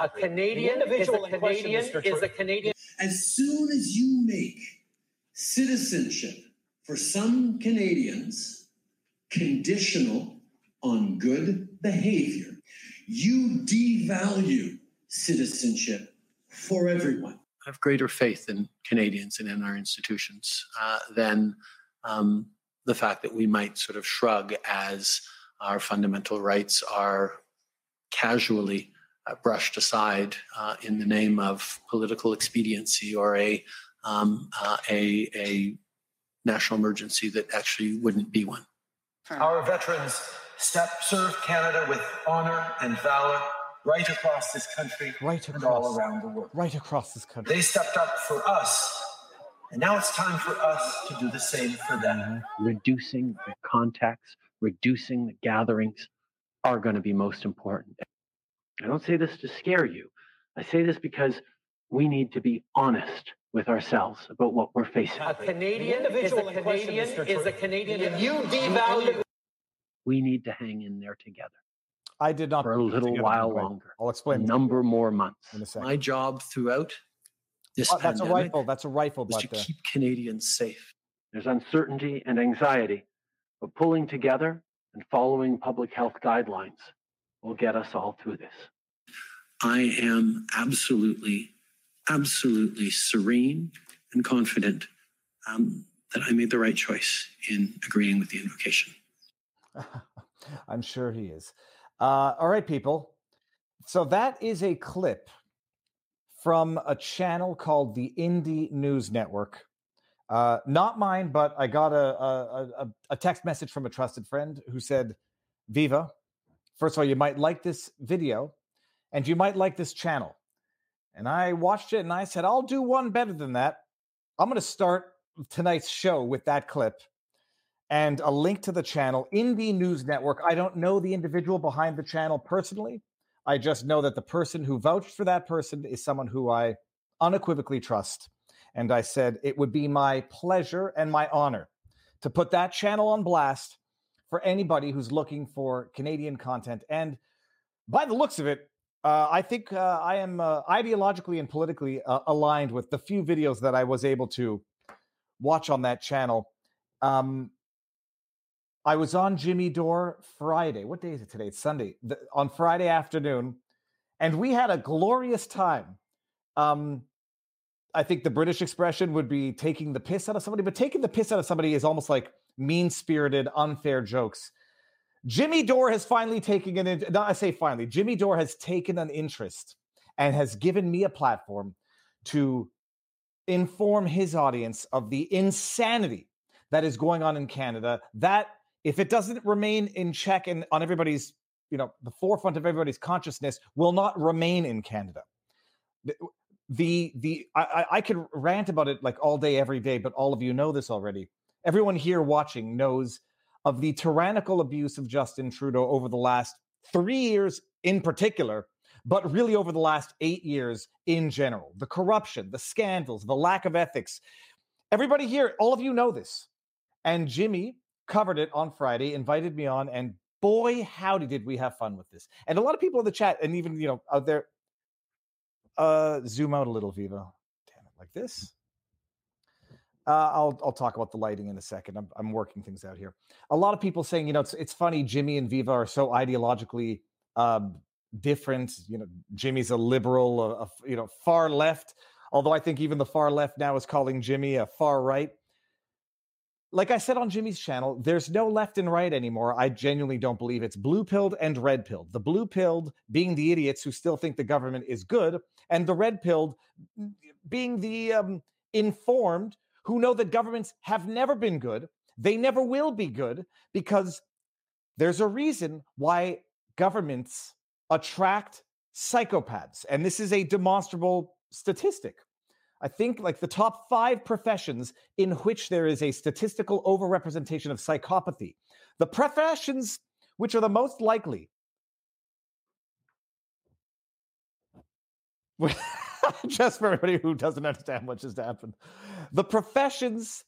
A Canadian is a Canadian is a Canadian. As soon as you make citizenship for some Canadians conditional on good behavior, you devalue citizenship for everyone. I have greater faith in Canadians and in our institutions uh, than um, the fact that we might sort of shrug as our fundamental rights are casually brushed aside uh, in the name of political expediency or a, um, uh, a, a national emergency that actually wouldn't be one. Our veterans step, served Canada with honor and valor right across this country right across, and all around the world. Right across this country. They stepped up for us, and now it's time for us to do the same for them. Reducing the contacts, reducing the gatherings are going to be most important. I don't say this to scare you. I say this because we need to be honest with ourselves about what we're facing. A Canadian is a Canadian is a Canadian. If you devalue, we need to hang in there together. I did not for a little while longer. I'll explain. A number more months. In a second. My job throughout this oh, that's a rifle. That's a rifle. was to But, uh, keep Canadians safe. There's uncertainty and anxiety, but pulling together and following public health guidelines will get us all through this. I am absolutely, absolutely serene and confident um, that I made the right choice in agreeing with the invocation. I'm sure he is. Uh, all right, people. So that is a clip from a channel called the Indie News Network. Uh, not mine, but I got a, a, a, a text message from a trusted friend who said, Viva, first of all, you might like this video and you might like this channel. And I watched it and I said, I'll do one better than that. I'm going to start tonight's show with that clip and a link to the channel, in the News Network. I don't know the individual behind the channel personally. I just know that the person who vouched for that person is someone who I unequivocally trust. And I said it would be my pleasure and my honor to put that channel on blast for anybody who's looking for Canadian content. And by the looks of it, uh, I think uh, I am uh, ideologically and politically uh, aligned with the few videos that I was able to watch on that channel. Um, I was on Jimmy Dore Friday. What day is it today? It's Sunday. The, on Friday afternoon, and we had a glorious time. Um, I think the British expression would be taking the piss out of somebody, but taking the piss out of somebody is almost like mean spirited, unfair jokes. Jimmy Dore has finally taken an. No, I say finally. Jimmy Dore has taken an interest and has given me a platform to inform his audience of the insanity that is going on in Canada. That if it doesn't remain in check and on everybody's, you know, the forefront of everybody's consciousness, will not remain in Canada. The the, the I, I could rant about it like all day, every day, but all of you know this already. Everyone here watching knows of the tyrannical abuse of Justin Trudeau over the last three years in particular, but really over the last eight years in general. The corruption, the scandals, the lack of ethics. Everybody here, all of you know this. And Jimmy covered it on Friday, invited me on, and boy, howdy did we have fun with this. And a lot of people in the chat, and even, you know, out there, uh, zoom out a little, Viva. Damn it, like this. Uh, I'll I'll talk about the lighting in a second. I'm I'm working things out here. A lot of people saying, you know, it's it's funny. Jimmy and Viva are so ideologically um, different. You know, Jimmy's a liberal, a, a, you know, far left. Although I think even the far left now is calling Jimmy a far right. Like I said on Jimmy's channel, there's no left and right anymore. I genuinely don't believe it's blue pilled and red pilled. The blue pilled being the idiots who still think the government is good, and the red pilled being the um, informed who know that governments have never been good. They never will be good because there's a reason why governments attract psychopaths. And this is a demonstrable statistic. I think like the top five professions in which there is a statistical overrepresentation of psychopathy, the professions which are the most likely. just for everybody who doesn't understand what just happened. The professions,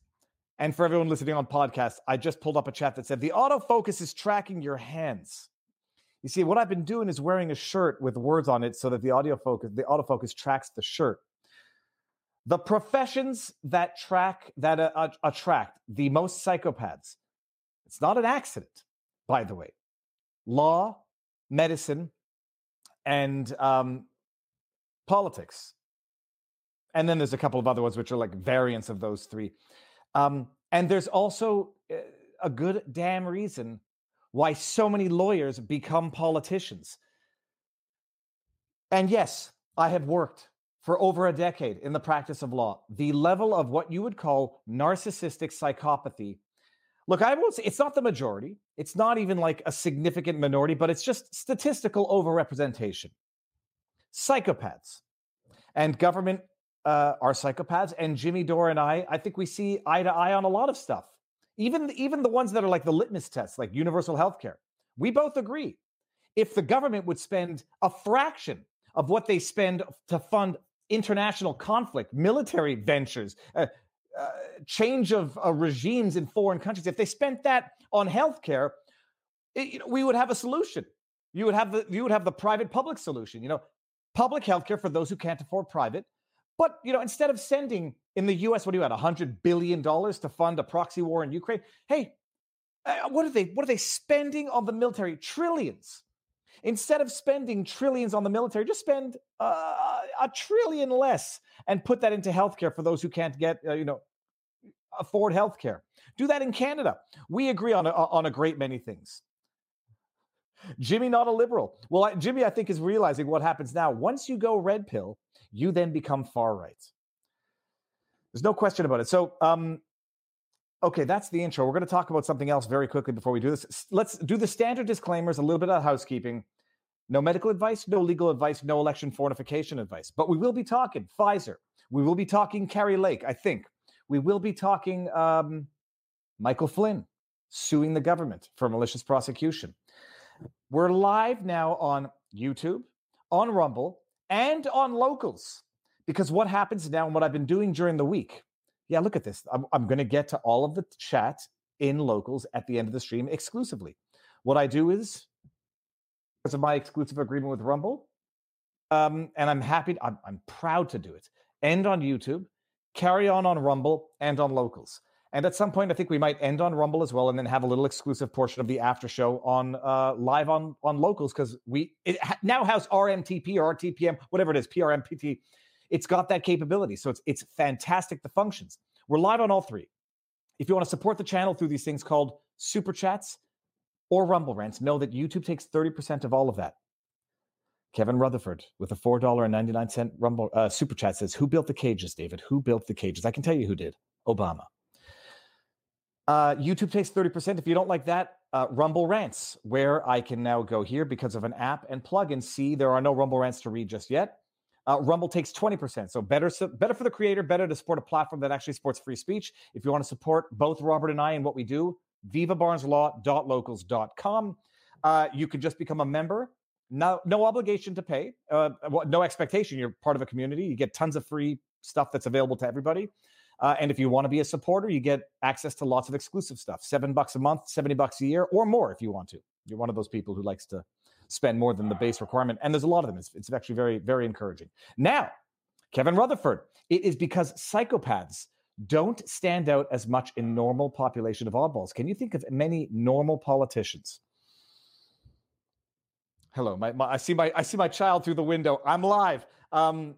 and for everyone listening on podcast, I just pulled up a chat that said the autofocus is tracking your hands. You see, what I've been doing is wearing a shirt with words on it so that the audio focus, the autofocus tracks the shirt. The professions that track that uh, attract the most psychopaths. It's not an accident, by the way. Law, medicine, and um, politics. And then there's a couple of other ones which are like variants of those three. Um, and there's also uh, a good damn reason why so many lawyers become politicians. And yes, I have worked for over a decade in the practice of law. The level of what you would call narcissistic psychopathy. Look, I won't say it's not the majority. It's not even like a significant minority, but it's just statistical overrepresentation. Psychopaths. And government uh, are psychopaths. And Jimmy Dore and I, I think we see eye to eye on a lot of stuff. Even even the ones that are like the litmus tests like universal health care. We both agree. If the government would spend a fraction of what they spend to fund international conflict military ventures uh, uh, change of uh, regimes in foreign countries if they spent that on healthcare it, you know, we would have a solution. You would have the you would have the private public solution you know public healthcare for those who can't afford private but you know, instead of sending in the U.S., what do you at hundred billion dollars to fund a proxy war in Ukraine? Hey, uh, what are they? What are they spending on the military? Trillions. Instead of spending trillions on the military, just spend uh, a trillion less and put that into healthcare for those who can't get, uh, you know, afford healthcare. Do that in Canada. We agree on a, on a great many things. Jimmy, not a liberal. Well, I, Jimmy, I think, is realizing what happens now. Once you go red pill, you then become far right. There's no question about it. So, um, okay, that's the intro. We're going to talk about something else very quickly before we do this. Let's do the standard disclaimers, a little bit of housekeeping. No medical advice, no legal advice, no election fortification advice. But we will be talking Pfizer. We will be talking Kari Lake, I think. We will be talking um, Michael Flynn suing the government for malicious prosecution. We're live now on YouTube, on Rumble, and on locals. Because what happens now and what I've been doing during the week, yeah, look at this. I'm, I'm going to get to all of the chat in locals at the end of the stream exclusively. What I do is, because of my exclusive agreement with Rumble, um, and I'm happy, I'm, I'm proud to do it, end on YouTube, carry on on Rumble, and on locals. And at some point, I think we might end on Rumble as well, and then have a little exclusive portion of the after show on uh, live on on locals because we it now has RMTP or RTPM, whatever it is, PRMPT. It's got that capability, so it's it's fantastic. The functions. We're live on all three. If you want to support the channel through these things called super chats or Rumble rants, know that YouTube takes thirty percent of all of that. Kevin Rutherford with a four dollar and ninety nine cent Rumble uh, super chat says, "Who built the cages, David? Who built the cages? I can tell you who did. Obama." Uh, YouTube takes 30%. If you don't like that, uh, Rumble Rants, where I can now go here because of an app and plug and see there are no Rumble Rants to read just yet. Uh, Rumble takes 20%. So better, better for the creator, better to support a platform that actually supports free speech. If you want to support both Robert and I and what we do, vivabarneslaw.locals.com. Uh, you can just become a member. No, no obligation to pay. Uh, no expectation. You're part of a community. You get tons of free stuff that's available to everybody. Uh, and if you want to be a supporter, you get access to lots of exclusive stuff. Seven bucks a month, 70 bucks a year, or more if you want to. You're one of those people who likes to spend more than the base requirement. And there's a lot of them. It's, it's actually very, very encouraging. Now, Kevin Rutherford, it is because psychopaths don't stand out as much in normal population of oddballs. Can you think of many normal politicians? Hello, my, my I see my I see my child through the window. I'm live. Um,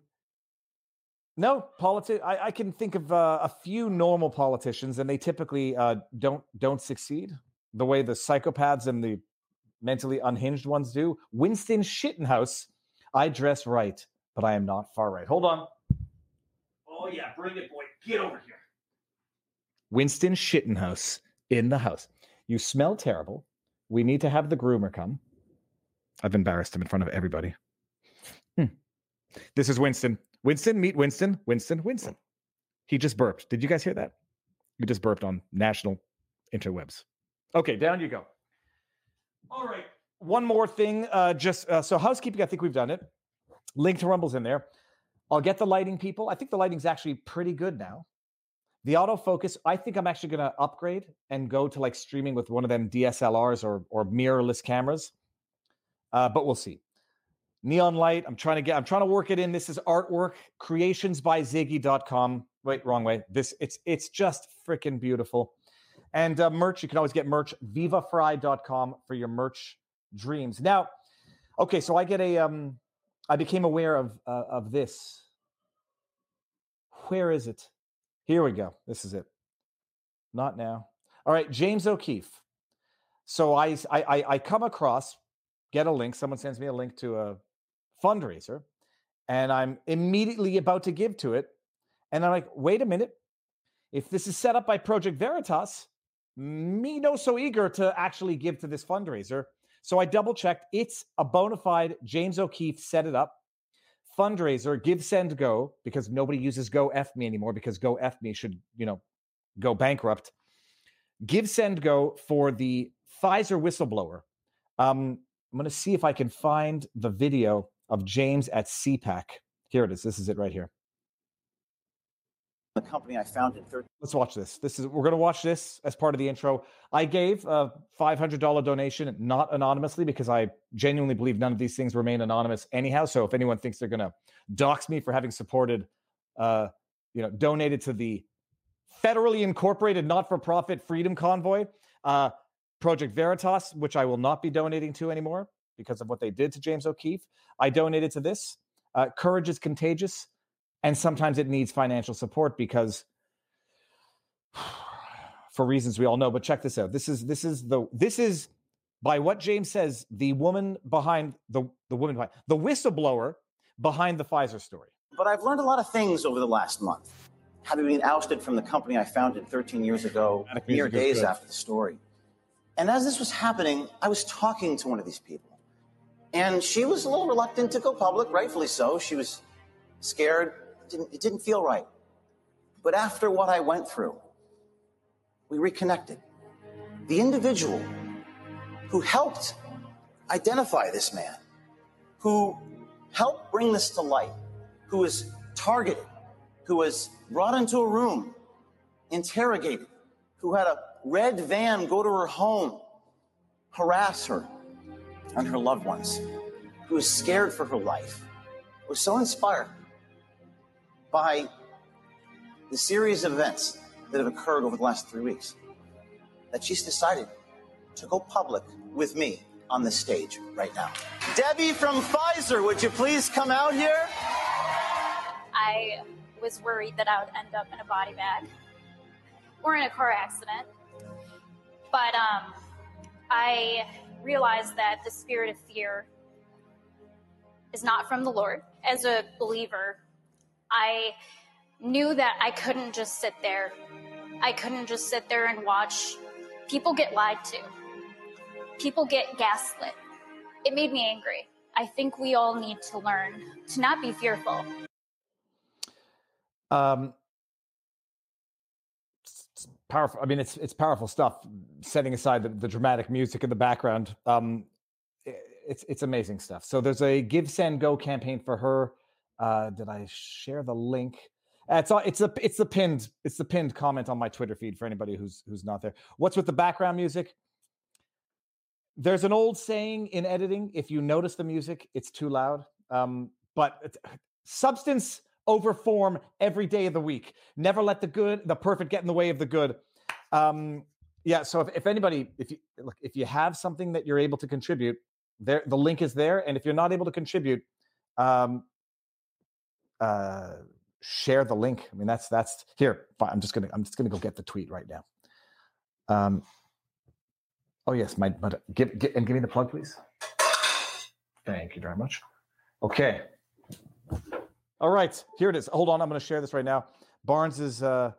no, politics. I, I, can think of uh, a few normal politicians, and they typically uh, don't don't succeed the way the psychopaths and the mentally unhinged ones do. Winston Shittenhouse. I dress right, but I am not far right. Hold on. Oh yeah, bring it, boy. Get over here. Winston Shittenhouse in the house. You smell terrible. We need to have the groomer come. I've embarrassed him in front of everybody. Hmm. This is Winston. Winston, meet Winston. Winston, Winston. He just burped. Did you guys hear that? He just burped on national interwebs. Okay, down you go. All right. One more thing. Uh, just uh, so housekeeping, I think we've done it. Link to Rumble's in there. I'll get the lighting, people. I think the lighting's actually pretty good now. The autofocus, I think I'm actually going to upgrade and go to like streaming with one of them DSLRs or or mirrorless cameras. uh, but we'll see. Neon light. I'm trying to get. I'm trying to work it in. This is artwork. creations by Creationsbyziggy.com. Wait, wrong way. This it's it's just freaking beautiful. And uh, merch. You can always get merch. Vivafrei.com for your merch dreams. Now, okay. So I get a. Um, I became aware of uh, of this. Where is it? Here we go. This is it. Not now. All right, James O'Keefe. So I I I come across get a link. Someone sends me a link to a fundraiser and I'm immediately about to give to it. And I'm like, wait a minute. If this is set up by Project Veritas, me no so eager to actually give to this fundraiser. So I double checked. It's a bona fide James O'Keefe set it up fundraiser, give, send, go, because nobody uses Go F me anymore because Go F me should, you know, go bankrupt. Give, send, go for the Pfizer whistleblower. Um, I'm going to see if I can find the video of James at CPAC. Here it is. This is it right here. The company I founded. 13- Let's watch this. This is we're going to watch this as part of the intro. I gave a $500 donation, not anonymously, because I genuinely believe none of these things remain anonymous anyhow. So if anyone thinks they're going to dox me for having supported, uh, you know, donated to the federally incorporated not-for-profit Freedom Convoy, uh, Project Veritas, which I will not be donating to anymore because of what they did to James O'Keefe. I donated to this. Uh, courage is contagious, and sometimes it needs financial support because, for reasons we all know. But check this out. This is this is the this is by what James says the woman behind the the woman behind the whistleblower behind the Pfizer story. But I've learned a lot of things over the last month. Having been ousted from the company I founded 13 years ago, mere days good. after the story. And as this was happening, I was talking to one of these people. And she was a little reluctant to go public, rightfully so. She was scared. It didn't, it didn't feel right. But after what I went through, we reconnected. The individual who helped identify this man, who helped bring this to light, who was targeted, who was brought into a room, interrogated, who had a red van go to her home, harass her, and her loved ones, who was scared for her life, was so inspired by the series of events that have occurred over the last three weeks that she's decided to go public with me on the stage right now. Debbie from Pfizer, would you please come out here? I was worried that I would end up in a body bag or in a car accident. But um, I realize that the spirit of fear is not from the Lord. As a believer, I knew that I couldn't just sit there. I couldn't just sit there and watch people get lied to, people get gaslit. It made me angry. I think we all need to learn to not be fearful. Um, powerful. I mean, it's it's powerful stuff. Setting aside the, the dramatic music in the background, um, it's it's amazing stuff. So there's a Give Send Go campaign for her. Uh, did I share the link? Uh, it's it's a it's the pinned it's the pinned comment on my Twitter feed for anybody who's who's not there. What's with the background music? There's an old saying in editing: if you notice the music, it's too loud. Um, but substance over form every day of the week. Never let the good, the perfect get in the way of the good. Um, yeah. So if, if anybody, if you look, if you have something that you're able to contribute, there the link is there. And if you're not able to contribute, um, uh, share the link. I mean, that's that's here. Fine, I'm just gonna I'm just gonna go get the tweet right now. Um. Oh yes, my but give, give and give me the plug, please. Thank you very much. Okay. All right, here it is. Hold on, I'm going to share this right now. Barnes is uh,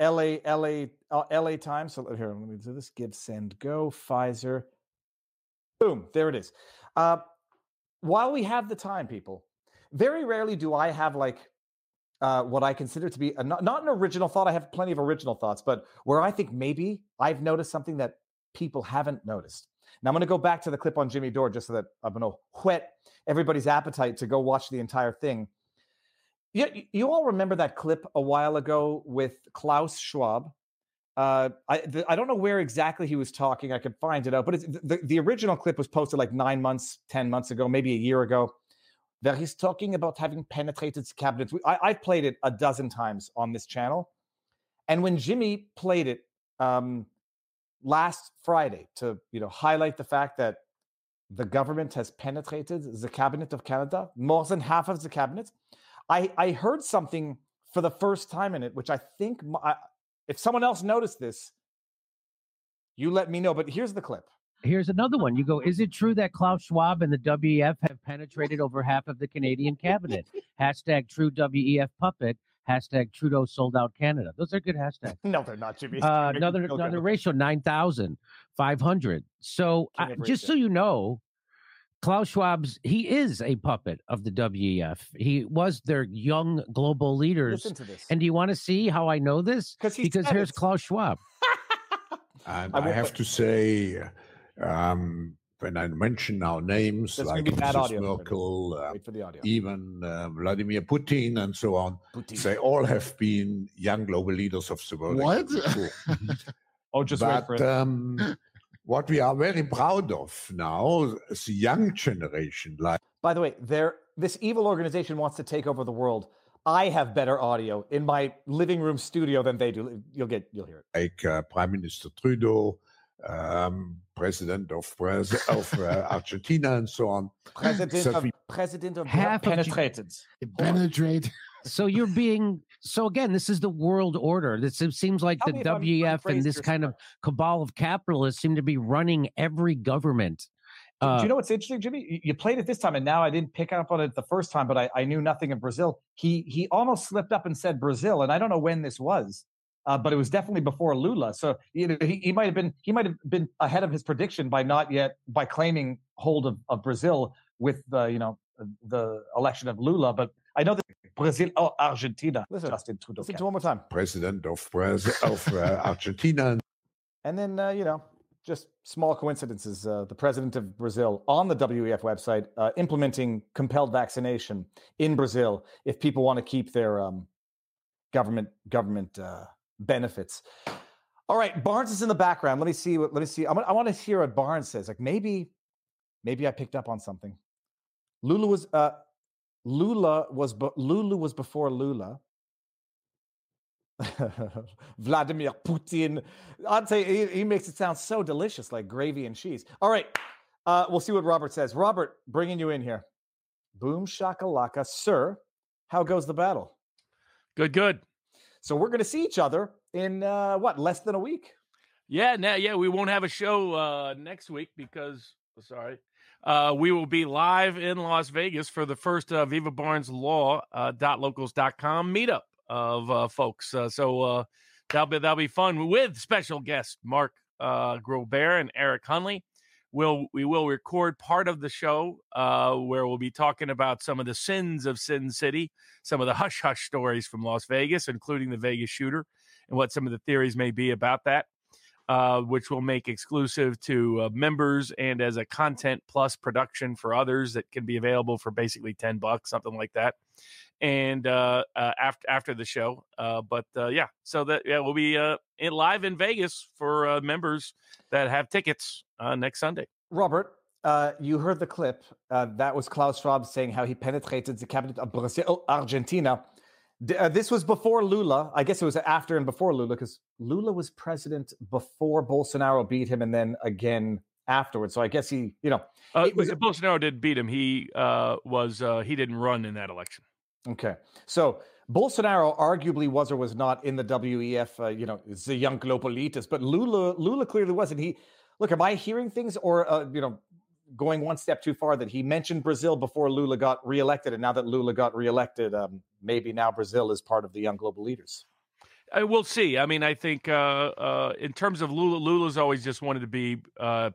LA, LA, uh, LA time. So here, let me do this. Give, send, go. Pfizer. Boom, there it is. Uh, while we have the time, people, very rarely do I have like uh, what I consider to be a, not, not an original thought. I have plenty of original thoughts, but where I think maybe I've noticed something that people haven't noticed. Now I'm going to go back to the clip on Jimmy Dore just so that I'm going to whet everybody's appetite to go watch the entire thing. Yeah, you all remember that clip a while ago with Klaus Schwab Uh, I the, I don't know where exactly he was talking. I could find it out, but the the original clip was posted like nine months, ten months ago, maybe a year ago. That he's talking about having penetrated cabinets. I, I've played it a dozen times on this channel, and when Jimmy played it um, last Friday to you know highlight the fact that the government has penetrated the cabinet of Canada, more than half of the cabinet. I I heard something for the first time in it, which I think I, if someone else noticed this, you let me know. But here's the clip. Here's another one. You go, is it true that Klaus Schwab and the WEF have penetrated over half of the Canadian cabinet? Hashtag true WEF puppet. Hashtag Trudeau sold out Canada. Those are good hashtags. no, they're not, Jimmy. Uh, another another ratio, 9,500. So uh, just so you know, Klaus Schwab's, he is a puppet of the WEF. He was their young global leaders. Listen to this. And do you want to see how I know this? Because here's it. Klaus Schwab. and I, I have to say, um, when I mention our names That's like gonna be bad Mrs. Merkel, uh, Wait for the audio. even uh, Vladimir Putin, and so on, Putin. they all have been young global leaders of the world. What? Oh, just wait for it. um, what we are very proud of now, is the young generation, like By the way, there this evil organization wants to take over the world. I have better audio in my living room studio than they do. You'll get you'll hear it. like uh, Prime Minister Trudeau, um, President of, Braz- of uh, Argentina, and so on. President So of we- President of Half of G- penetrated. So you're being so again. This is the world order. This it seems like Tell the me if I'm- I'm WEF and this kind of cabal of capitalists seem to be running every government. Do Uh, you know what's interesting, Jimmy? You- You played it this time, and now I didn't pick up on it the first time, but I, I knew nothing of Brazil. He he almost slipped up and said Brazil, and I don't know when this was, uh, but it was definitely before Lula. So you know he, he might have been he might have been ahead of his prediction by not yet by claiming hold of, of Brazil with the you know the election of Lula. But I know that Brazil or Argentina. Listen, Justin Trudeau. Listen can. to one more time. President of, Braz- of uh, Argentina, and And then, uh, you know, just small coincidences. Uh, the president of Brazil on the WEF website uh, implementing compelled vaccination in Brazil if people want to keep their um, government government uh, benefits. All right, Barnes is in the background. Let me see what. Let me see. I want, I want to hear what Barnes says. Like maybe, maybe I picked up on something. Lula was. Uh, Lula was. Be- Lulu was before Lula. Vladimir Putin. I'd say he, he makes it sound so delicious, like gravy and cheese. All right, uh, we'll see what Robert says. Robert, bringing you in here. Boom shakalaka, sir. How goes the battle? Good, good. So we're going to see each other in uh, what less than a week. Yeah, now, yeah, we won't have a show uh, next week because, sorry, uh, we will be live in Las Vegas for the first uh, Viva Barnes Law uh, dot locals.com meetup of uh, folks. Uh, so uh, that'll be that'll be fun with special guests Mark uh, Grobert and Eric Hunley. We'll we will record part of the show uh, where we'll be talking about some of the sins of Sin City, some of the hush hush stories from Las Vegas, including the Vegas shooter, and what some of the theories may be about that uh, which will make exclusive to uh, members and as a content plus production for others that can be available for basically 10 bucks, something like that. And uh, uh, after after the show, uh, but yeah, so that yeah, we'll be in, live in Vegas for members that have tickets next Sunday. Robert, uh, you heard the clip. Uh, that was Klaus Schwab saying how he penetrated the cabinet of Brazil, Argentina. Uh, this was before Lula. I guess it was after and before Lula because Lula was president before Bolsonaro beat him and then again afterwards. So I guess he, you know, Uh, was Bolsonaro did beat him. He uh, was uh, he didn't run in that election. Okay. So Bolsonaro arguably was or was not in the WEF, uh, you know, it's the young global elitist, but Lula, Lula clearly wasn't. He, look, am I hearing things or, uh, you know, going one step too far that he mentioned Brazil before Lula got reelected. And now that Lula got reelected, um, maybe now Brazil is part of the young global leaders. Uh, we'll see. I mean, I think uh, uh, in terms of Lula, Lula's always just wanted to be uh,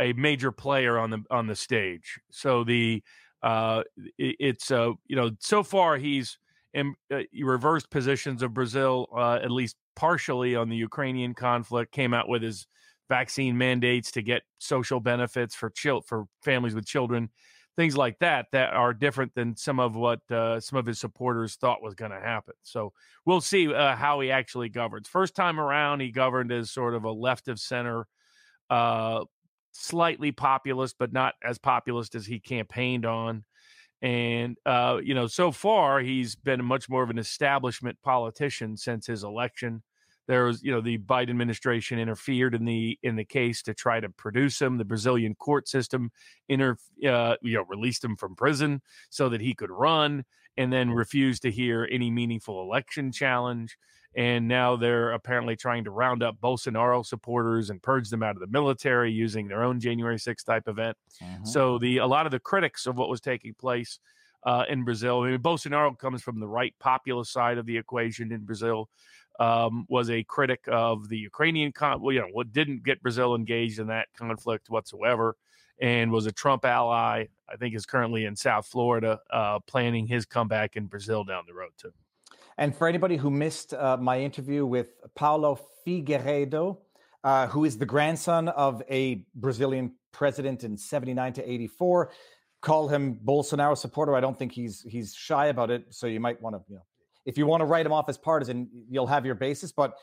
a major player on the on the stage. So the uh, it, it's uh, you know so far he's in, reversed positions of Brazil at least partially on the Ukrainian conflict. Came out with his vaccine mandates to get social benefits for chil- for families with children. things like that that are different than some of what uh, some of his supporters thought was going to happen. So we'll see uh, how he actually governs. First time around, he governed as sort of a left of center, uh, slightly populist, but not as populist as he campaigned on. And uh, you know, so far he's been much more of an establishment politician since his election there was you know the Biden administration interfered in the in the case to try to produce him. The Brazilian court system inter uh, you know released him from prison so that he could run, and then refused to hear any meaningful election challenge. And now they're apparently trying to round up Bolsonaro supporters and purge them out of the military using their own January 6th type event. Mm-hmm. So the a lot of the critics of what was taking place uh, in Brazil. I mean, Bolsonaro comes from the right populist side of the equation in Brazil um, was a critic of the Ukrainian con. Well, you know, what didn't get Brazil engaged in that conflict whatsoever, and was a Trump ally. I think is currently in South Florida, uh, planning his comeback in Brazil down the road too. And for anybody who missed uh, my interview with Paulo Figueiredo, uh, who is the grandson of a Brazilian president in 79 to 84, call him Bolsonaro supporter. I don't think he's he's shy about it. So you might want to you know if you want to write him off as partisan, you'll have your basis. But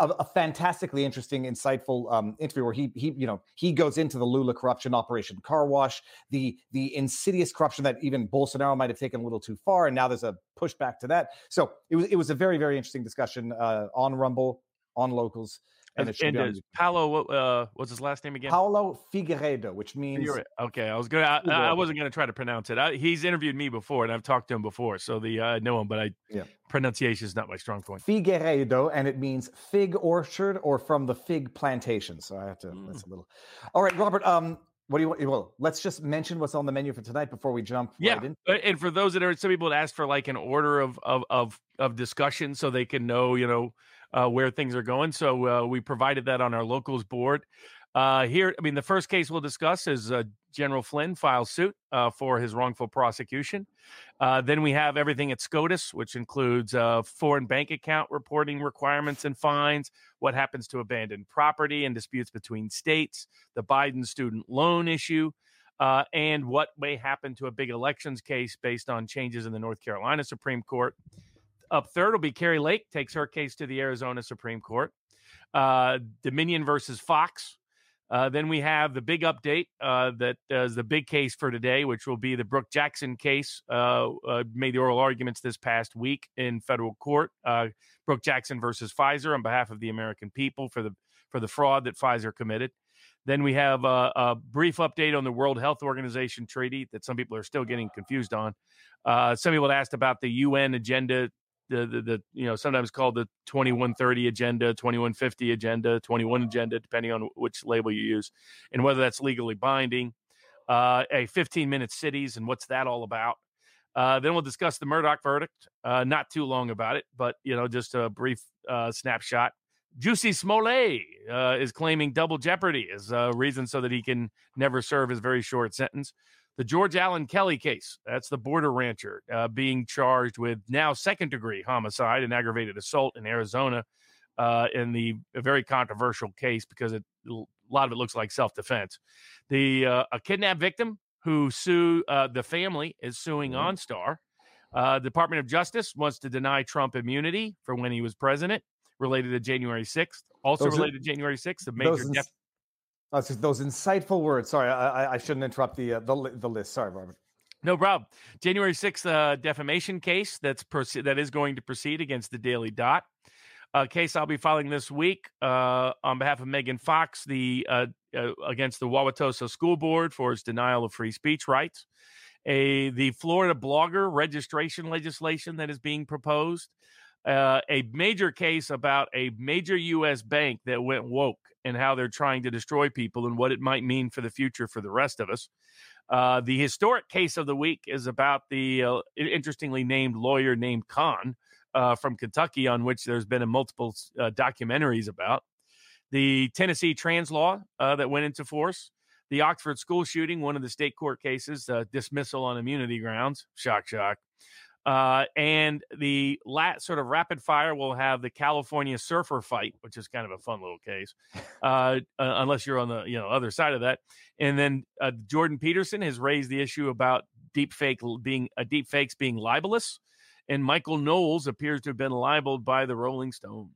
a, a fantastically interesting, insightful um, interview where he he you know he goes into the Lula corruption operation, car wash, the the insidious corruption that even Bolsonaro might have taken a little too far, and now there's a pushback to that. So it was it was a very very interesting discussion uh, on Rumble, on locals. And, and, and Paulo, uh, what's his last name again? Paulo Figueiredo, which means okay. I was gonna, I, I wasn't gonna try to pronounce it. I, he's interviewed me before, and I've talked to him before, so the uh, I know him, but I yeah. pronunciation is not my strong point. Figueiredo, and it means fig orchard or from the fig plantation. So I have to. Mm. That's a little. All right, Robert. Um, what do you want? Well, let's just mention what's on the menu for tonight before we jump. Yeah, right in. and for those that are some people that ask for like an order of of of of discussion so they can know, you know uh, where things are going. So uh, we provided that on our locals board. Uh, here, I mean, the first case we'll discuss is uh, General Flynn files suit uh, for his wrongful prosecution. Uh, then we have everything at SCOTUS, which includes foreign bank account reporting requirements and fines, what happens to abandoned property and disputes between states, the Biden student loan issue, uh, and what may happen to a big elections case based on changes in the North Carolina Supreme Court. Up third will be Kari Lake, takes her case to the Arizona Supreme Court. Uh, Dominion versus Fox. Uh, then we have the big update uh, that is the big case for today, which will be the Brook Jackson case. Uh, uh, made the oral arguments this past week in federal court. Uh, Brook Jackson versus Pfizer on behalf of the American people for the for the fraud that Pfizer committed. Then we have a, a brief update on the World Health Organization treaty that some people are still getting confused on. Uh, some people asked about the UN agenda the, the, the you know sometimes called the 2130 agenda 2150 agenda 21 agenda depending on which label you use and whether that's legally binding uh, a 15 minute cities and what's that all about uh, then we'll discuss the Murdaugh verdict uh, not too long about it but you know just a brief uh, snapshot. Jussie Smollett uh, is claiming double jeopardy as a reason so that he can never serve his very short sentence the George Alan Kelly case. That's the border rancher uh, being charged with now second degree homicide and aggravated assault in Arizona uh, in the very controversial case because it, a lot of it looks like self defense. The uh, a kidnapped victim who sue uh, the family is suing mm-hmm. OnStar. Uh, Department of Justice wants to deny Trump immunity for when he was president related to January 6th. Also those related to January 6th, the major death Oh, those insightful words. Sorry, I, I shouldn't interrupt the, uh, the the list. Sorry, Robert. No problem. January 6th uh, defamation case that's proce- that is going to proceed against the Daily Dot. A case I'll be filing this week uh, on behalf of Megan Fox, the uh, uh, against the Wauwatosa School Board for its denial of free speech rights. A the Florida blogger registration legislation that is being proposed. Uh, a major case about a major U.S. bank that went woke and how they're trying to destroy people and what it might mean for the future for the rest of us. Uh, the historic case of the week is about the uh, interestingly named lawyer named Conn uh, from Kentucky, on which there's been a multiple uh, documentaries about. The Tennessee trans law uh, that went into force, the Oxford school shooting, one of the state court cases, uh, dismissal on immunity grounds. Shock, shock. Uh, and the lat sort of rapid fire will have the California surfer fight, which is kind of a fun little case, uh, unless you're on the you know other side of that. And then uh, Jordan Peterson has raised the issue about deep fake being uh, deep fakes being libelous, and Michael Knowles appears to have been libeled by the Rolling Stone.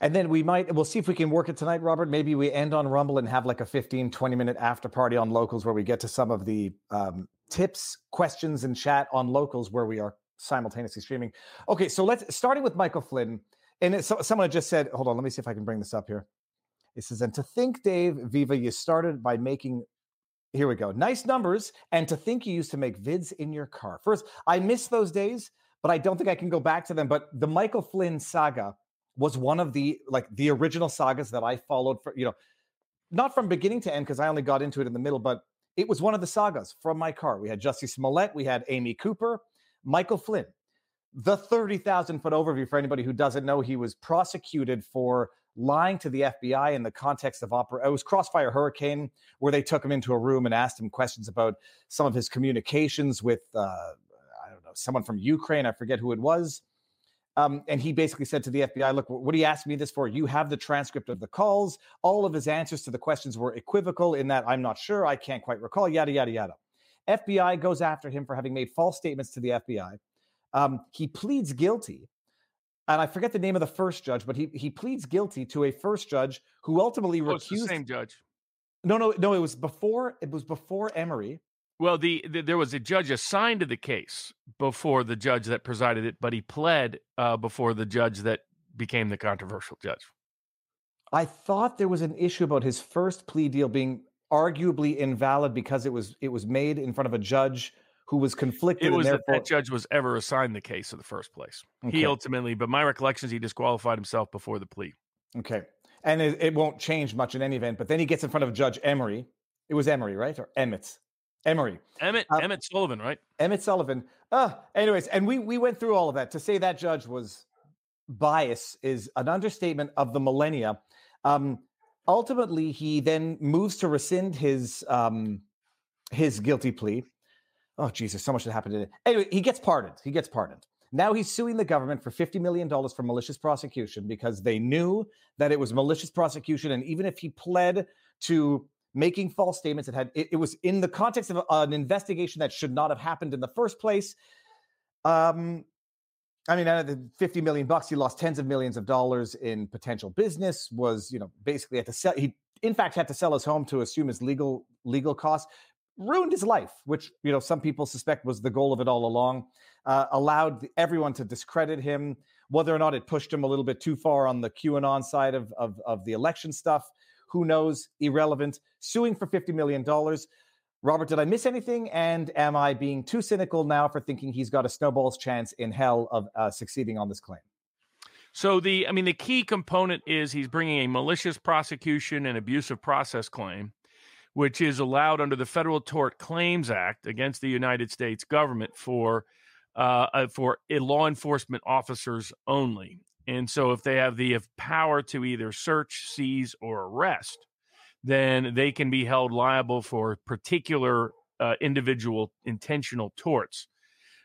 And then we might, we'll see if we can work it tonight, Robert. Maybe we end on Rumble and have like a 15, 20 minute after party on locals where we get to some of the um, tips, questions, and chat on locals where we are simultaneously streaming. Okay, so let's starting with Michael Flynn. And so, someone just said, hold on, let me see if I can bring this up here. It says, and to think, Dave Viva, you started by making here we go. Nice numbers. And to think you used to make vids in your car. First, I miss those days, but I don't think I can go back to them. But the Michael Flynn saga was one of the like the original sagas that I followed for, you know, not from beginning to end, because I only got into it in the middle, but it was one of the sagas from my car. We had Jussie Smollett, we had Amy Cooper, Michael Flynn. The 30,000 foot overview for anybody who doesn't know, he was prosecuted for lying to the FBI in the context of opera. It was Crossfire Hurricane, where they took him into a room and asked him questions about some of his communications with, uh, I don't know, someone from Ukraine. I forget who it was. Um, and he basically said to the FBI, Look, what are you asking me this for? You have the transcript of the calls. All of his answers to the questions were equivocal in that I'm not sure, I can't quite recall, yada, yada, yada. FBI goes after him for having made false statements to the FBI. Um, he pleads guilty. And I forget the name of the first judge, but he, he pleads guilty to a first judge who ultimately oh, recused. the same judge. No, no, no. It was before. It was before Emery. Well, the, the, there was a judge assigned to the case before the judge that presided it, but he pled uh, before the judge that became the controversial judge. I thought there was an issue about his first plea deal being arguably invalid because it was it was made in front of a judge who was conflicted. It was therefore... that, that judge was ever assigned the case in the first place. Okay. He ultimately, but my recollection is he disqualified himself before the plea. Okay, and it, it, won't change much in any event. But then he gets in front of Judge Emery. It was Emery, right, or Emmett? Emery. Emmett uh, Emmet Sullivan, right? Emmet Sullivan. Uh, anyways, and we we went through all of that. To say that judge was bias is an understatement of the millennia. Um, ultimately, he then moves to rescind his um, his guilty plea. Oh Jesus, so much that happened. it. Anyway, he gets pardoned. He gets pardoned. Now he's suing the government for $50 million for malicious prosecution because they knew that it was malicious prosecution. And even if he pled to making false statements. It had it, it was in the context of an investigation that should not have happened in the first place. Um, I mean, out of the 50 million bucks, he lost tens of millions of dollars in potential business. Was you know basically had to sell. He in fact had to sell his home to assume his legal legal costs. Ruined his life, which you know some people suspect was the goal of it all along. Uh, allowed everyone to discredit him. Whether or not it pushed him a little bit too far on the QAnon side of of, of the election stuff, who knows? Irrelevant. Suing for $50 million. Robert, did I miss anything? And am I being too cynical now for thinking he's got a snowball's chance in hell of uh, succeeding on this claim? So the, I mean, the key component is he's bringing a malicious prosecution and abusive process claim, which is allowed under the Federal Tort Claims Act against the United States government for uh, uh for law enforcement officers only. And so, if they have the power to either search, seize, or arrest, then they can be held liable for particular uh, individual intentional torts.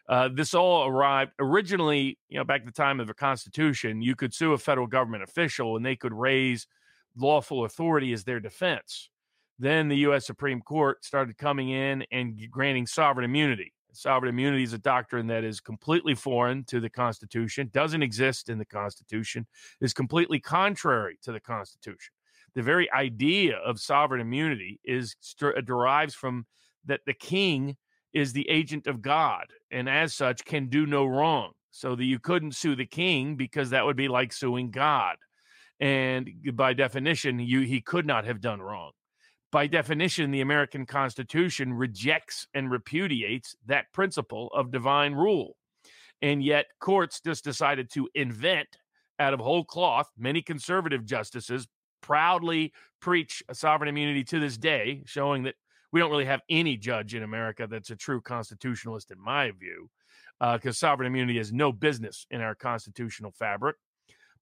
Uh, this all arrived originally, you know, back the time of the Constitution. You could sue a federal government official, and they could raise lawful authority as their defense. Then the U.S. Supreme Court started coming in and granting sovereign immunity. Sovereign immunity is a doctrine that is completely foreign to the Constitution, doesn't exist in the Constitution, is completely contrary to the Constitution. The very idea of sovereign immunity is uh, derives from that the king is the agent of God and as such can do no wrong. So that you couldn't sue the king because that would be like suing God. And by definition, you he could not have done wrong by definition, the American Constitution rejects and repudiates that principle of divine rule. And yet, courts just decided to invent out of whole cloth. Many conservative justices proudly preach sovereign immunity to this day, showing that we don't really have any judge in America that's a true constitutionalist, in my view, because uh, sovereign immunity has no business in our constitutional fabric.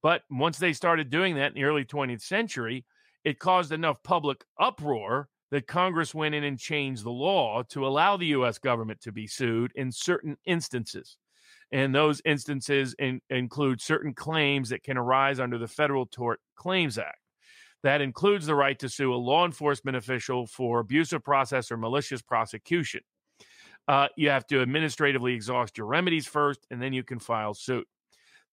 But once they started doing that in the early 20th century, it caused enough public uproar that Congress went in and changed the law to allow the U.S. government to be sued in certain instances. And those instances in, include certain claims that can arise under the Federal Tort Claims Act. That includes the right to sue a law enforcement official for abusive process or malicious prosecution. Uh, you have to administratively exhaust your remedies first, and then you can file suit.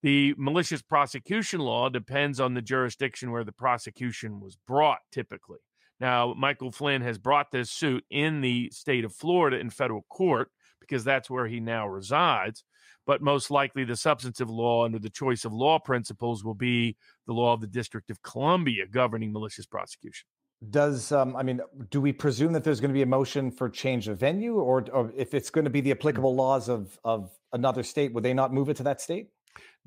The malicious prosecution law depends on the jurisdiction where the prosecution was brought, typically. Now, Michael Flynn has brought this suit in the state of Florida in federal court because that's where he now resides. But most likely, the substantive law under the choice of law principles will be the law of the District of Columbia governing malicious prosecution. Does um, I mean, do we presume that there's going to be a motion for change of venue, or, or if it's going to be the applicable laws of of another state, would they not move it to that state?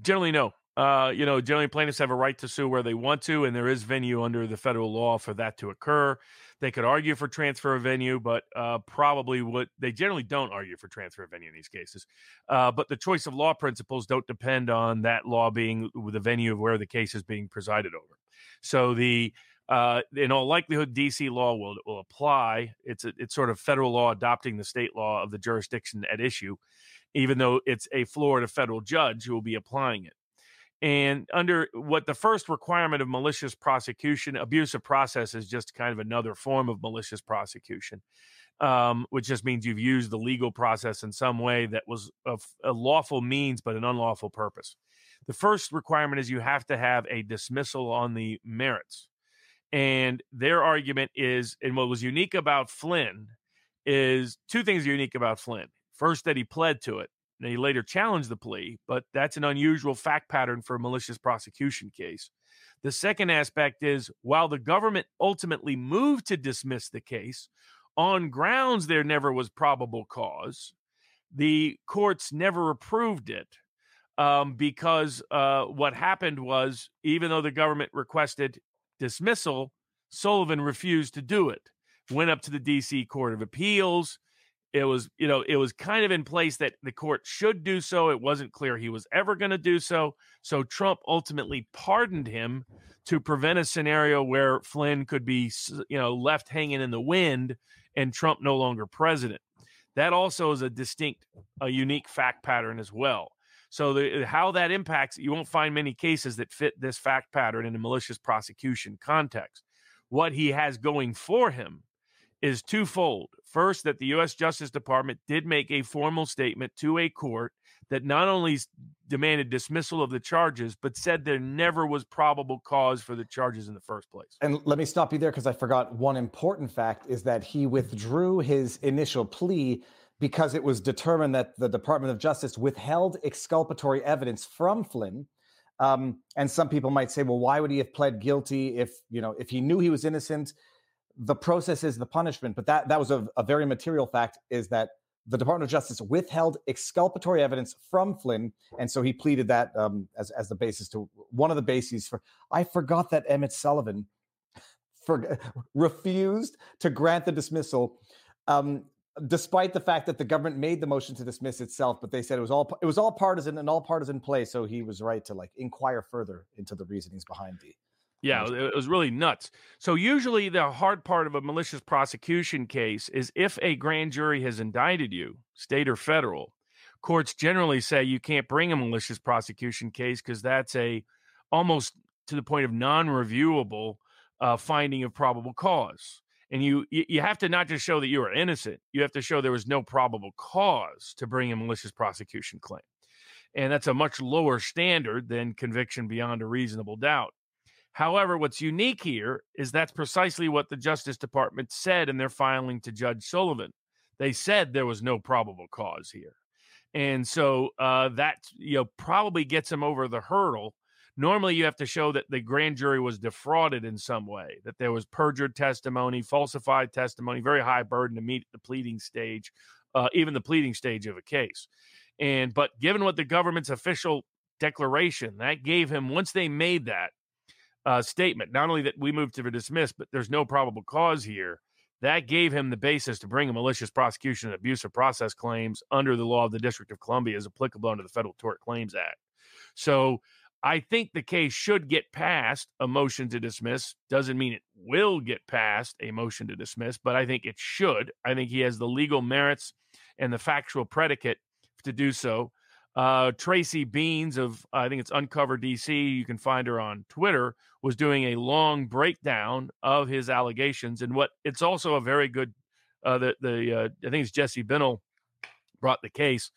Generally, no. Uh, you know, generally plaintiffs have a right to sue where they want to, and there is venue under the federal law for that to occur. They could argue for transfer of venue, but uh, probably would they generally don't argue for transfer of venue in these cases. Uh, but the choice of law principles don't depend on that law being the venue of where the case is being presided over. So the uh, in all likelihood, DC law will will apply. It's a, it's sort of federal law adopting the state law of the jurisdiction at issue, even though it's a Florida federal judge who will be applying it. And under what the first requirement of malicious prosecution, abusive process is just kind of another form of malicious prosecution, um, which just means you've used the legal process in some way that was of a lawful means but an unlawful purpose. The first requirement is you have to have a dismissal on the merits. And their argument is, and what was unique about Flynn is two things unique about Flynn. First, that he pled to it. Now, he later challenged the plea, but that's an unusual fact pattern for a malicious prosecution case. The second aspect is while the government ultimately moved to dismiss the case on grounds there never was probable cause, the courts never approved it um, because uh, what happened was even though the government requested dismissal, Sullivan refused to do it. Went up to the DC Court of Appeals it was you know it was kind of in place that the court should do so it wasn't clear he was ever going to do so so trump ultimately pardoned him to prevent a scenario where flynn could be you know left hanging in the wind and trump no longer president. That also is a distinct a unique fact pattern as well. So the, how that impacts you won't find many cases that fit this fact pattern in a malicious prosecution context. What he has going for him is twofold. First, that the U.S. Justice Department did make a formal statement to a court that not only demanded dismissal of the charges, but said there never was probable cause for the charges in the first place. And let me stop you there because I forgot one important fact is that he withdrew his initial plea because it was determined that the Department of Justice withheld exculpatory evidence from Flynn. Um, and some people might say, well, why would he have pled guilty if you know if he knew he was innocent? The process is the punishment. But that that was a, a very material fact is that the Department of Justice withheld exculpatory evidence from Flynn, and so he pleaded that um, as as the basis to one of the bases for. I forgot that Emmet Sullivan for, refused to grant the dismissal, um, despite the fact that the government made the motion to dismiss itself. But they said it was all it was all partisan and all partisan play, so he was right to like inquire further into the reasonings behind the yeah, it was really nuts. So usually the hard part of a malicious prosecution case is if a grand jury has indicted you, state or federal, courts generally say you can't bring a malicious prosecution case because that's a almost to the point of non-reviewable uh, finding of probable cause. And you you have to not just show that you are innocent, you have to show there was no probable cause to bring a malicious prosecution claim. And that's a much lower standard than conviction beyond a reasonable doubt. However, what's unique here is that's precisely what the Justice Department said in their filing to Judge Sullivan. They said there was no probable cause here. And so uh, that you know probably gets them over the hurdle. Normally, you have to show that the grand jury was defrauded in some way, that there was perjured testimony, falsified testimony, very high burden to meet the pleading stage, uh, even the pleading stage of a case. And but given what the government's official declaration that gave him, once they made that, uh, statement. Not only that we moved to dismiss, but there's no probable cause here. That gave him the basis to bring a malicious prosecution and abusive process claims under the law of the District of Columbia as applicable under the Federal Tort Claims Act. So I think the case should get past a motion to dismiss. Doesn't mean it will get past a motion to dismiss, but I think it should. I think he has the legal merits and the factual predicate to do so. Uh, Tracy Beanz of I think it's Uncover DC. You can find her on Twitter. Was doing a long breakdown of his allegations and what it's also a very good. Uh, the the uh, I think it's Jesse Binnall brought the case,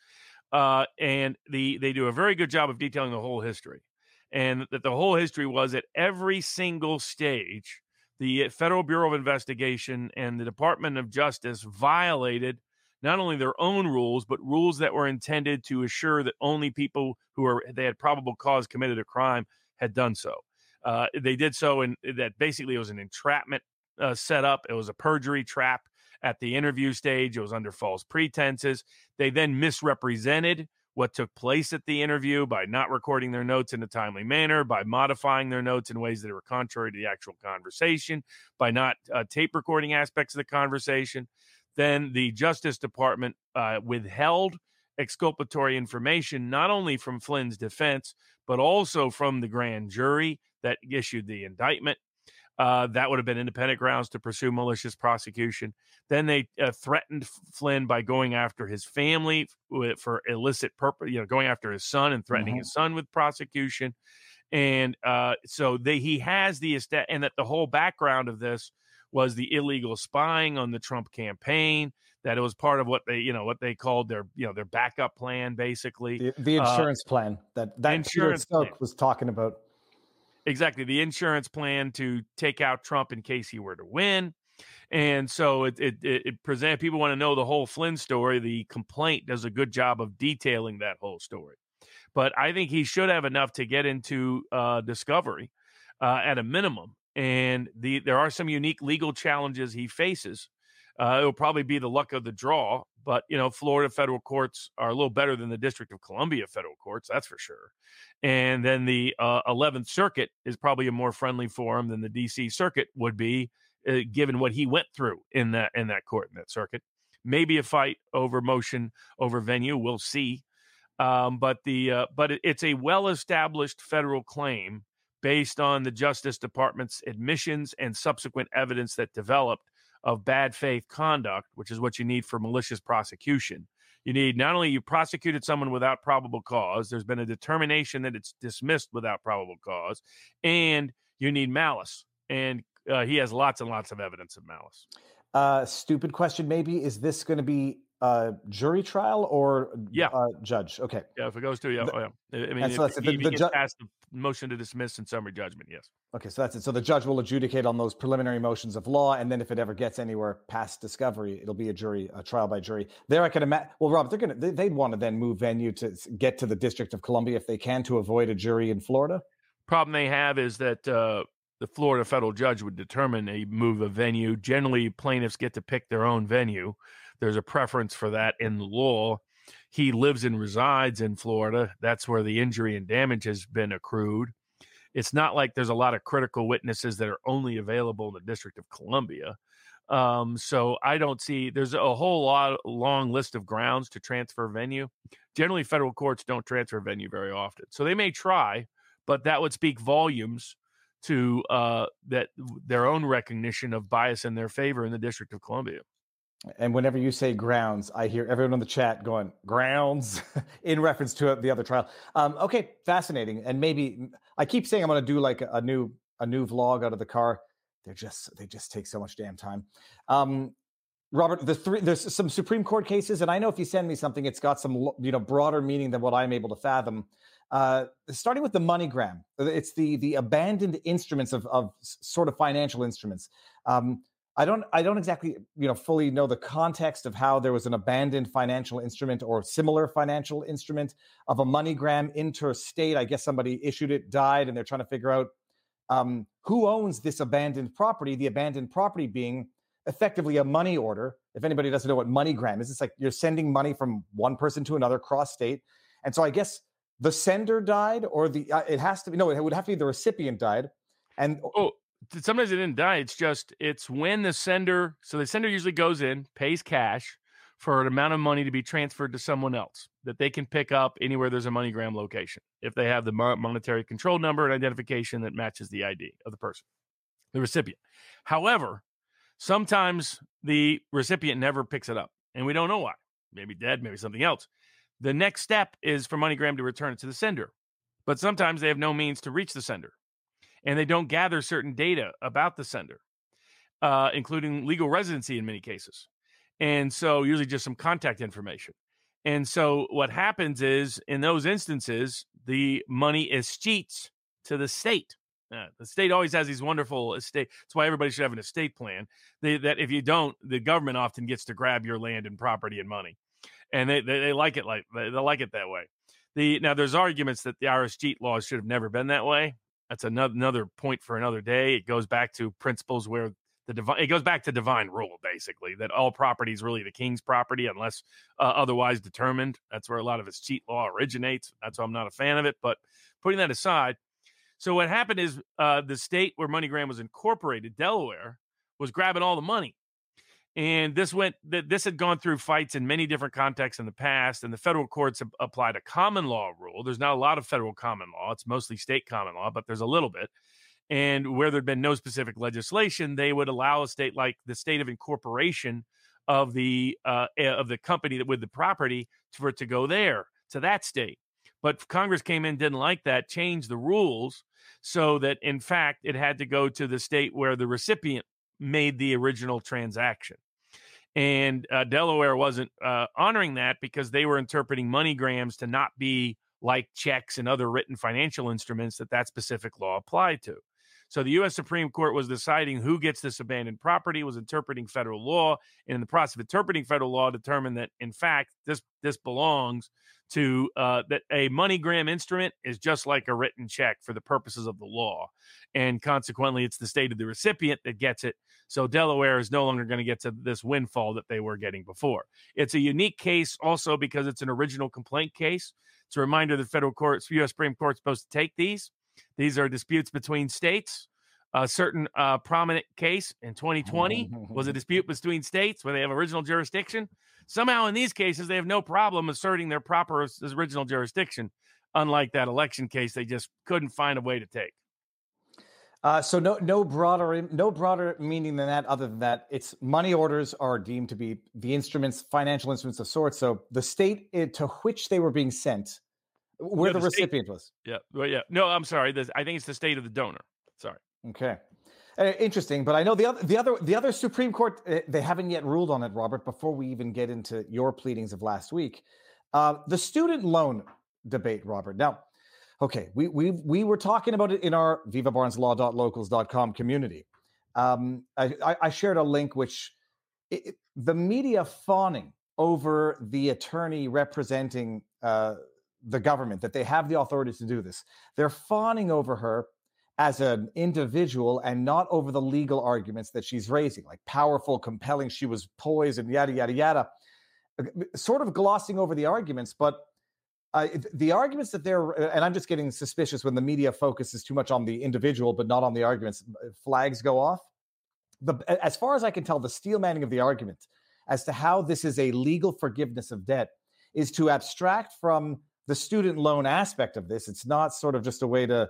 uh, and the they do a very good job of detailing the whole history, and that the whole history was at every single stage, the Federal Bureau of Investigation and the Department of Justice violated not only their own rules, but rules that were intended to assure that only people who are they had probable cause committed a crime had done so. Uh, they did so, and that basically it was an entrapment uh, setup. It was a perjury trap at the interview stage. It was under false pretenses. They then misrepresented what took place at the interview by not recording their notes in a timely manner, by modifying their notes in ways that were contrary to the actual conversation, by not uh, tape recording aspects of the conversation then the Justice Department uh, withheld exculpatory information not only from Flynn's defense, but also from the grand jury that issued the indictment. Uh, that would have been independent grounds to pursue malicious prosecution. Then they uh, threatened Flynn by going after his family for illicit purpose, you know, going after his son and threatening mm-hmm. his son with prosecution. And uh, so they, he has the and that the whole background of this was the illegal spying on the Trump campaign. That it was part of what they, you know, what they called their, you know, their backup plan, basically. The, the uh, insurance uh, plan that that insurance Peter Strzok was talking about. Exactly, the insurance plan to take out Trump in case he were to win. And so it it, it, it present people want to know the whole Flynn story. The complaint does a good job of detailing that whole story. But I think he should have enough to get into uh, discovery uh, at a minimum and the there are some unique legal challenges he faces. Uh, it'll probably be the luck of the draw, but you know, Florida federal courts are a little better than the District of Columbia federal courts, that's for sure. And then the uh, 11th Circuit is probably a more friendly forum than the DC Circuit would be, uh, given what he went through in that in that court in that circuit. Maybe a fight over motion over venue, we'll see. Um, but the uh, but it, it's a well established federal claim based on the Justice Department's admissions and subsequent evidence that developed of bad faith conduct, which is what you need for malicious prosecution. You need not only you prosecuted someone without probable cause, there's been a determination that it's dismissed without probable cause, and you need malice. And uh, he has lots and lots of evidence of malice. Uh, stupid question, maybe. Is this going to be uh, jury trial or yeah, uh, judge. Okay. Yeah, if it goes to yeah, the, oh, yeah. I mean, if, so if, the, the ju- the motion to dismiss in summary judgment, yes. Okay, so that's it. So the judge will adjudicate on those preliminary motions of law, and then if it ever gets anywhere past discovery, it'll be a jury, a trial by jury. There, I can imagine. Well, Rob, they're gonna they, they'd want to then move venue to get to the District of Columbia if they can to avoid a jury in Florida. Problem they have is that. Uh, the Florida federal judge would determine a move of venue. Generally, plaintiffs get to pick their own venue. There's a preference for that in the law. He lives and resides in Florida. That's where the injury and damage has been accrued. It's not like there's a lot of critical witnesses that are only available in the District of Columbia. Um, so I don't see there's a whole lot long list of grounds to transfer venue. Generally, federal courts don't transfer venue very often, so they may try, but that would speak volumes to uh, that their own recognition of bias in their favor in the District of Columbia. And whenever you say grounds, I hear everyone in the chat going grounds in reference to the other trial. Um, okay, fascinating. And maybe I keep saying I'm going to do like a new a new vlog out of the car. They're just they just take so much damn time. Um, Robert, the three there's some Supreme Court cases, and I know if you send me something, it's got some you know broader meaning than what I'm able to fathom. Uh, starting with the MoneyGram, it's the the abandoned instruments of of sort of financial instruments. Um, I don't I don't exactly you know fully know the context of how there was an abandoned financial instrument or similar financial instrument of a MoneyGram interstate. I guess somebody issued it, died, and they're trying to figure out um, who owns this abandoned property. The abandoned property being effectively a money order. If anybody doesn't know what MoneyGram is, it's like you're sending money from one person to another cross state. And so I guess the sender died, or the uh, it has to be no, it would have to be the recipient died. And oh, sometimes it didn't die. It's just it's when the sender. So the sender usually goes in, pays cash for an amount of money to be transferred to someone else that they can pick up anywhere there's a MoneyGram location if they have the monetary control number and identification that matches the ID of the person, the recipient. However, sometimes the recipient never picks it up, and we don't know why. Maybe dead, maybe something else. The next step is for MoneyGram to return it to the sender. But sometimes they have no means to reach the sender and they don't gather certain data about the sender, uh, including legal residency in many cases. And so, usually just some contact information. And so, what happens is in those instances, the money is escheats to the state. Uh, the state always has these wonderful estate. That's why everybody should have an estate plan. They, that if you don't, the government often gets to grab your land and property and money, and they they, they like it like they, they like it that way. The now there's arguments that the IRS cheat laws should have never been that way. That's another another point for another day. It goes back to principles where the divine it goes back to divine rule basically that all property is really the king's property unless uh, otherwise determined. That's where a lot of his cheat law originates. That's why I'm not a fan of it. But putting that aside, so what happened is uh, the state where MoneyGram was incorporated, Delaware, was grabbing all the money and this went this had gone through fights in many different contexts in the past and the federal courts applied a common law rule. There's not a lot of federal common law. It's mostly state common law but there's a little bit. And where there'd been no specific legislation they would allow a state like the state of incorporation of the uh, eh, of the company that with the property for it to go there to that state. But congress came in didn't like that changed the rules so that in fact it had to go to the state where the recipient made the original transaction. And uh, Delaware wasn't uh, honoring that because they were interpreting MoneyGrams to not be like checks and other written financial instruments that that specific law applied to. So the U.S. Supreme Court was deciding who gets this abandoned property, was interpreting federal law, and in the process of interpreting federal law, determined that in fact this this belongs to uh, that a MoneyGram instrument is just like a written check for the purposes of the law, and consequently, it's the state of the recipient that gets it. So Delaware is no longer going to get to this windfall that they were getting before. It's a unique case also because it's an original complaint case. It's a reminder that federal courts, U.S. Supreme Court, is supposed to take these. These are disputes between states. A certain uh, prominent case in 2020 was a dispute between states where they have original jurisdiction. Somehow, in these cases, they have no problem asserting their proper original jurisdiction. Unlike that election case, they just couldn't find a way to take. Uh, so no, no broader, no broader meaning than that. Other than that, it's money orders are deemed to be the instruments, financial instruments of sorts. So the state to which they were being sent, where the, the state, recipient was. Yeah, well, yeah. No, I'm sorry. I think it's the state of the donor. Sorry. Okay. Uh, interesting, but I know the other, the other, the other Supreme Court. Uh, they haven't yet ruled on it, Robert. Before we even get into your pleadings of last week, uh, the student loan debate, Robert. Now, Okay, we we we were talking about it in our vivabarneslaw.locals.com community. Um, I, I, shared a link which it, the media fawning over the attorney representing uh, the government that they have the authority to do this. They're fawning over her as an individual and not over the legal arguments that she's raising, like powerful, compelling. She was poised and yada yada yada. Uh, sort of glossing over the arguments, but uh, the arguments that they're, uh, and I'm just getting suspicious when the media focuses too much on the individual, but not on the arguments. Uh, flags go off. The, as far as I can tell, the steel manning of the argument as to how this is a legal forgiveness of debt is to abstract from the student loan aspect of this. It's not sort of just a way to,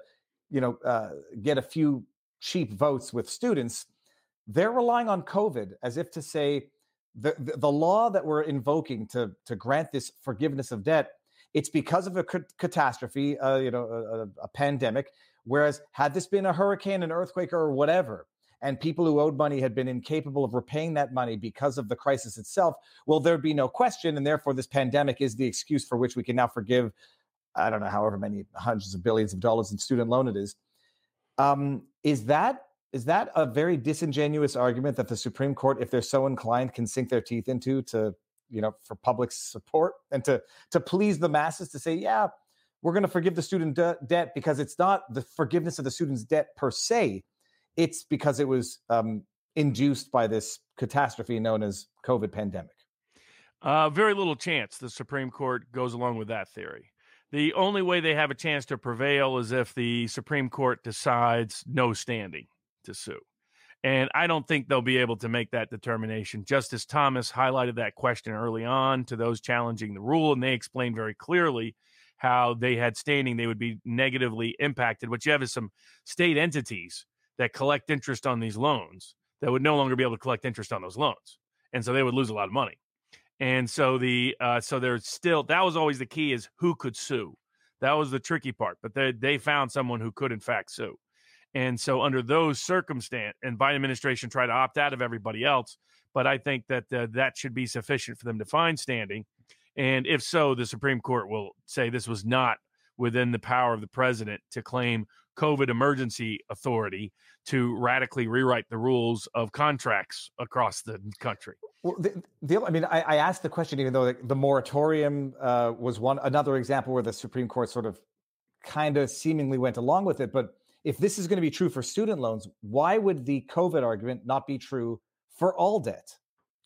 you know, uh, get a few cheap votes with students. They're relying on COVID as if to say the, the, the law that we're invoking to, to grant this forgiveness of debt it's because of a catastrophe, uh, you know, a, a pandemic. Whereas had this been a hurricane, an earthquake, or whatever, and people who owed money had been incapable of repaying that money because of the crisis itself, well, there'd be no question. And therefore, this pandemic is the excuse for which we can now forgive, I don't know, however many hundreds of billions of dollars in student loan it is. Um, is that is that a very disingenuous argument that the Supreme Court, if they're so inclined, can sink their teeth into to you know for public support and to to please the masses to say yeah we're going to forgive the student de- debt because it's not the forgiveness of the student's debt per se. It's because it was um, induced by this catastrophe known as covid pandemic. Uh, very little chance the supreme court goes along with that theory the only way they have a chance to prevail is if the supreme court decides no standing to sue and I don't think they'll be able to make that determination. Justice Thomas highlighted that question early on to those challenging the rule, and they explained very clearly how they had standing, they would be negatively impacted. What you have is some state entities that collect interest on these loans that would no longer be able to collect interest on those loans. And so they would lose a lot of money. And so the uh, so there's still that was always the key is who could sue. That was the tricky part, but they they found someone who could in fact sue. And so under those circumstances, and Biden administration tried to opt out of everybody else, but I think that uh, that should be sufficient for them to find standing. And if so, the Supreme Court will say this was not within the power of the president to claim COVID emergency authority to radically rewrite the rules of contracts across the country. Well, the, the, I mean, I, I, asked the question, even though the, the moratorium uh, was one another example where the Supreme Court sort of kind of seemingly went along with it. But if this is going to be true for student loans, why would the COVID argument not be true for all debt?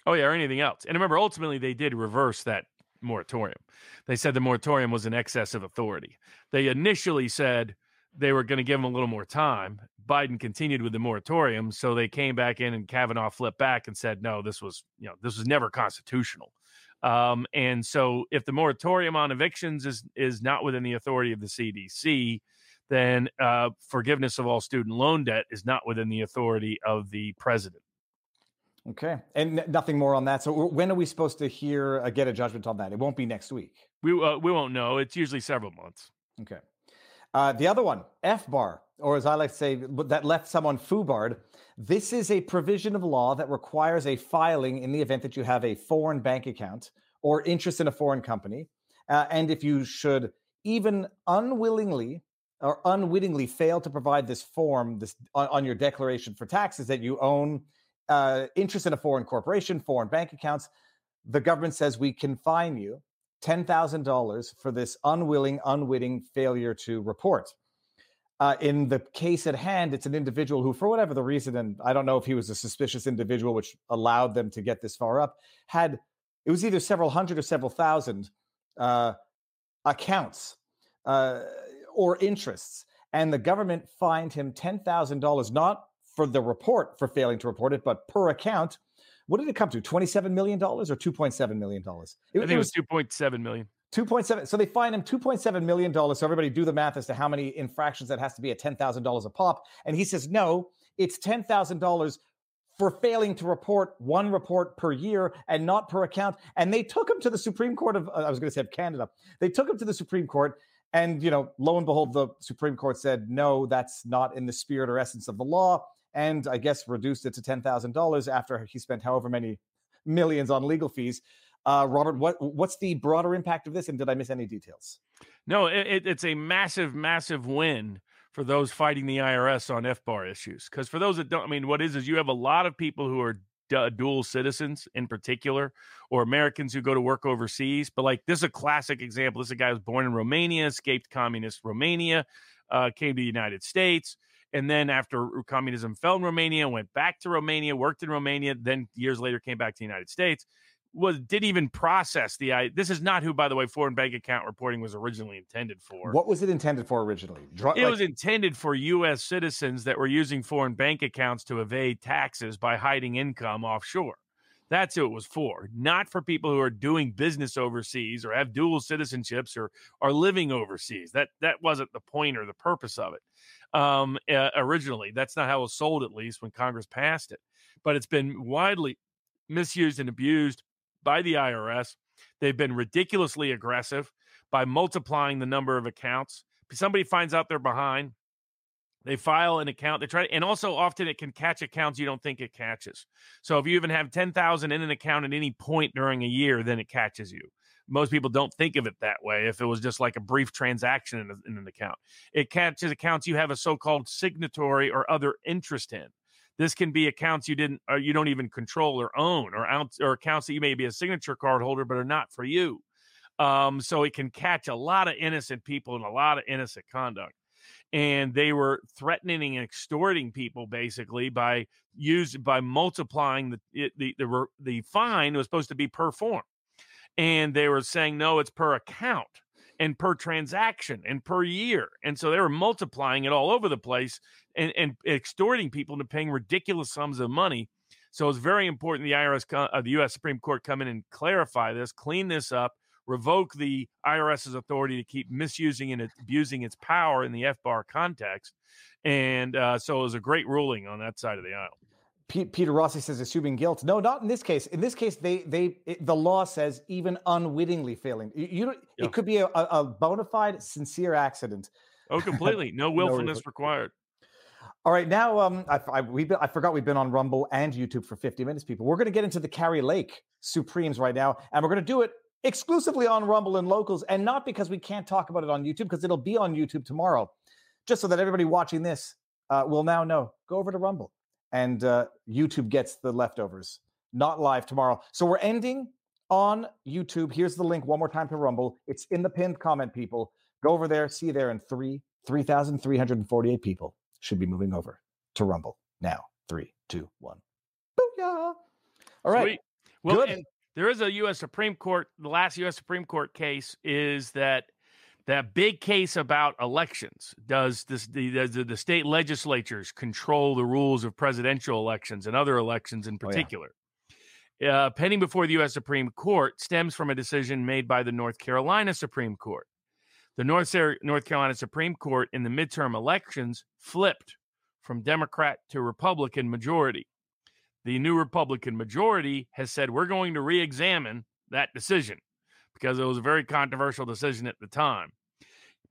Oh yeah, or anything else. And remember, ultimately they did reverse that moratorium. They said the moratorium was an excess of authority. They initially said they were going to give them a little more time. Biden continued with the moratorium, so they came back in and Kavanaugh flipped back and said, "No, this was you know this was never constitutional." Um, and so, if the moratorium on evictions is is not within the authority of the CDC, then uh, forgiveness of all student loan debt is not within the authority of the president. Okay, and n- nothing more on that. So, when are we supposed to hear uh, get a judgment on that? It won't be next week. We uh, we won't know. It's usually several months. Okay. Uh, the other one, FBAR, or as I like to say, that left someone FUBARD. This is a provision of law that requires a filing in the event that you have a foreign bank account or interest in a foreign company. Uh, and if you should even unwillingly or unwittingly fail to provide this form this on, on your declaration for taxes that you own uh, interest in a foreign corporation, foreign bank accounts, the government says we can fine you $10,000 for this unwilling, unwitting failure to report. Uh, in the case at hand, it's an individual who, for whatever the reason, and I don't know if he was a suspicious individual, which allowed them to get this far up, had it was either several hundred or several thousand uh, accounts uh, or interests. And the government fined him $10,000, not for the report for failing to report it, but per account what did it come to? $27 million or $2.7 million? It, I think it was, was 2.7 million. 2.7. So they fine him $2.7 million. So everybody do the math as to how many infractions that has to be at $10,000 a pop. And he says, no, it's $10,000 for failing to report one report per year and not per account. And they took him to the Supreme Court of, I was going to say of Canada. They took him to the Supreme Court. And, you know, lo and behold, the Supreme Court said, no, that's not in the spirit or essence of the law and I guess reduced it to ten thousand dollars after he spent however many millions on legal fees. Uh, Robert, what what's the broader impact of this, and did I miss any details? No, it, it's a massive, massive win for those fighting the IRS on FBAR issues. Because for those that don't, I mean, what is is you have a lot of people who are d- dual citizens in particular, or Americans who go to work overseas. But like this is a classic example. This is a guy who was born in Romania, escaped communist Romania, uh, came to the United States and then after communism fell in Romania, went back to Romania, worked in Romania, then years later came back to the United States. Was didn't even process the I. This is not who, by the way, foreign bank account reporting was originally intended for. What was it intended for originally? Dr- it like- was intended for U.S. citizens that were using foreign bank accounts to evade taxes by hiding income offshore. That's who it was for, not for people who are doing business overseas or have dual citizenships or are living overseas. That that wasn't the point or the purpose of it um, uh, originally. That's not how it was sold, at least when Congress passed it. But it's been widely misused and abused by the IRS. They've been ridiculously aggressive by multiplying the number of accounts. If somebody finds out they're behind, they file an account. They try, and also often it can catch accounts you don't think it catches. So if you even have ten thousand in an account at any point during a year, then it catches you most people don't think of it that way if it was just like a brief transaction in, a, in an account. It catches accounts you have a so-called signatory or other interest in. This can be accounts you didn't or you don't even control or own or, out, or accounts that you may be a signature card holder but are not for you. Um, so it can catch a lot of innocent people and a lot of innocent conduct. And they were threatening and extorting people basically by use by multiplying the the the, the fine was supposed to be per form. And they were saying no it's per account and per transaction and per year. And so they were multiplying it all over the place and, and extorting people into paying ridiculous sums of money. So it's very important the irs uh, the us supreme court come in and clarify this clean this up revoke the irs's authority to keep misusing and abusing its power in the fbar context and uh, so it was a great ruling on that side of the aisle Peter Rossi says assuming guilt. No, not in this case. In this case, they they it, the law says even unwittingly failing. You, you yeah. it could be a, a bona fide, sincere accident. Oh, completely. No willfulness no required. All right, now um, I, I, we I forgot we've been on Rumble and YouTube for 50 minutes, people. We're going to get into the Kari Lake Supremes right now, and we're going to do it exclusively on Rumble and Locals, and not because we can't talk about it on YouTube, because it'll be on YouTube tomorrow, just so that everybody watching this uh, will now know. Go over to Rumble, and uh, YouTube gets the leftovers. Not live tomorrow, so we're ending on YouTube. Here's the link one more time to Rumble. It's in the pinned comment, people. Go over there, see you there in three, 3,348 people should be moving over to Rumble now. Three, two, one. Booyah. All right. Sweet. Well, Good. There is a U.S. Supreme Court. The last U.S. Supreme Court case is that that big case about elections. Does this the, the, the state legislatures control the rules of presidential elections and other elections in particular? Oh, yeah. uh, pending before the U.S. Supreme Court stems from a decision made by the North Carolina Supreme Court. The North, North Carolina Supreme Court in the midterm elections flipped from Democrat to Republican majority. The new Republican majority has said we're going to re examine that decision because it was a very controversial decision at the time.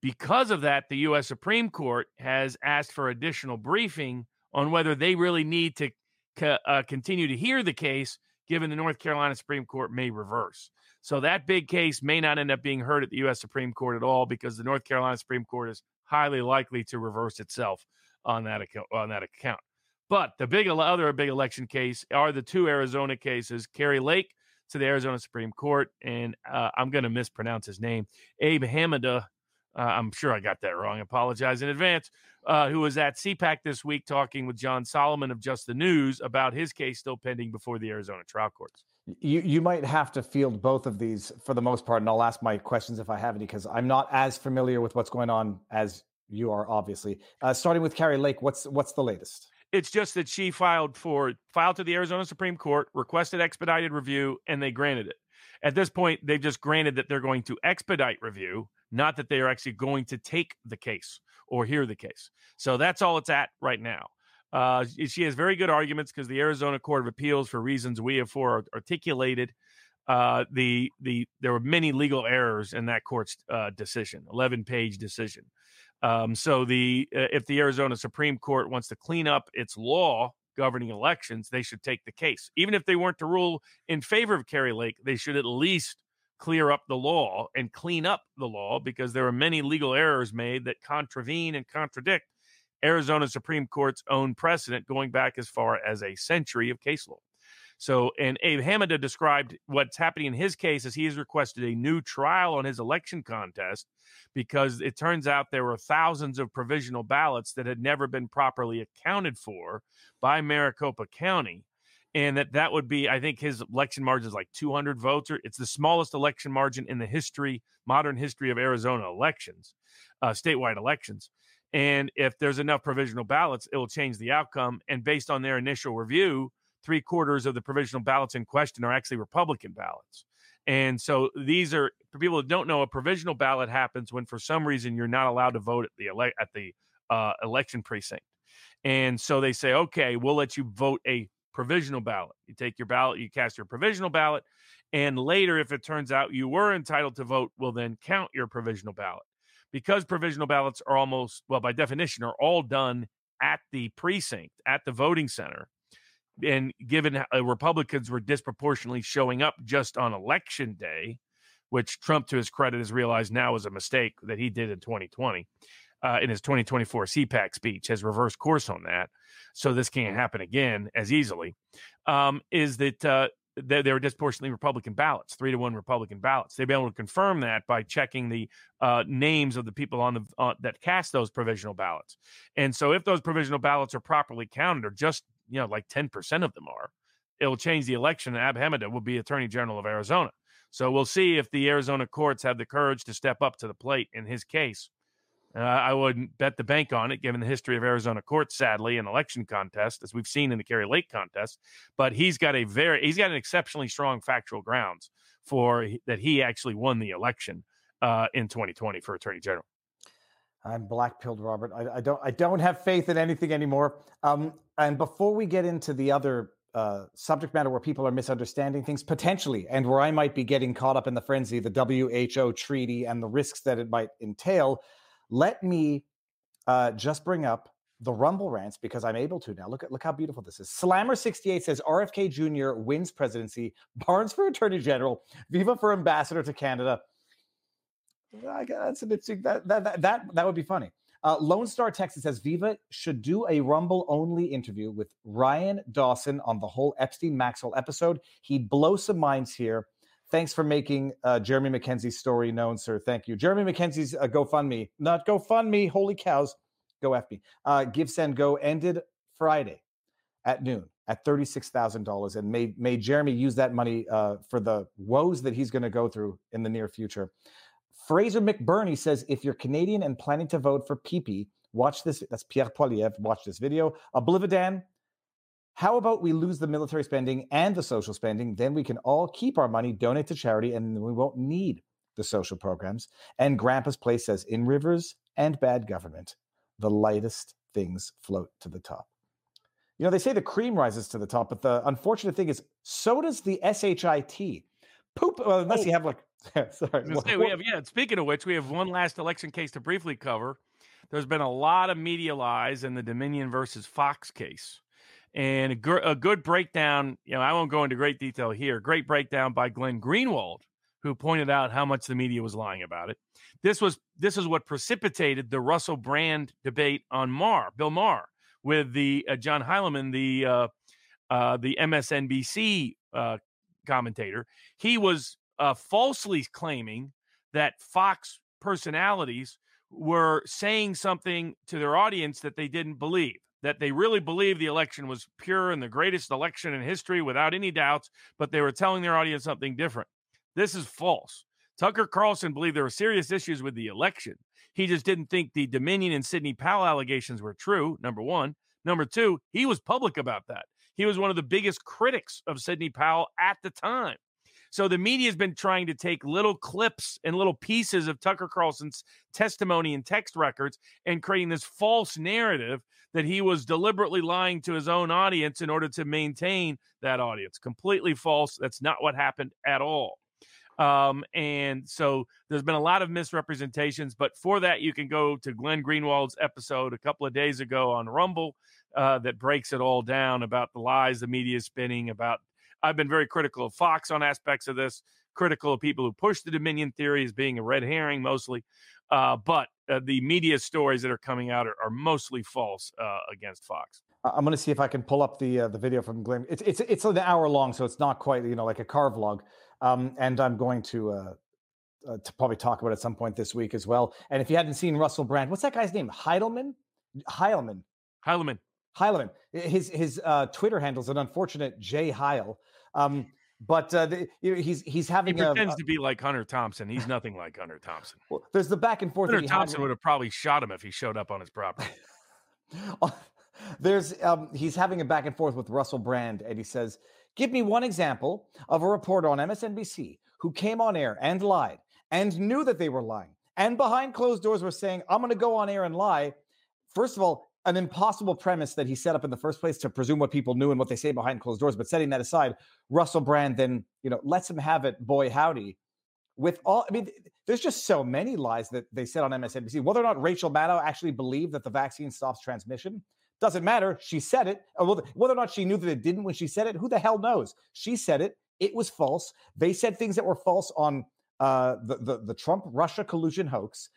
Because of that, the U.S. Supreme Court has asked for additional briefing on whether they really need to uh, continue to hear the case, given the North Carolina Supreme Court may reverse. So that big case may not end up being heard at the U.S. Supreme Court at all because the North Carolina Supreme Court is highly likely to reverse itself on that. On that account. But the big other big election case are the two Arizona cases: Kari Lake to the Arizona Supreme Court, and uh, I'm going to mispronounce his name, Abe Hamadeh. Uh, I'm sure I got that wrong. Apologize in advance. Uh, who was at CPAC this week talking with John Solomon of Just the News about his case still pending before the Arizona trial courts. You you might have to field both of these for the most part, and I'll ask my questions if I have any because I'm not as familiar with what's going on as you are. Obviously, uh, starting with Kari Lake, what's what's the latest? It's just that she filed for filed to the Arizona Supreme Court, requested expedited review, and they granted it. At this point, they've just granted that they're going to expedite review, not that they are actually going to take the case or hear the case. So that's all it's at right now. Uh, she has very good arguments because the Arizona Court of Appeals, for reasons we have for articulated, uh, the the there were many legal errors in that court's uh, decision, eleven page decision. Um, so the uh, if the Arizona Supreme Court wants to clean up its law governing elections, they should take the case. Even if they weren't to rule in favor of Kari Lake, they should at least clear up the law and clean up the law because there are many legal errors made that contravene and contradict Arizona Supreme Court's own precedent going back as far as a century of case law. So, and Abe Hamadeh described what's happening in his case as he has requested a new trial on his election contest because it turns out there were thousands of provisional ballots that had never been properly accounted for by Maricopa County. And that that would be, I think his election margin is like 200 votes. Or it's the smallest election margin in the history, modern history of Arizona elections, uh, statewide elections. And if there's enough provisional ballots, it will change the outcome. And based on their initial review, three quarters of the provisional ballots in question are actually Republican ballots. And so these are for people that don't know, a provisional ballot happens when for some reason you're not allowed to vote at the ele- at the uh, election precinct. And so they say, okay, we'll let you vote a provisional ballot. You take your ballot, you cast your provisional ballot, and later, if it turns out you were entitled to vote, we'll then count your provisional ballot because provisional ballots are almost, well, by definition, are all done at the precinct, at the voting center. And given uh, Republicans were disproportionately showing up just on election day, which Trump, to his credit, has realized now was a mistake that he did in 2020. Uh, in his 2024 CPAC speech, has reversed course on that. So this can't happen again as easily. Um, is that uh, they, they were disproportionately Republican ballots, three to one Republican ballots. They've been able to confirm that by checking the uh, names of the people on the uh, that cast those provisional ballots. And so, if those provisional ballots are properly counted, or just you know like ten percent of them are, it'll change the election. And Abe Hamadeh will be Attorney General of Arizona. So we'll see if the Arizona courts have the courage to step up to the plate in his case uh, I wouldn't bet the bank on it, given the history of Arizona courts, sadly, in election contests, as we've seen in the Kari Lake contest. But he's got a very, he's got an exceptionally strong factual grounds for that he actually won the election uh, in 2020 for Attorney General. I'm black pilled, Robert. I, I, don't. I don't have faith in anything anymore. Um, and before we get into the other uh, subject matter where people are misunderstanding things potentially, and where I might be getting caught up in the frenzy, the WHO treaty and the risks that it might entail, let me uh, just bring up the Rumble rants because I'm able to now. Look at look how beautiful this is. Slammer68 says RFK Jr. wins presidency, Barnes for Attorney General, Viva for Ambassador to Canada. I guess that's a bit that that that that, that would be funny. Uh, Lone Star Texas says Viva should do a Rumble only interview with Ryan Dawson on the whole Epstein Maxwell episode. He'd blow some minds here. Thanks for making uh, Jeremy McKenzie's story known, sir. Thank you. Jeremy McKenzie's uh, GoFundMe, not GoFundMe, holy cows, go FB. Uh, Give, Send, Go ended Friday at noon at $36,000 and made, made Jeremy use that money uh, for the woes that he's going to go through in the near future. Fraser McBurney says if you're Canadian and planning to vote for PP, watch this. That's Pierre Poilievre. Watch this video. Oblividan, how about we lose the military spending and the social spending? Then we can all keep our money, donate to charity, and we won't need the social programs. And Grandpa's Place says in rivers and bad government, the lightest things float to the top. You know, they say the cream rises to the top, but the unfortunate thing is, so does the SHIT. Poop, well, unless oh. you have like Sorry. Say, we have yeah. Speaking of which, we have one last election case to briefly cover. There's been a lot of media lies in the Dominion versus Fox case, and a, gr- a good breakdown. You know, I won't go into great detail here. Great breakdown by Glenn Greenwald, who pointed out how much the media was lying about it. This was this is what precipitated the Russell Brand debate on Maher, Bill Maher, with the uh, John Heilemann, the uh, uh, the MSNBC uh, commentator. He was uh, falsely claiming that Fox personalities were saying something to their audience that they didn't believe, that they really believed the election was pure and the greatest election in history without any doubts, but they were telling their audience something different. This is false. Tucker Carlson believed there were serious issues with the election. He just didn't think the Dominion and Sidney Powell allegations were true, number one. Number two, he was public about that. He was one of the biggest critics of Sidney Powell at the time. So the media has been trying to take little clips and little pieces of Tucker Carlson's testimony and text records and creating this false narrative that he was deliberately lying to his own audience in order to maintain that audience. Completely false. That's not what happened at all. Um, and so there's been a lot of misrepresentations, but for that, you can go to Glenn Greenwald's episode a couple of days ago on Rumble uh, that breaks it all down about the lies the media is spinning about I've been very critical of Fox on aspects of this, critical of people who push the Dominion theory as being a red herring mostly. Uh, but uh, the media stories that are coming out are, are mostly false uh, against Fox. I'm going to see if I can pull up the uh, the video from Glenn. It's it's it's an hour long, so it's not quite you know like a car vlog. Um, and I'm going to uh, uh, to probably talk about at some point this week as well. And if you hadn't seen Russell Brand, what's that guy's name? Heidelman, Heilman, Heilemann. Heilemann. His his uh, Twitter handle is an unfortunate J Heil. Um, but uh, the, you know, he's he's having he pretends a, to be like Hunter Thompson. He's nothing like Hunter Thompson. Well, there's the back and forth. Hunter Thompson would have probably shot him if he showed up on his property. there's um, he's having a back and forth with Russell Brand, and he says, "Give me one example of a reporter on MSNBC who came on air and lied and knew that they were lying, and behind closed doors were saying, "I'm going to go on air and lie." First of all, an impossible premise that he set up in the first place to presume what people knew and what they say behind closed doors. But setting that aside, Russell Brand then you know lets him have it. Boy, howdy! With all, I mean, there's just so many lies that they said on MSNBC. Whether or not Rachel Maddow actually believed that the vaccine stops transmission doesn't matter. She said it. Whether or not she knew that it didn't when she said it, who the hell knows? She said it. It was false. They said things that were false on uh, the, the the Trump Russia collusion hoax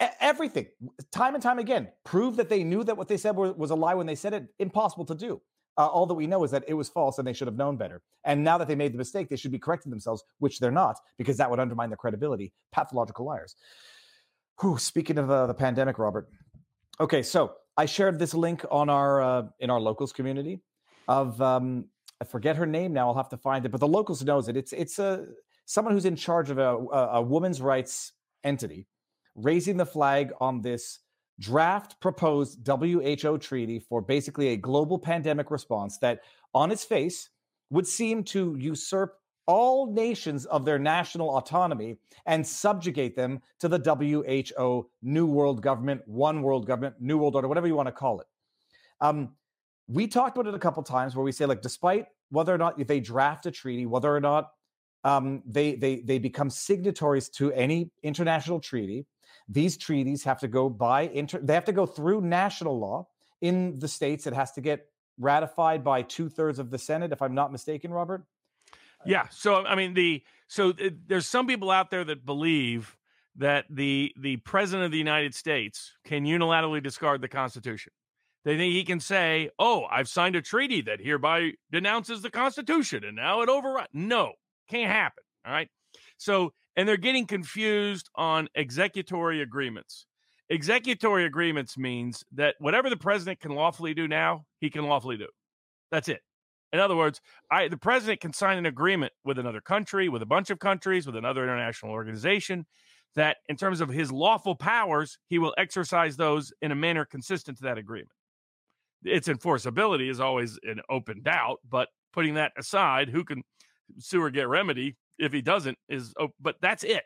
everything. Time and time again prove that they knew that what they said was a lie when they said it impossible to do. Uh, all that we know is that it was false and they should have known better. And now that they made the mistake they should be correcting themselves which they're not because that would undermine their credibility. Pathological liars. Whew, speaking of uh, the pandemic robert. Okay so i shared this link on our uh, in our locals community of um, i forget her name now i'll have to find it but the locals knows it. It's it's a someone who's in charge of a, a, a woman's rights entity raising the flag on this draft proposed WHO treaty for basically a global pandemic response that, on its face, would seem to usurp all nations of their national autonomy and subjugate them to the WHO, New World Government, One World Government, New World Order, whatever you want to call it. Um, we talked about it a couple times where we say, like, despite whether or not they draft a treaty, whether or not um, they they they become signatories to any international treaty, these treaties have to go by inter- they have to go through national law in the states. It has to get ratified by two thirds of the Senate, if I'm not mistaken, Robert. Uh, yeah. So I mean, the so th- there's some people out there that believe that the the president of the United States can unilaterally discard the Constitution. They think he can say, "Oh, I've signed a treaty that hereby denounces the Constitution, and now it overrides." No, can't happen. All right. So, and they're getting confused on executory agreements. Executory agreements means that whatever the president can lawfully do now, he can lawfully do. That's it. In other words, I, the president can sign an agreement with another country, with a bunch of countries, with another international organization, that in terms of his lawful powers, he will exercise those in a manner consistent to that agreement. Its enforceability is always an open doubt, but putting that aside, who can sue or get remedy if he doesn't is, oh, but that's it.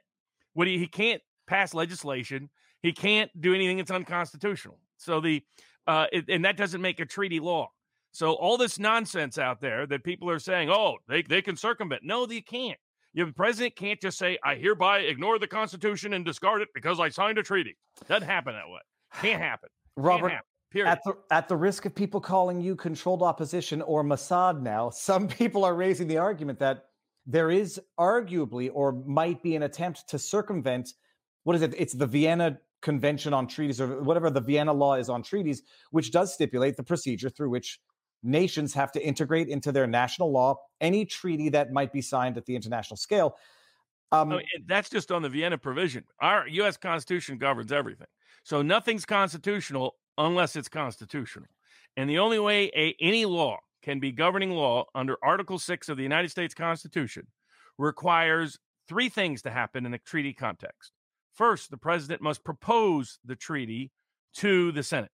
What he, he can't pass legislation, he can't do anything that's unconstitutional. So the, uh, it, and that doesn't make a treaty law. So all this nonsense out there that people are saying, oh, they, they can circumvent. No, they can't. The president can't just say, I hereby ignore the Constitution and discard it because I signed a treaty. Doesn't happen that way. Can't happen. Robert, Can't happen. Period. At the, at the risk of people calling you controlled opposition or Mossad now, some people are raising the argument that there is arguably or might be an attempt to circumvent what is it? It's the Vienna Convention on Treaties or whatever the Vienna law is on treaties, which does stipulate the procedure through which nations have to integrate into their national law any treaty that might be signed at the international scale. Um, oh, that's just on the Vienna provision. Our U.S. Constitution governs everything. So nothing's constitutional unless it's constitutional. And the only way a, any law can be governing law under Article 6 of the United States Constitution requires three things to happen in a treaty context. First, the president must propose the treaty to the Senate.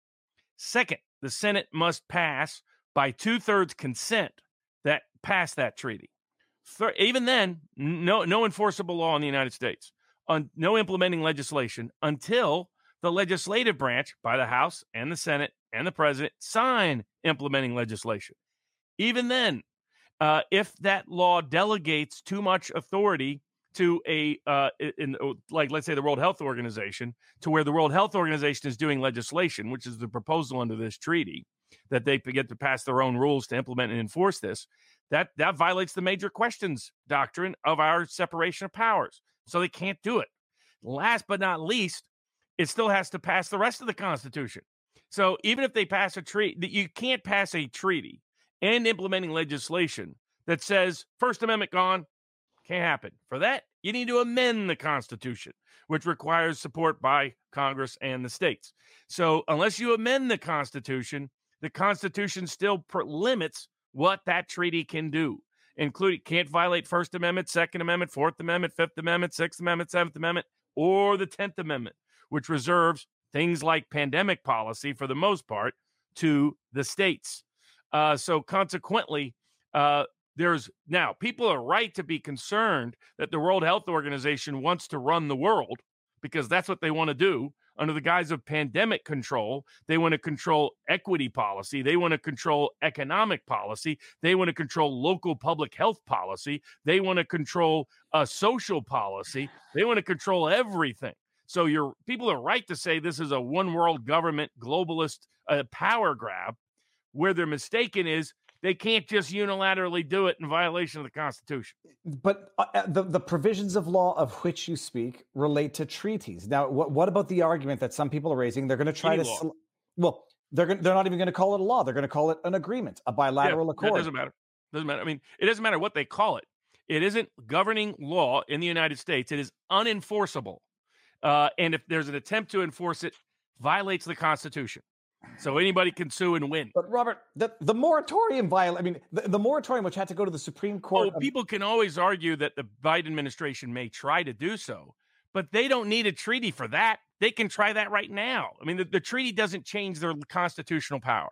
Second, the Senate must pass by two thirds consent that pass that treaty. Third, even then, no no enforceable law in the United States, on no implementing legislation until the legislative branch by the House and the Senate and the president sign implementing legislation. Even then, uh, if that law delegates too much authority to a uh, in like let's say the World Health Organization to where the World Health Organization is doing legislation, which is the proposal under this treaty, that they get to pass their own rules to implement and enforce this, that that violates the major questions doctrine of our separation of powers. So they can't do it. Last but not least, it still has to pass the rest of the Constitution. So even if they pass a treaty, you can't pass a treaty and implementing legislation that says First Amendment gone. Can't happen. For that, you need to amend the Constitution, which requires support by Congress and the states. So unless you amend the Constitution, the Constitution still per- limits what that treaty can do, including can't violate First Amendment, Second Amendment, Fourth Amendment, Fifth Amendment, Sixth Amendment, Seventh Amendment, or the Tenth Amendment, which reserves things like pandemic policy for the most part to the states. Uh, so consequently, uh, there's now people are right to be concerned that the World Health Organization wants to run the world because that's what they want to do under the guise of pandemic control. They want to control equity policy. They want to control economic policy. They want to control local public health policy. They want to control uh, social policy. They want to control everything. So your people are right to say this is a one world government globalist uh, power grab. Where they're mistaken is they can't just unilaterally do it in violation of the Constitution. But uh, uh, the, the provisions of law of which you speak relate to treaties. Now, what, what about the argument that some people are raising? They're going to try Any to, law. well, they're going they're not even going to call it a law. They're going to call it an agreement, a bilateral Yeah, accord. That doesn't matter. Doesn't matter. I mean, it doesn't matter what they call it. It isn't governing law in the United States. It is unenforceable. Uh, and if there's an attempt to enforce it, violates the Constitution. So anybody can sue and win. But Robert, the, the moratorium viol I mean, the, the moratorium which had to go to the Supreme Court. Oh, of- people can always argue that the Biden administration may try to do so, but they don't need a treaty for that. They can try that right now. I mean, the, the treaty doesn't change their constitutional power.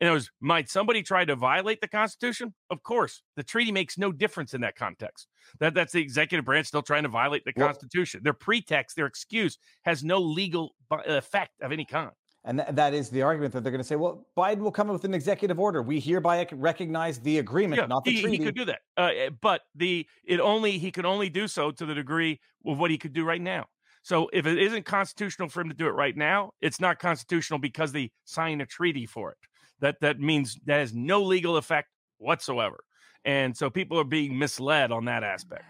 And it was, might somebody try to violate the Constitution? Of course, the treaty makes no difference in that context. That that's the executive branch still trying to violate the Constitution. Their pretext, their excuse, has no legal uh, effect of any kind. And th- that is the argument that they're going to say, well, Biden will come up with an executive order. We hereby recognize the agreement, yeah, not the he, treaty. He could do that, uh, eh, but the it only he could only do so to the degree of what he could do right now. So if it isn't constitutional for him to do it right now, it's not constitutional because they signed a treaty for it. That that means that has no legal effect whatsoever. And so people are being misled on that aspect.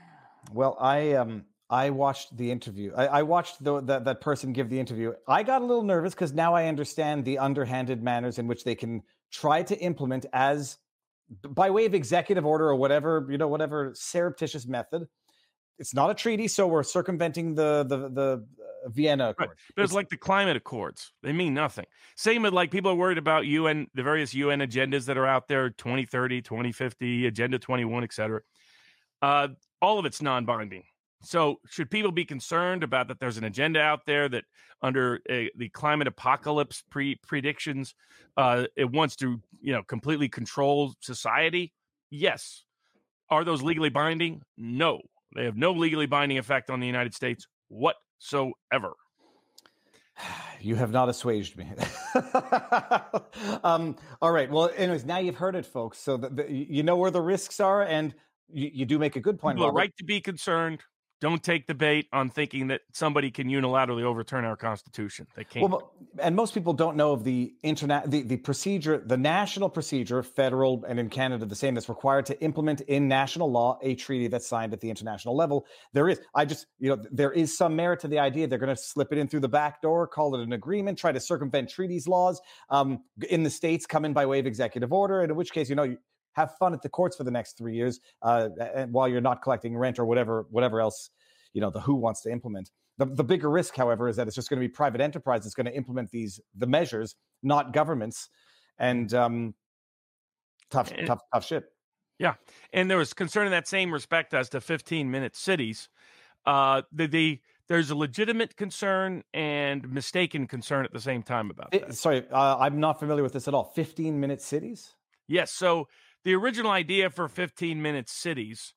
Well, I um I watched the interview. I, I watched the, the, that person give the interview. I got a little nervous because now I understand the underhanded manners in which they can try to implement as by way of executive order or whatever you know whatever surreptitious method. It's not a treaty, so we're circumventing the the the uh, Vienna Accord. Right. But it's, it's, like the climate accords; they mean nothing. Same with like people are worried about UN, the various UN agendas that are out there: 2030, 2050, Agenda 21, etc. Uh, all of it's non-binding so, should people be concerned about that? There's an agenda out there that, under a, the climate apocalypse pre- predictions, uh, it wants to, you know, completely control society. Yes. Are those legally binding? No, they have no legally binding effect on the United States whatsoever. You have not assuaged me. um, all right. Well, anyways, now you've heard it, folks. So the, the, you know where the risks are, and you, you do make a good point. People are right to be concerned don't take the bait on thinking that somebody can unilaterally overturn our constitution. They can't. Well, and most people don't know of the internet, the, the procedure, the national procedure, federal and in Canada the same, that's required to implement in national law a treaty that's signed at the international level. There is, I just, you know, there is some merit to the idea they're going to slip it in through the back door, call it an agreement, try to circumvent treaties laws. Um, in the states, come in by way of executive order, and in which case, you know, have fun at the courts for the next three years uh, and while you're not collecting rent or whatever whatever else you know the who wants to implement the, the bigger risk however is that it's just going to be private enterprise that's going to implement these the measures not governments and um tough and, tough tough shit yeah and there was concern in that same respect as to 15 minute cities uh the, the there's a legitimate concern and mistaken concern at the same time about that. sorry, uh, I'm not familiar with this at all. 15 minute cities? Yes. So the original idea for 15 minute cities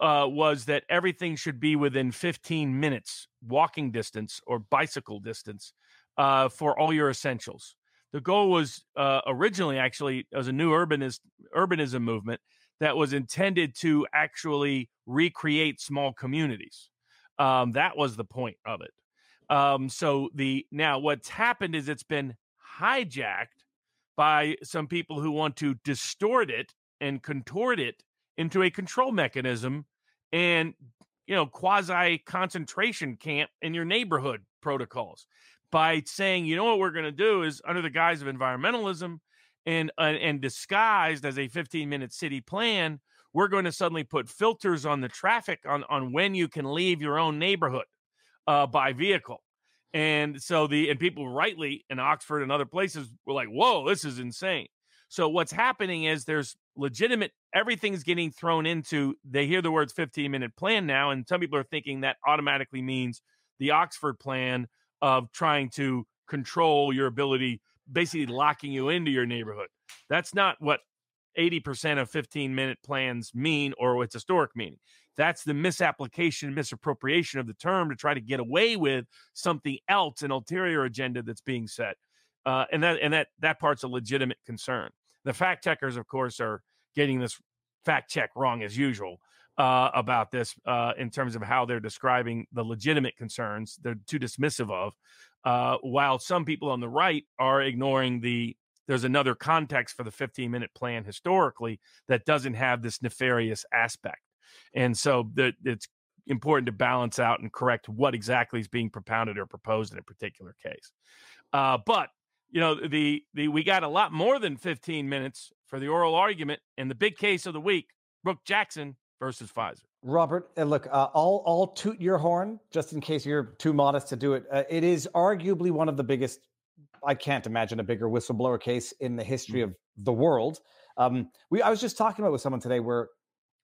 uh, was that everything should be within 15 minutes walking distance or bicycle distance uh, for all your essentials. The goal was uh, originally actually as a new urbanist urbanism movement that was intended to actually recreate small communities. Um, that was the point of it. Um, so the now what's happened is it's been hijacked by some people who want to distort it and contort it into a control mechanism and you know quasi concentration camp in your neighborhood protocols by saying you know what we're going to do is under the guise of environmentalism and uh, and disguised as a 15 minute city plan we're going to suddenly put filters on the traffic on on when you can leave your own neighborhood uh, by vehicle. And so the and people rightly in oxford and other places were like whoa this is insane. So what's happening is there's legitimate everything's getting thrown into they hear the words 15 minute plan now and some people are thinking that automatically means the Oxford plan of trying to control your ability basically locking you into your neighborhood. That's not what 80% of 15 minute plans mean or its historic meaning. That's the misapplication, misappropriation of the term to try to get away with something else, an ulterior agenda that's being set. Uh, and that and that that part's a legitimate concern. The fact checkers, of course, are getting this fact check wrong as usual uh, about this uh, in terms of how they're describing the legitimate concerns they're too dismissive of. Uh, while some people on the right are ignoring the there's another context for the 15 minute plan historically that doesn't have this nefarious aspect. And so the, it's important to balance out and correct what exactly is being propounded or proposed in a particular case. Uh, but you know the the we got a lot more than 15 minutes for the oral argument and the big case of the week brook jackson versus pfizer. Robert uh, look uh, i'll i'll toot your horn just in case you're too modest to do it. Uh, it is arguably one of the biggest i can't imagine a bigger whistleblower case in the history mm-hmm. of the world. Um, we i was just talking about with someone today where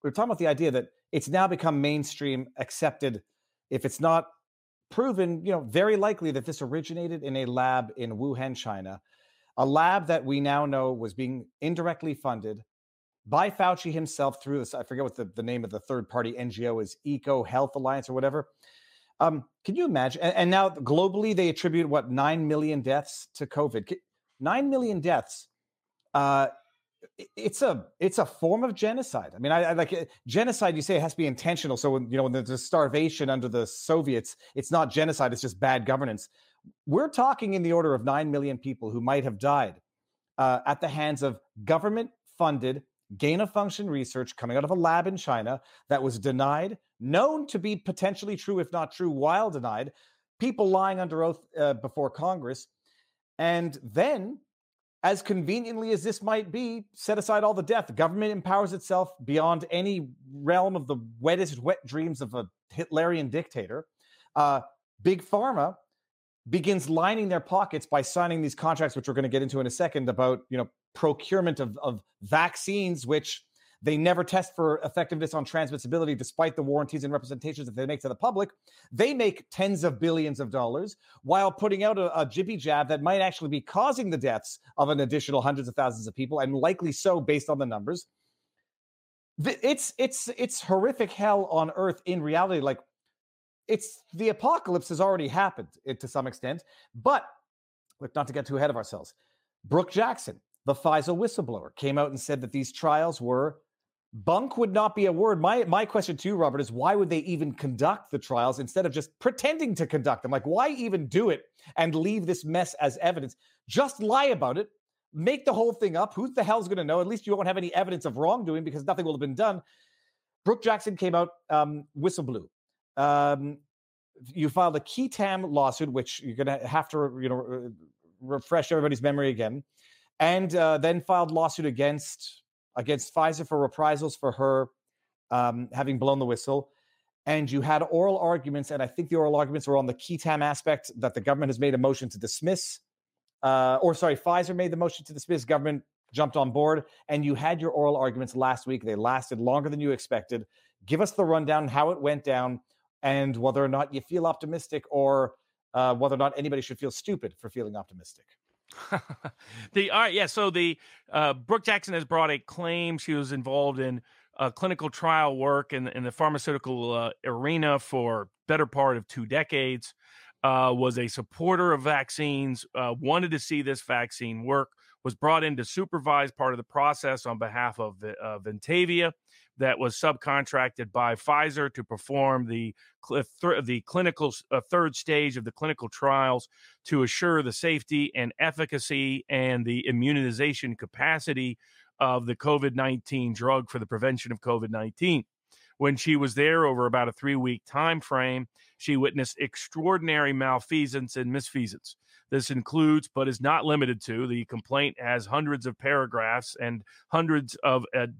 we were talking about the idea that it's now become mainstream accepted. If it's not proven, you know, very likely that this originated in a lab in Wuhan, China. a lab that we now know was being indirectly funded by Fauci himself through this. I forget what the, the name of the third party NGO is, Eco Health Alliance or whatever. Um, can you imagine? And, and, now globally, they attribute what nine million deaths to COVID. Nine million deaths. Uh, it's a it's a form of genocide. I mean, I, I like uh, genocide. You say it has to be intentional. So when you know when there's starvation under the Soviets, it's not genocide. It's just bad governance. We're talking in the order of nine million people who might have died uh, at the hands of government funded gain of function research coming out of a lab in China that was denied, known to be potentially true, if not true, while denied, people lying under oath uh, before Congress. And then, as conveniently as this might be, set aside all the death. The government empowers itself beyond any realm of the wettest wet dreams of a Hitlerian dictator. Uh, Big Pharma begins lining their pockets by signing these contracts, which we're going to get into in a second, about you know procurement of, of vaccines, which they never test for effectiveness on transmissibility, despite the warranties and representations that they make to the public. They make tens of billions of dollars while putting out a, a jibby jab that might actually be causing the deaths of an additional hundreds of thousands of people, and likely so based on the numbers. It's it's it's horrific hell on earth in reality. Like it's the apocalypse has already happened eh, to some extent, but look, not to get too ahead of ourselves. Brook Jackson, the Pfizer whistleblower, came out and said that these trials were bunk would not be a word. My my question to you, Robert, is why would they even conduct the trials instead of just pretending to conduct them? Like, why even do it and leave this mess as evidence? Just lie about it, make the whole thing up. Who the hell's going to know? At least you won't have any evidence of wrongdoing because nothing will have been done. Brook Jackson came out um, whistleblew. Um, you filed a qui tam lawsuit, which you're going to have to you know refresh everybody's memory again and uh, then filed lawsuit against against Pfizer for reprisals for her um, having blown the whistle. And you had oral arguments, and I think the oral arguments were on the qui tam aspect that the government has made a motion to dismiss, uh, or sorry, Pfizer made the motion to dismiss. Government jumped on board, and you had your oral arguments last week. They lasted longer than you expected. Give us the rundown, how it went down, and whether or not you feel optimistic, or uh, whether or not anybody should feel stupid for feeling optimistic. The all right, yeah. So the uh, Brook Jackson has brought a claim she was involved in uh, clinical trial work in, in the pharmaceutical uh, arena for better part of two decades. Uh, was a supporter of vaccines. Uh, wanted to see this vaccine work. Was brought in to supervise part of the process on behalf of uh, Ventavia that was subcontracted by Pfizer to perform the the clinical uh, third stage of the clinical trials to assure the safety and efficacy and the immunization capacity of the COVID 19 drug for the prevention of COVID 19. When she was there over about a three week time frame, she witnessed extraordinary malfeasance and misfeasance. This includes, but is not limited to, the complaint has hundreds of paragraphs and hundreds of ad-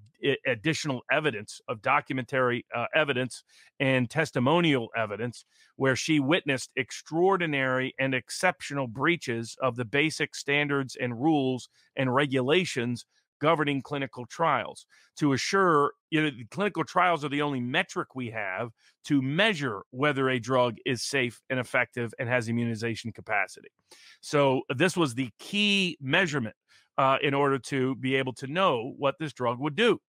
additional evidence of documentary uh, evidence and testimonial evidence where she witnessed extraordinary and exceptional breaches of the basic standards and rules and regulations governing clinical trials to assure you know clinical trials are the only metric we have to measure whether a drug is safe and effective and has immunization capacity. So this was the key measurement uh, in order to be able to know what this drug would do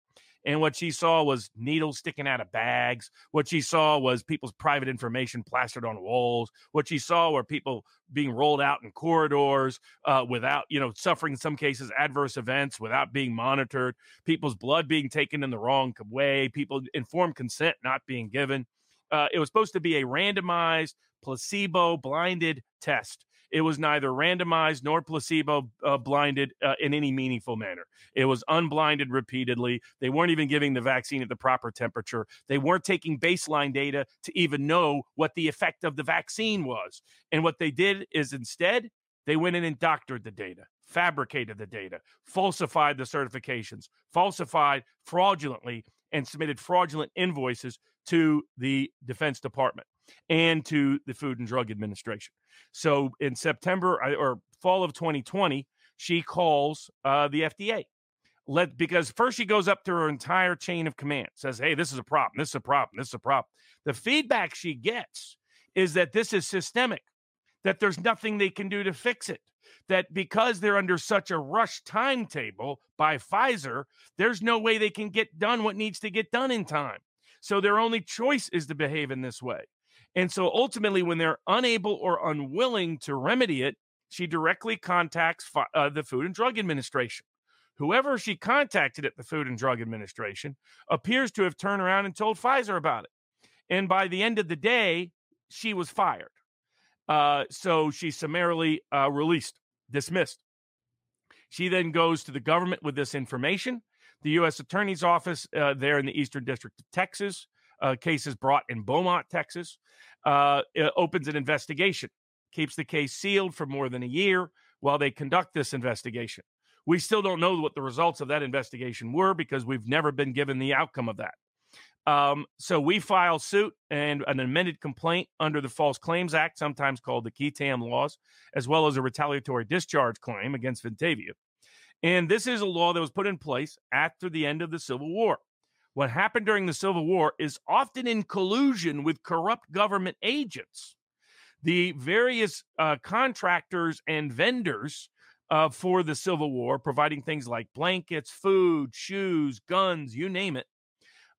and what she saw was needles sticking out of bags. What she saw was people's private information plastered on walls. What she saw were people being rolled out in corridors uh, without, you know, suffering in some cases adverse events without being monitored. People's blood being taken in the wrong way. People informed consent not being given. Uh, it was supposed to be a randomized, placebo blinded test it was neither randomized nor placebo uh, blinded uh, in any meaningful manner. It was unblinded repeatedly. They weren't even giving the vaccine at the proper temperature. They weren't taking baseline data to even know what the effect of the vaccine was. And what they did is instead, they went in and doctored the data, fabricated the data, falsified the certifications, falsified fraudulently, and submitted fraudulent invoices to the Defense Department and to the Food and Drug Administration. So in September or fall of 2020, she calls uh, the FDA. Let because first she goes up to her entire chain of command, says, "Hey, this is a problem. This is a problem. This is a problem." The feedback she gets is that this is systemic. that there's nothing they can do to fix it. That because they're under such a rush timetable by Pfizer, there's no way they can get done what needs to get done in time. So their only choice is to behave in this way. And so ultimately, when they're unable or unwilling to remedy it, she directly contacts uh, the Food and Drug Administration. Whoever she contacted at the Food and Drug Administration appears to have turned around and told Pfizer about it. And by the end of the day, she was fired. Uh, so she summarily uh, released, dismissed. She then goes to the government with this information. The U.S. Attorney's Office uh, there in the Eastern District of Texas, uh, cases brought in Beaumont, Texas, uh, opens an investigation, keeps the case sealed for more than a year while they conduct this investigation. We still don't know what the results of that investigation were because we've never been given the outcome of that. Um, so we file suit and an amended complaint under the False Claims Act, sometimes called the tam laws, as well as a retaliatory discharge claim against Ventavia. And this is a law that was put in place after the end of the Civil War. What happened during the Civil War is often in collusion with corrupt government agents. The various uh, contractors and vendors uh, for the Civil War, providing things like blankets, food, shoes, guns, you name it,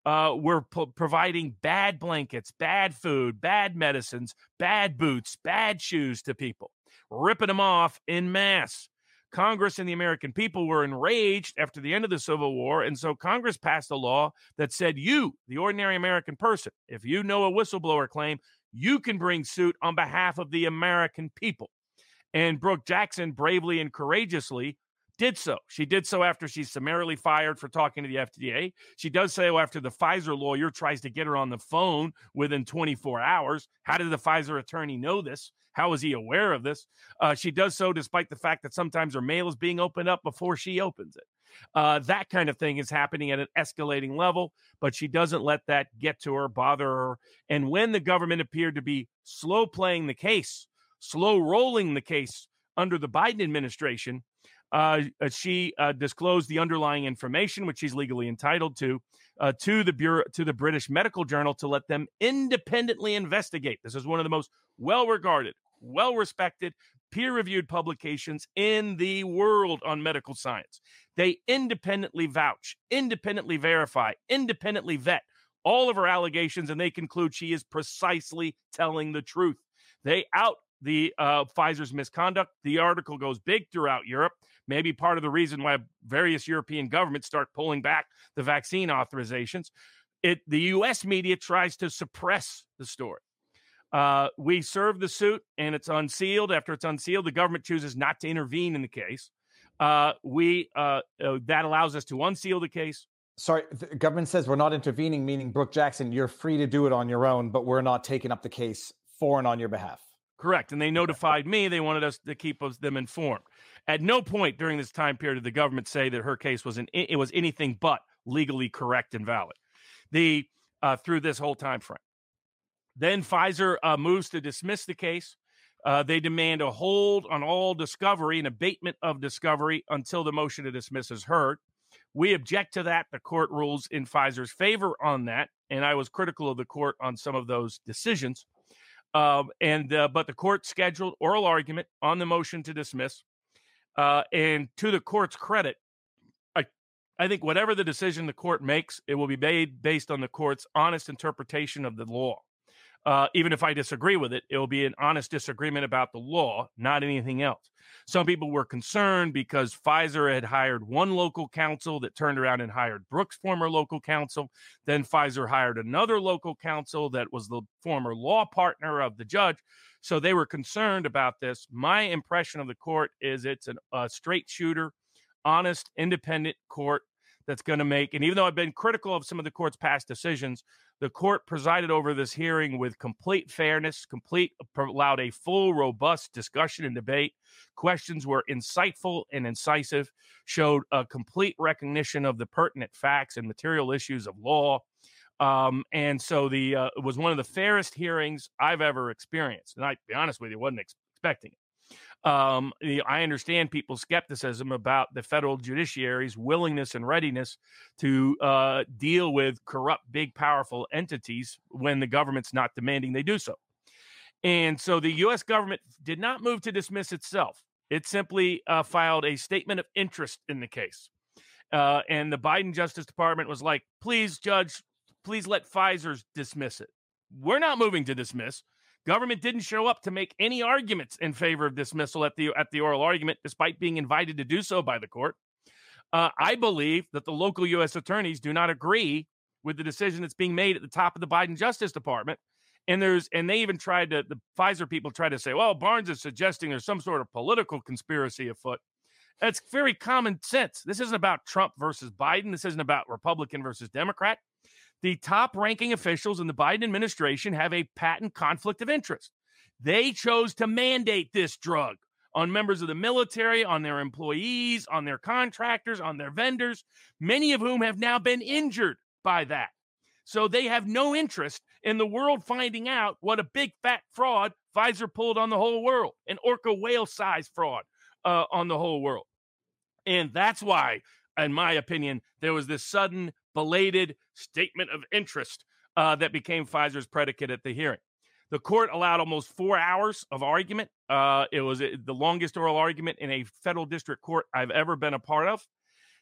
uh, were providing bad blankets, bad food, bad medicines, bad boots, bad shoes to people, ripping them off in mass. Congress and the American people were enraged after the end of the Civil War. And so Congress passed a law that said, you, the ordinary American person, if you know a whistleblower claim, you can bring suit on behalf of the American people. And Brook Jackson bravely and courageously did so. She did so after she's summarily fired for talking to the FDA. She does say, so after the Pfizer lawyer tries to get her on the phone within 24 hours. How did the Pfizer attorney know this? How is he aware of this? Uh, she does so despite the fact that sometimes her mail is being opened up before she opens it. Uh, that kind of thing is happening at an escalating level, but she doesn't let that get to her, bother her. And when the government appeared to be slow playing the case, slow rolling the case under the Biden administration, uh, uh, she uh, disclosed the underlying information, which she's legally entitled to, uh, to the Bureau, to the British Medical Journal to let them independently investigate. This is one of the most well-regarded, well-respected, peer-reviewed publications in the world on medical science. They independently vouch, independently verify, independently vet all of her allegations, and they conclude she is precisely telling the truth. They out the uh, Pfizer's misconduct. The article goes big throughout Europe. Maybe part of the reason why various European governments start pulling back the vaccine authorizations. It the U.S. media tries to suppress the story. Uh, we serve the suit and it's unsealed. After it's unsealed, the government chooses not to intervene in the case. Uh, we uh, uh that allows us to unseal the case. Sorry, the government says we're not intervening, meaning Brook Jackson, you're free to do it on your own, but we're not taking up the case for and on your behalf. Correct. And they notified me. They wanted us to keep us, them informed. At no point during this time period did the government say that her case was an, it was anything but legally correct and valid. The uh, through this whole time frame. Then Pfizer uh, moves to dismiss the case. Uh, they demand a hold on all discovery and abatement of discovery until the motion to dismiss is heard. We object to that. The court rules in Pfizer's favor on that, and I was critical of the court on some of those decisions. Um, and uh, but the court scheduled oral argument on the motion to dismiss. Uh, and to the court's credit, I I think whatever the decision the court makes, it will be made based on the court's honest interpretation of the law. Uh, even if I disagree with it, it will be an honest disagreement about the law, not anything else. Some people were concerned because Pfizer had hired one local counsel that turned around and hired Brook's former local counsel. Then Pfizer hired another local counsel that was the former law partner of the judge. So they were concerned about this. My impression of the court is it's an, a straight shooter, honest, independent court that's going to make. And even though I've been critical of some of the court's past decisions, the court presided over this hearing with complete fairness, complete allowed a full, robust discussion and debate. Questions were insightful and incisive, showed a complete recognition of the pertinent facts and material issues of law. Um, and so the uh, it was one of the fairest hearings I've ever experienced. And I, be honest with you, wasn't ex- expecting it. Um, I understand people's skepticism about the federal judiciary's willingness and readiness to uh, deal with corrupt, big, powerful entities when the government's not demanding they do so. And so the U.S. government did not move to dismiss itself. It simply uh, filed a statement of interest in the case. Uh, and the Biden Justice Department was like, please, Judge, please let Pfizer's dismiss it. We're not moving to dismiss. Government didn't show up to make any arguments in favor of dismissal at the at the oral argument, despite being invited to do so by the court. Uh, I believe that the local U.S. attorneys do not agree with the decision that's being made at the top of the Biden Justice Department. And there's and they even tried to the Pfizer people tried to say, well, Barnes is suggesting there's some sort of political conspiracy afoot. That's very common sense. This isn't about Trump versus Biden. This isn't about Republican versus Democrat. The top ranking officials in the Biden administration have a patent conflict of interest. They chose to mandate this drug on members of the military, on their employees, on their contractors, on their vendors, many of whom have now been injured by that. So they have no interest in the world finding out what a big fat fraud Pfizer pulled on the whole world, an orca whale size fraud uh, on the whole world. And that's why, in my opinion, there was this sudden, belated statement of interest uh, that became Pfizer's predicate at the hearing. The court allowed almost four hours of argument. Uh, it was uh, the longest oral argument in a federal district court I've ever been a part of.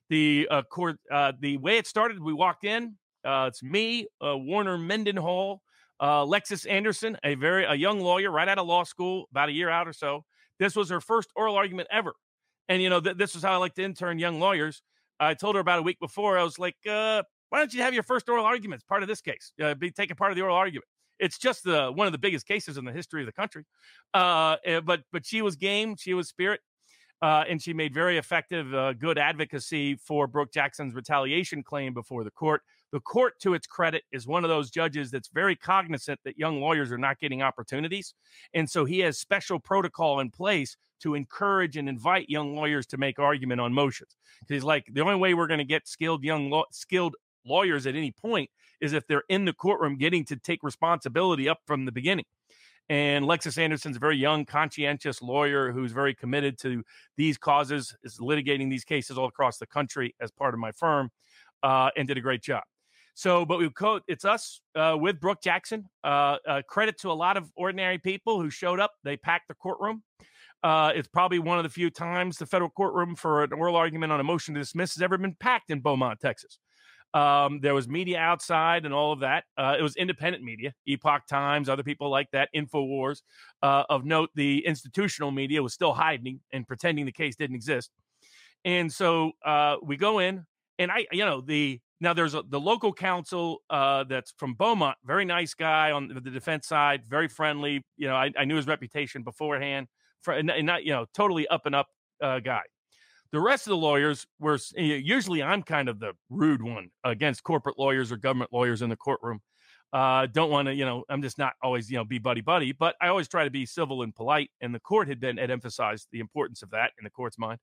The uh, court, uh, the way it started, we walked in. Uh, it's me, Warner Mendenhall, Lexis Anderson, a very a young lawyer right out of law school, about a year out or so. This was her first oral argument ever, and you know th- this is how I like to intern young lawyers. I told her about a week before. I was like, uh, "Why don't you have your first oral argument part of this case? Uh, be taking part of the oral argument." It's just the one of the biggest cases in the history of the country. Uh, eh, but but she was game. She was spirit. Uh, and she made very effective, uh, good advocacy for Brook Jackson's retaliation claim before the court. The court, to its credit, is one of those judges that's very cognizant that young lawyers are not getting opportunities. And so he has special protocol in place to encourage and invite young lawyers to make argument on motions. Because he's like, the only way we're going to get skilled young law- skilled lawyers at any point is if they're in the courtroom getting to take responsibility up from the beginning. And Lexis Anderson's a very young, conscientious lawyer who's very committed to these causes, is litigating these cases all across the country as part of my firm, uh, and did a great job. So, but we quote, it's us uh, with Brook Jackson. Uh, uh, credit to a lot of ordinary people who showed up. They packed the courtroom. Uh, it's probably one of the few times the federal courtroom for an oral argument on a motion to dismiss has ever been packed in Beaumont, Texas. Um, there was media outside and all of that. Uh, it was independent media, Epoch Times, other people like that, Infowars. Uh, of note, the institutional media was still hiding and pretending the case didn't exist. And so we go in, and I, you know, the now there's a, the local counsel uh, that's from Beaumont, very nice guy on the defense side, very friendly. You know, I, I knew his reputation beforehand, for, and not you know, totally up and up uh, guy. The rest of the lawyers were usually I'm kind of the rude one against corporate lawyers or government lawyers in the courtroom. Uh, don't want to, you know, I'm just not always, you know, be buddy buddy, but I always try to be civil and polite. And the court had been had emphasized the importance of that in the court's mind.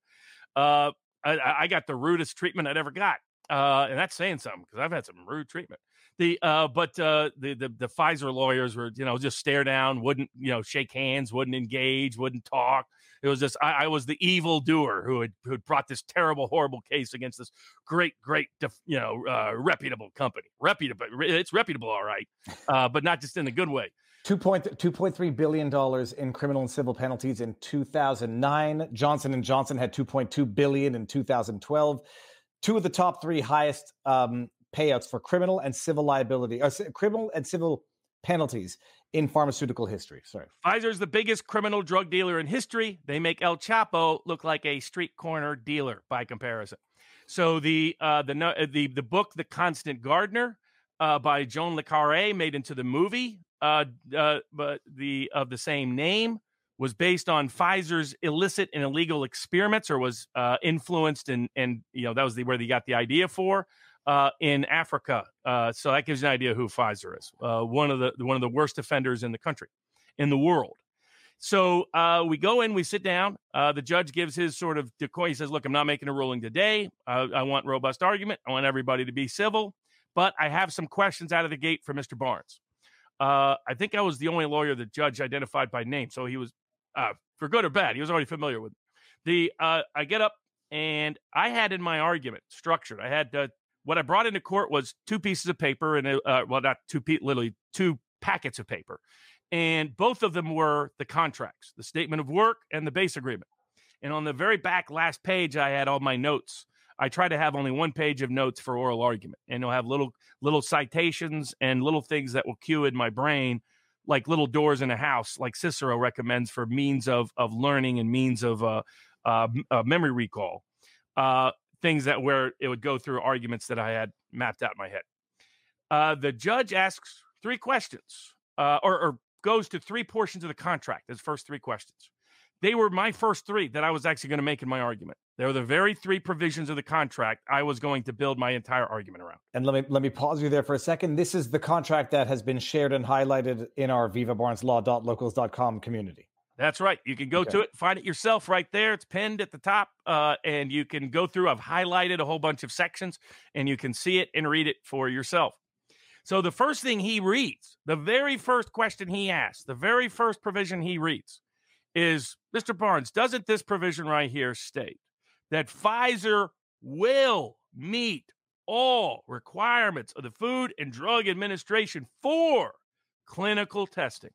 Uh, I, I got the rudest treatment I'd ever got, uh, and that's saying something because I've had some rude treatment. The uh, but uh, the, the the Pfizer lawyers were you know just stare down, wouldn't you know shake hands, wouldn't engage, wouldn't talk. It was just I, I was the evil doer who had who had brought this terrible, horrible case against this great, great, you know, uh, reputable company. Reputable, it's reputable, all right, uh, but not just in a good way. $2.3 billion in criminal and civil penalties in 2009. Johnson & Johnson had 2.2 billion in 2012. Two of the top three highest um, payouts for criminal and civil liability, or criminal and civil penalties in pharmaceutical history. Sorry. Pfizer's the biggest criminal drug dealer in history. They make El Chapo look like a street corner dealer by comparison. So the uh, the uh, the the book The Constant Gardener uh, by John le Carré made into the movie uh, uh, but the of the same name was based on Pfizer's illicit and illegal experiments or was uh, influenced and and you know that was the, where they got the idea for uh, in Africa. Uh, so that gives you an idea who Pfizer is. Uh, one of the one of the worst offenders in the country, in the world. So uh, we go in, we sit down. Uh, the judge gives his sort of decoy. He says, "Look, I'm not making a ruling today. I want robust argument. I want everybody to be civil, but I have some questions out of the gate for Mr. Barnes." Uh, I think I was the only lawyer the judge identified by name, so he was, for good or bad, he was already familiar with. The I get up and I had in my argument structured. I had what I brought into court was two pieces of paper and uh, well, not two, pe- literally two packets of paper, and both of them were the contracts, the statement of work and the base agreement. And on the very back last page, I had all my notes. I try to have only one page of notes for oral argument, and you'll have little little citations and little things that will cue in my brain, like little doors in a house, like Cicero recommends for means of of learning and means of uh, uh, uh memory recall. Uh, things that where it would go through arguments that I had mapped out in my head. Uh, the judge asks three questions, uh, or, or goes to three portions of the contract. His first three questions. They were my first three that I was actually going to make in my argument. They were the very three provisions of the contract I was going to build my entire argument around. And let me let me pause you there for a second. This is the contract that has been shared and highlighted in our vivabarneslaw.locals.com community. That's right. You can go okay. to it, find it yourself right there. It's pinned at the top, uh, and you can go through. I've highlighted a whole bunch of sections, and you can see it and read it for yourself. So the first thing he reads, the very first question he asks, the very first provision he reads is Mr. Barnes, doesn't this provision right here state that Pfizer will meet all requirements of the Food and Drug Administration for clinical testing?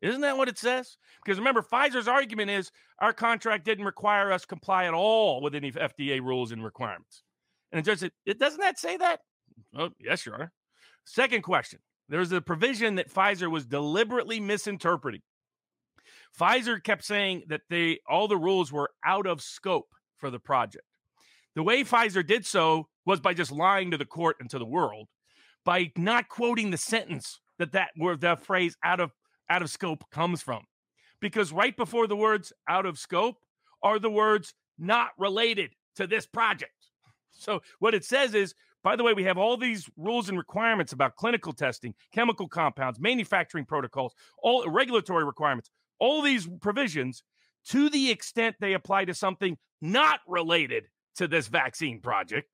Isn't that what it says? Because remember, Pfizer's argument is our contract didn't require us comply at all with any FDA rules and requirements. And the judge said, it doesn't that say that? Oh, yes, you are. Second question. There's a provision that Pfizer was deliberately misinterpreting. Pfizer kept saying that they all the rules were out of scope for the project. The way Pfizer did so was by just lying to the court and to the world by not quoting the sentence that that where that phrase out of out of scope comes from. Because right before the words out of scope are the words not related to this project. So what it says is by the way, we have all these rules and requirements about clinical testing, chemical compounds, manufacturing protocols, all regulatory requirements all these provisions to the extent they apply to something not related to this vaccine project.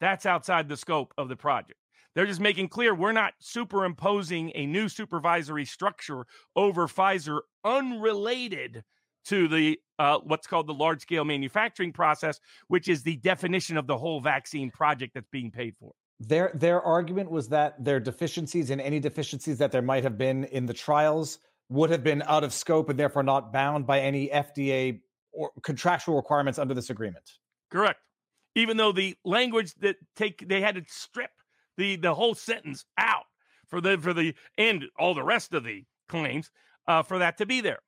That's outside the scope of the project. They're just making clear we're not superimposing a new supervisory structure over Pfizer unrelated to the uh, what's called the large scale manufacturing process, which is the definition of the whole vaccine project that's being paid for. Their their argument was that their deficiencies and any deficiencies that there might have been in the trials would have been out of scope and therefore not bound by any FDA or contractual requirements under this agreement. Correct. Even though the language that take they had to strip the the whole sentence out for the for the and all the rest of the claims uh, for that to be there.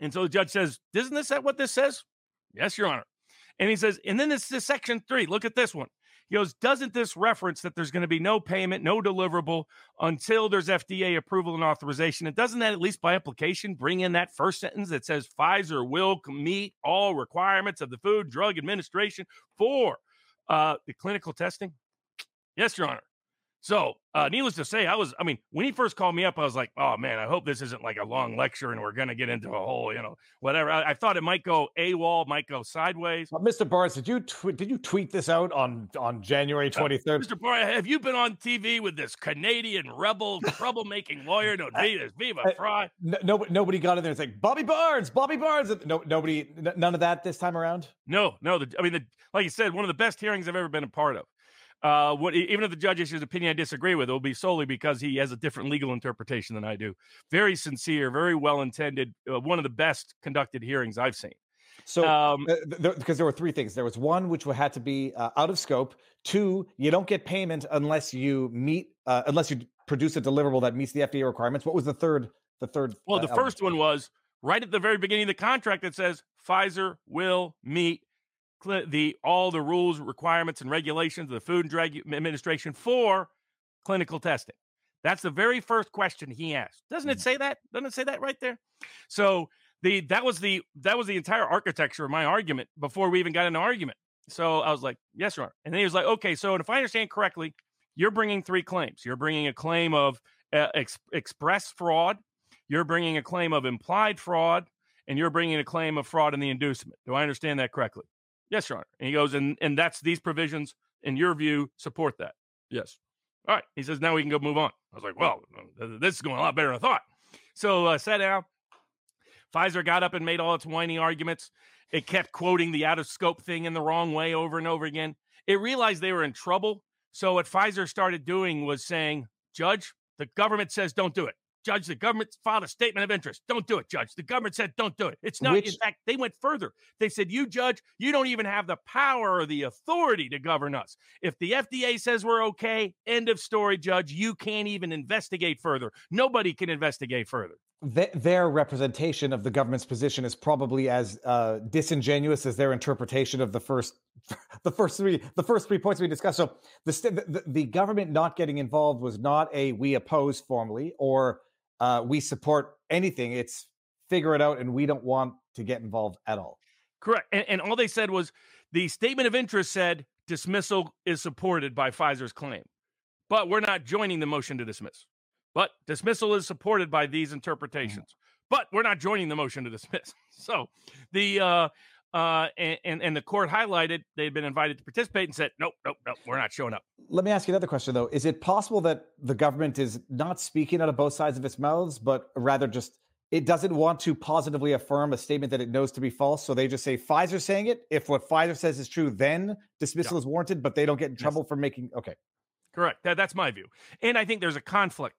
And so the judge says, "Isn't this what this says?" Yes, Your Honor. And he says, and then this is section three. Look at this one. He goes, doesn't this reference that there's going to be no payment, no deliverable until there's FDA approval and authorization? And doesn't that, at least by implication, bring in that first sentence that says Pfizer will meet all requirements of the Food Drug Administration for uh, the clinical testing? Yes, Your Honor. So, uh, needless to say, I was, I mean, when he first called me up, I was like, oh man, I hope this isn't like a long lecture and we're going to get into a whole, you know, whatever. I, I, thought it might go AWOL, might go sideways. Uh, Mr. Barnes, did you tw- did you tweet this out on on January 23rd? Uh, Mr. Barnes, have you been on TV with this Canadian rebel troublemaking lawyer? No, Viva, Viva Frei. No, nobody got in there. It's like Bobby Barnes, Bobby Barnes. No, nobody, n- none of that this time around. No, no. The, I mean, the, like you said, one of the best hearings I've ever been a part of uh, what even if the judge issues an opinion I disagree with, it will be solely because he has a different legal interpretation than I do. Very sincere, very well intended, uh, one of the best conducted hearings I've seen. So, um, uh, th- because there were three things. There was one which had to be uh, out of scope. Two, you don't get payment unless you meet, uh, unless you produce a deliverable that meets the FDA requirements. What was the third? The third. Well, the uh, first one was right at the very beginning of the contract that says Pfizer will meet the all the rules, requirements, and regulations of the Food and Drug Administration for clinical testing. That's the very first question he asked. Doesn't it mm. say that? Doesn't it say that right there? So the that was the that was the entire architecture of my argument before we even got an argument. So I was like, yes, sir. And then he was like, okay, so if I understand correctly, you're bringing three claims. You're bringing a claim of uh, ex- express fraud. You're bringing a claim of implied fraud, and you're bringing a claim of fraud in the inducement. Do I understand that correctly? Yes, Your Honor. And he goes, and and that's these provisions, in your view, support that. Yes. All right. He says, now we can go move on. I was like, well, this is going a lot better than I thought. So uh, sat down. Pfizer got up and made all its whiny arguments. It kept quoting the out of scope thing in the wrong way over and over again. It realized they were in trouble. So what Pfizer started doing was saying, Judge, the government says don't do it. Judge, the government filed a statement of interest. Don't do it, Judge. The government said don't do it. It's not. Which, in fact, they went further. They said, you, Judge, you don't even have the power or the authority to govern us. If the FDA says we're okay, end of story, Judge. You can't even investigate further. Nobody can investigate further. their representation of the government's position is probably as uh, disingenuous as their interpretation of the first, the first three, the first three points we discussed. So the, the, the government not getting involved was not a we oppose formally or uh, we support anything. It's figure it out, and we don't want to get involved at all. Correct. And, and all they said was the statement of interest said dismissal is supported by Pfizer's claim, but we're not joining the motion to dismiss. But dismissal is supported by these mm-hmm. interpretations, mm-hmm. but we're not joining the motion to dismiss. So the uh, uh, and, and, and the court highlighted they had been invited to participate and said, nope, nope, nope, we're not showing up. Let me ask you another question though: Is it possible that the government is not speaking out of both sides of its mouths, but rather just it doesn't want to positively affirm a statement that it knows to be false, so they just say Pfizer saying it. If what Pfizer says is true, then dismissal yeah. is warranted, but they don't get in trouble yes. for making okay. Correct. That, that's my view, and I think there's a conflict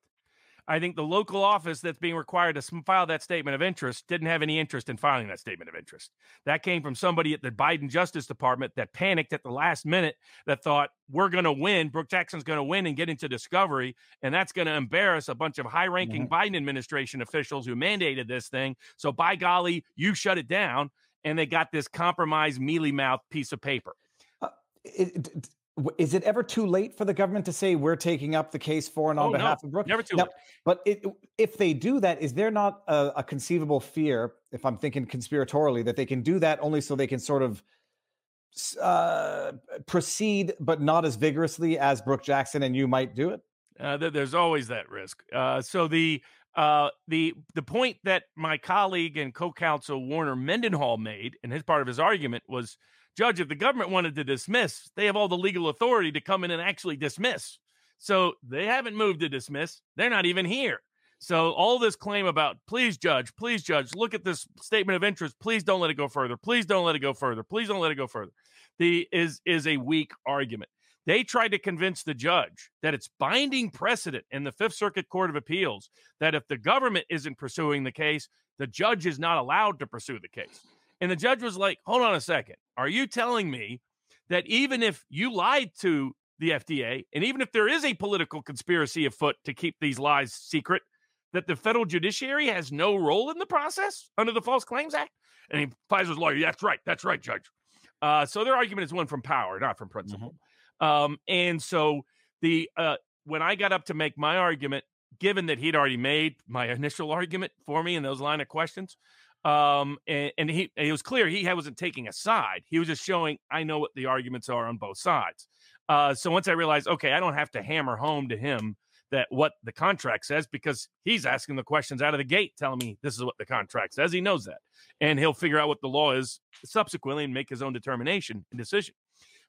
I think the local office that's being required to file that statement of interest didn't have any interest in filing that statement of interest. That came from somebody at the Biden Justice Department that panicked at the last minute that thought we're going to win, Brook Jackson's going to win and get into discovery, and that's going to embarrass a bunch of high-ranking mm-hmm. Biden administration officials who mandated this thing. So by golly, you shut it down, and they got this compromised mealy mouth piece of paper. Uh, it, it, is it ever too late for the government to say we're taking up the case for and on oh, behalf no, of Brook? Never too now, late. But it, if they do that, is there not a, a, conceivable fear, if I'm thinking conspiratorially, that they can do that only so they can sort of uh, proceed, but not as vigorously as Brook Jackson and you might do it? Uh, there's always that risk. Uh, so the uh, the the point that my colleague and co-counsel Warner Mendenhall made, and his part of his argument was Judge, if the government wanted to dismiss, they have all the legal authority to come in and actually dismiss. So they haven't moved to dismiss. They're not even here. So all this claim about please judge, please judge, look at this statement of interest. Please don't let it go further. Please don't let it go further. Please don't let it go further. The is is a weak argument. They tried to convince the judge that it's binding precedent in the Fifth Circuit Court of Appeals that if the government isn't pursuing the case, the judge is not allowed to pursue the case. And the judge was like, hold on a second. Are you telling me that even if you lied to the FDA, and even if there is a political conspiracy afoot to keep these lies secret, that the federal judiciary has no role in the process under the False Claims Act? And he, Pfizer's lawyer, that's right, that's right, Judge. Uh, so their argument is one from power, not from principle. Mm-hmm. Um, and so the uh, when I got up to make my argument, given that he'd already made my initial argument for me in those line of questions, um, and, and he it was clear he wasn't taking a side. He was just showing I know what the arguments are on both sides. Uh, so once I realized, okay, I don't have to hammer home to him that what the contract says because he's asking the questions out of the gate, telling me this is what the contract says. He knows that, and he'll figure out what the law is subsequently and make his own determination and decision.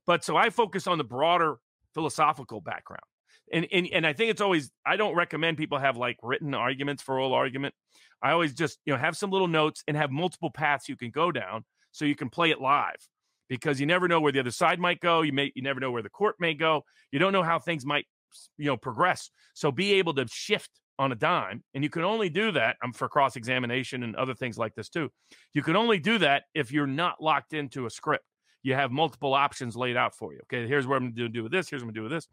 But so I focus on the broader philosophical background and, and and I think it's always I don't recommend people have like written arguments for oral argument. I always just you know have some little notes and have multiple paths you can go down so you can play it live because you never know where the other side might go. You may you never know where the court may go. You don't know how things might you know progress. So be able to shift on a dime, and you can only do that. Um, for cross examination and other things like this too. You can only do that if you're not locked into a script. You have multiple options laid out for you. Okay, here's what I'm going to do with this. Here's what I'm going to do with this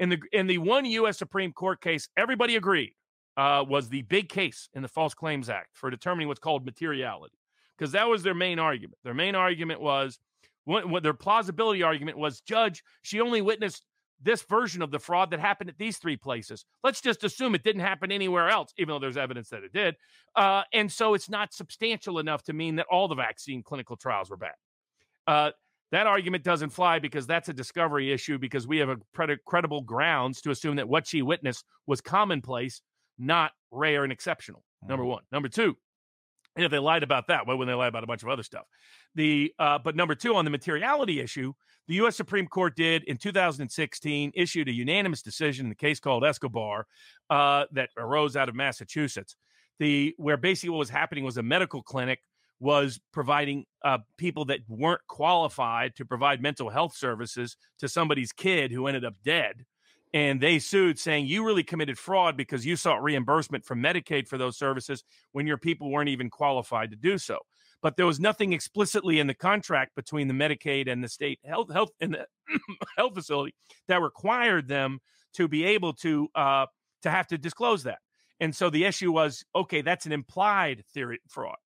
in the in the one U.S. Supreme Court case, everybody agreed uh, was the big case in the False Claims Act for determining what's called materiality, because that was their main argument. Their main argument was what, what their plausibility argument was. Judge, she only witnessed this version of the fraud that happened at these three places. Let's just assume it didn't happen anywhere else, even though there's evidence that it did. Uh, and so it's not substantial enough to mean that all the vaccine clinical trials were bad. Uh, that argument doesn't fly because that's a discovery issue because we have a credible grounds to assume that what she witnessed was commonplace, not rare and exceptional. Mm. Number one. Number two, and if they lied about that, why wouldn't they lie about a bunch of other stuff? The uh, but number two on the materiality issue, the U.S. Supreme Court did in 2016 issued a unanimous decision in the case called Escobar uh, that arose out of Massachusetts. The where basically what was happening was a medical clinic was providing uh, people that weren't qualified to provide mental health services to somebody's kid who ended up dead. and they sued saying you really committed fraud because you sought reimbursement from Medicaid for those services when your people weren't even qualified to do so. But there was nothing explicitly in the contract between the Medicaid and the state health health and the health facility that required them to be able to uh, to have to disclose that. And so the issue was okay, that's an implied theory fraud.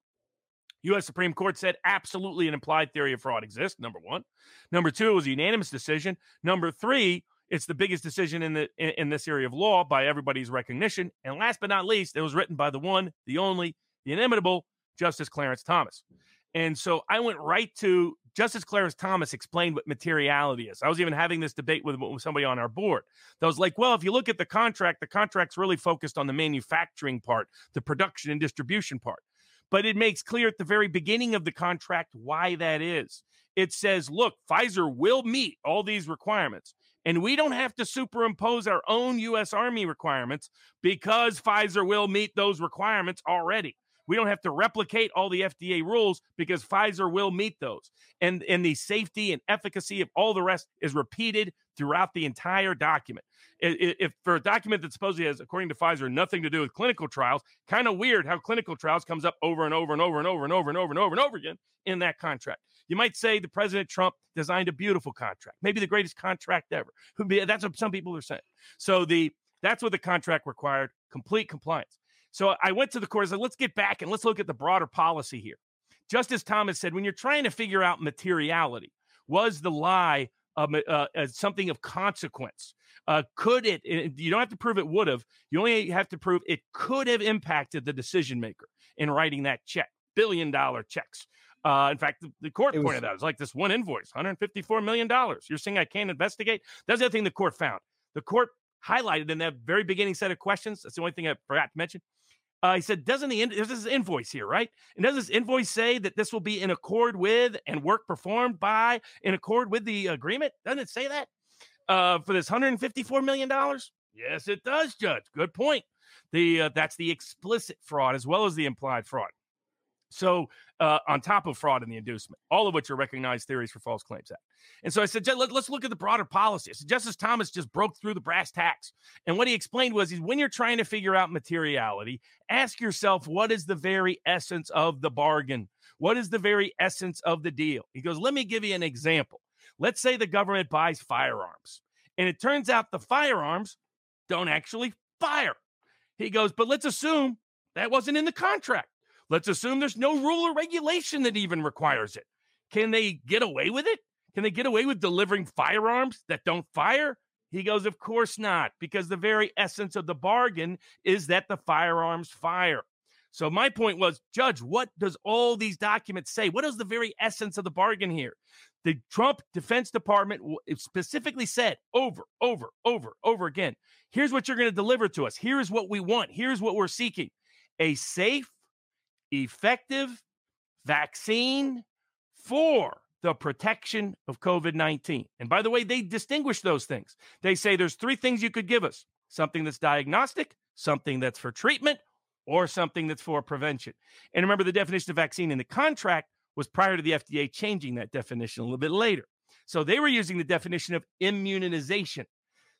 U.S. Supreme Court said absolutely an implied theory of fraud exists. Number one. Number two, it was a unanimous decision. Number three, it's the biggest decision in the in, in, this area of law by everybody's recognition. And last but not least, it was written by the one, the only, the inimitable Justice Clarence Thomas. And so I went right to Justice Clarence Thomas explained what materiality is. I was even having this debate with, with somebody on our board that was like, well, if you look at the contract, the contract's really focused on the manufacturing part, the production and distribution part. But it makes clear at the very beginning of the contract why that is. It says, look, Pfizer will meet all these requirements. And we don't have to superimpose our own U.S. Army requirements because Pfizer will meet those requirements already. We don't have to replicate all the FDA rules because Pfizer will meet those. And, and the safety and efficacy of all the rest is repeated throughout the entire document. If for a document that supposedly has, according to Pfizer, nothing to do with clinical trials, kind of weird how clinical trials comes up over and over and over and over and over and over and over and over again in that contract. You might say the President Trump designed a beautiful contract, maybe the greatest contract ever. That's what some people are saying. So the that's what the contract required: complete compliance. So I went to the court. I said, let's get back and let's look at the broader policy here. Justice Thomas said, when you're trying to figure out materiality, was the lie um, uh, uh, something of consequence? Uh, could it, you don't have to prove it would have, you only have to prove it could have impacted the decision maker in writing that check, billion dollar checks. Uh, in fact, the, the court was, pointed out it's like this one invoice, $154 million. You're saying I can't investigate? That's the other thing the court found. The court highlighted in that very beginning set of questions. That's the only thing I forgot to mention. Uh, he said, doesn't the there's this invoice here, right? And does this invoice say that this will be in accord with and work performed by in accord with the agreement? Doesn't it say that uh, for this 154 million dollars? Yes, it does, Judge. Good point. The uh, that's the explicit fraud as well as the implied fraud. So, uh, on top of fraud and the inducement, all of which are recognized theories for False Claims Act. And so I said, let, us look at the broader policy. So Justice Thomas just broke through the brass tacks. And what he explained was is when you're trying to figure out materiality, ask yourself, what is the very essence of the bargain? What is the very essence of the deal? He goes, let me give you an example. Let's say the government buys firearms, and it turns out the firearms don't actually fire. He goes, but let's assume that wasn't in the contract. Let's assume there's no rule or regulation that even requires it. Can they get away with it? Can they get away with delivering firearms that don't fire? He goes, Of course not, because the very essence of the bargain is that the firearms fire. So my point was, Judge, what does all these documents say? What is the very essence of the bargain here? The Trump Defense Department specifically said over, over, over, over again here's what you're going to deliver to us. Here's what we want. Here's what we're seeking a safe, effective vaccine for the protection of COVID 19. And by the way, they distinguish those things. They say there's three things you could give us something that's diagnostic, something that's for treatment, or something that's for prevention. And remember, the definition of vaccine in the contract was prior to the FDA changing that definition a little bit later. So they were using the definition of immunization.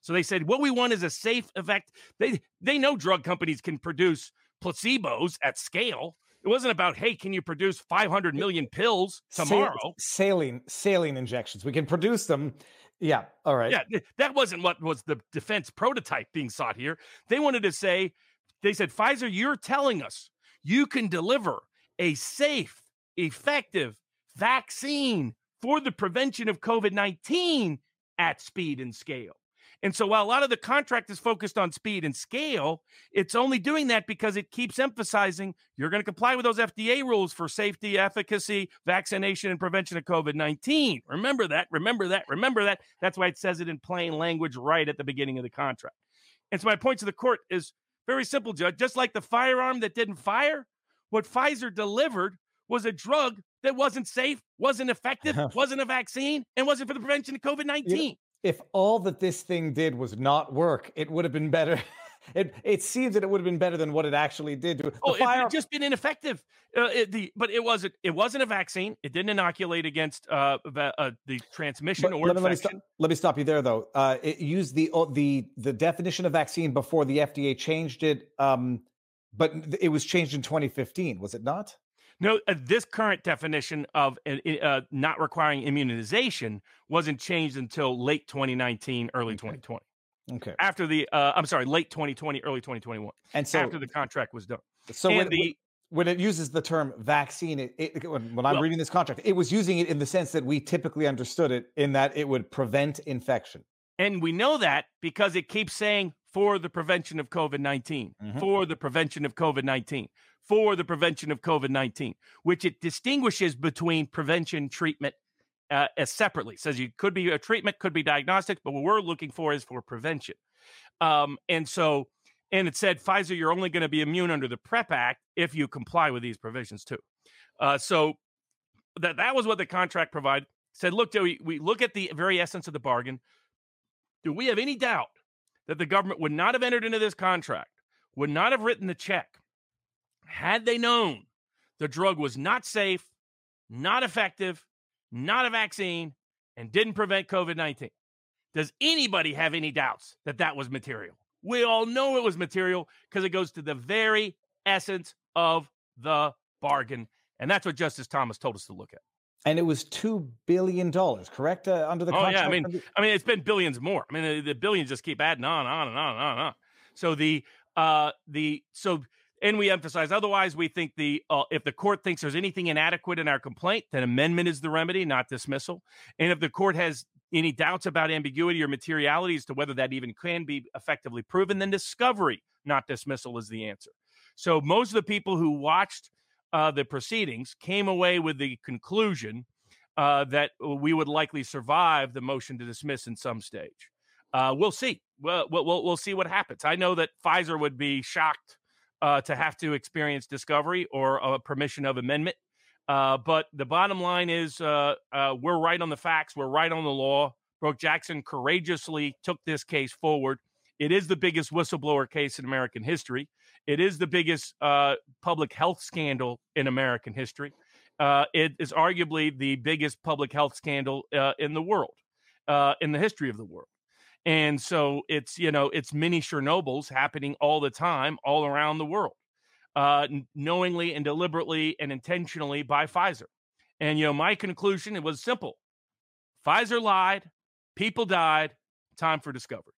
So they said what we want is a safe effect. They they know drug companies can produce placebos at scale. It wasn't about, hey, can you produce 500 million pills tomorrow? saline, saline injections. We can produce them. Yeah. All right. Yeah. That wasn't what was the defense prototype being sought here. They wanted to say, they said, Pfizer, you're telling us you can deliver a safe, effective vaccine for the prevention of COVID 19 at speed and scale. And so while a lot of the contract is focused on speed and scale, it's only doing that because it keeps emphasizing you're going to comply with those FDA rules for safety, efficacy, vaccination, and prevention of COVID 19. Remember that, remember that, remember that. That's why it says it in plain language right at the beginning of the contract. And so my point to the court is very simple, Judge. Just like the firearm that didn't fire, what Pfizer delivered was a drug that wasn't safe, wasn't effective, wasn't a vaccine, and wasn't for the prevention of COVID 19 if all that this thing did was not work, it would have been better. It it seems that it would have been better than what it actually did. The oh, fire- it had just been ineffective. Uh, it, the but it wasn't. It wasn't a vaccine. It didn't inoculate against uh, the, uh, the transmission But or let, me, let, me stop, let me stop you there, though. Uh, it used the oh, the the definition of vaccine before the FDA changed it, um, but it was changed in 2015, was it not? No, uh, this current definition of uh, uh, not requiring immunization wasn't changed until late 2019, early 2020. Okay. After the, uh, I'm sorry, late 2020, early 2021. And so after the contract was done. So and when, the, when it uses the term vaccine, it, it, when, when I'm Well- reading this contract, it was using it in the sense that we typically understood it, in that it would prevent infection. And we know that because it keeps saying for the prevention of COVID 19, Mhm. for the prevention of COVID 19, for the prevention of COVID 19, which it distinguishes between prevention, treatment, uh, as separately. Says you could be a treatment, could be diagnostic, but what we're looking for is for prevention. Um, and so, and it said Pfizer, you're only going to be immune under the PREP Act if you comply with these provisions too. Uh, so that that was what the contract provided. Said, look, Joey, we look at the very essence of the bargain. Do we have any doubt that the government would not have entered into this contract, would not have written the check, had they known the drug was not safe, not effective, not a vaccine, and didn't prevent COVID 19? Does anybody have any doubts that that was material? We all know it was material because it goes to the very essence of the bargain. And that's what Justice Thomas told us to look at. And it was two billion dollars, correct? Uh, under the oh contract. yeah, I mean, I mean, it's been billions more. I mean, the, the billions just keep adding on, on and on and on and on. So the uh the so and we emphasize otherwise we think the uh, if the court thinks there's anything inadequate in our complaint then amendment is the remedy not dismissal and if the court has any doubts about ambiguity or materiality as to whether that even can be effectively proven then discovery not dismissal is the answer so most of the people who watched uh, the proceedings came away with the conclusion uh, that we would likely survive the motion to dismiss in some stage. Uh, we'll see. We'll, we'll, we'll see what happens. I know that Pfizer would be shocked uh, to have to experience discovery or a permission of amendment. Uh, but the bottom line is uh, uh, we're right on the facts. We're right on the law. Brook Jackson courageously took this case forward. It is the biggest whistleblower case in American history. It is the biggest uh, public health scandal in American history. Uh, it is arguably the biggest public health scandal uh, in the world, uh, in the history of the world. And so it's you know it's mini Chernobyls happening all the time, all around the world, uh, knowingly and deliberately and intentionally by Pfizer. And you know my conclusion it was simple: Pfizer lied, people died. Time for discovery.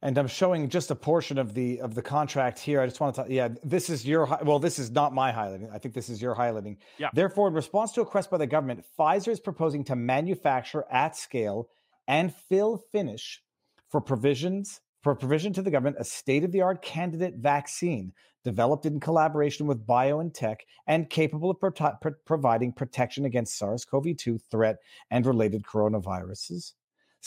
And I'm showing just a portion of the of the contract here. I just want to tell, yeah, this is your well, this is not my highlighting. I think this is your highlighting. Yeah. Therefore, in response to a request by the government, Pfizer is proposing to manufacture at scale and fill finish for provisions for provision to the government a state-of-the-art candidate vaccine developed in collaboration with BioNTech and tech and capable of prote- pro- providing protection against SARS-CoV-2 threat and related coronaviruses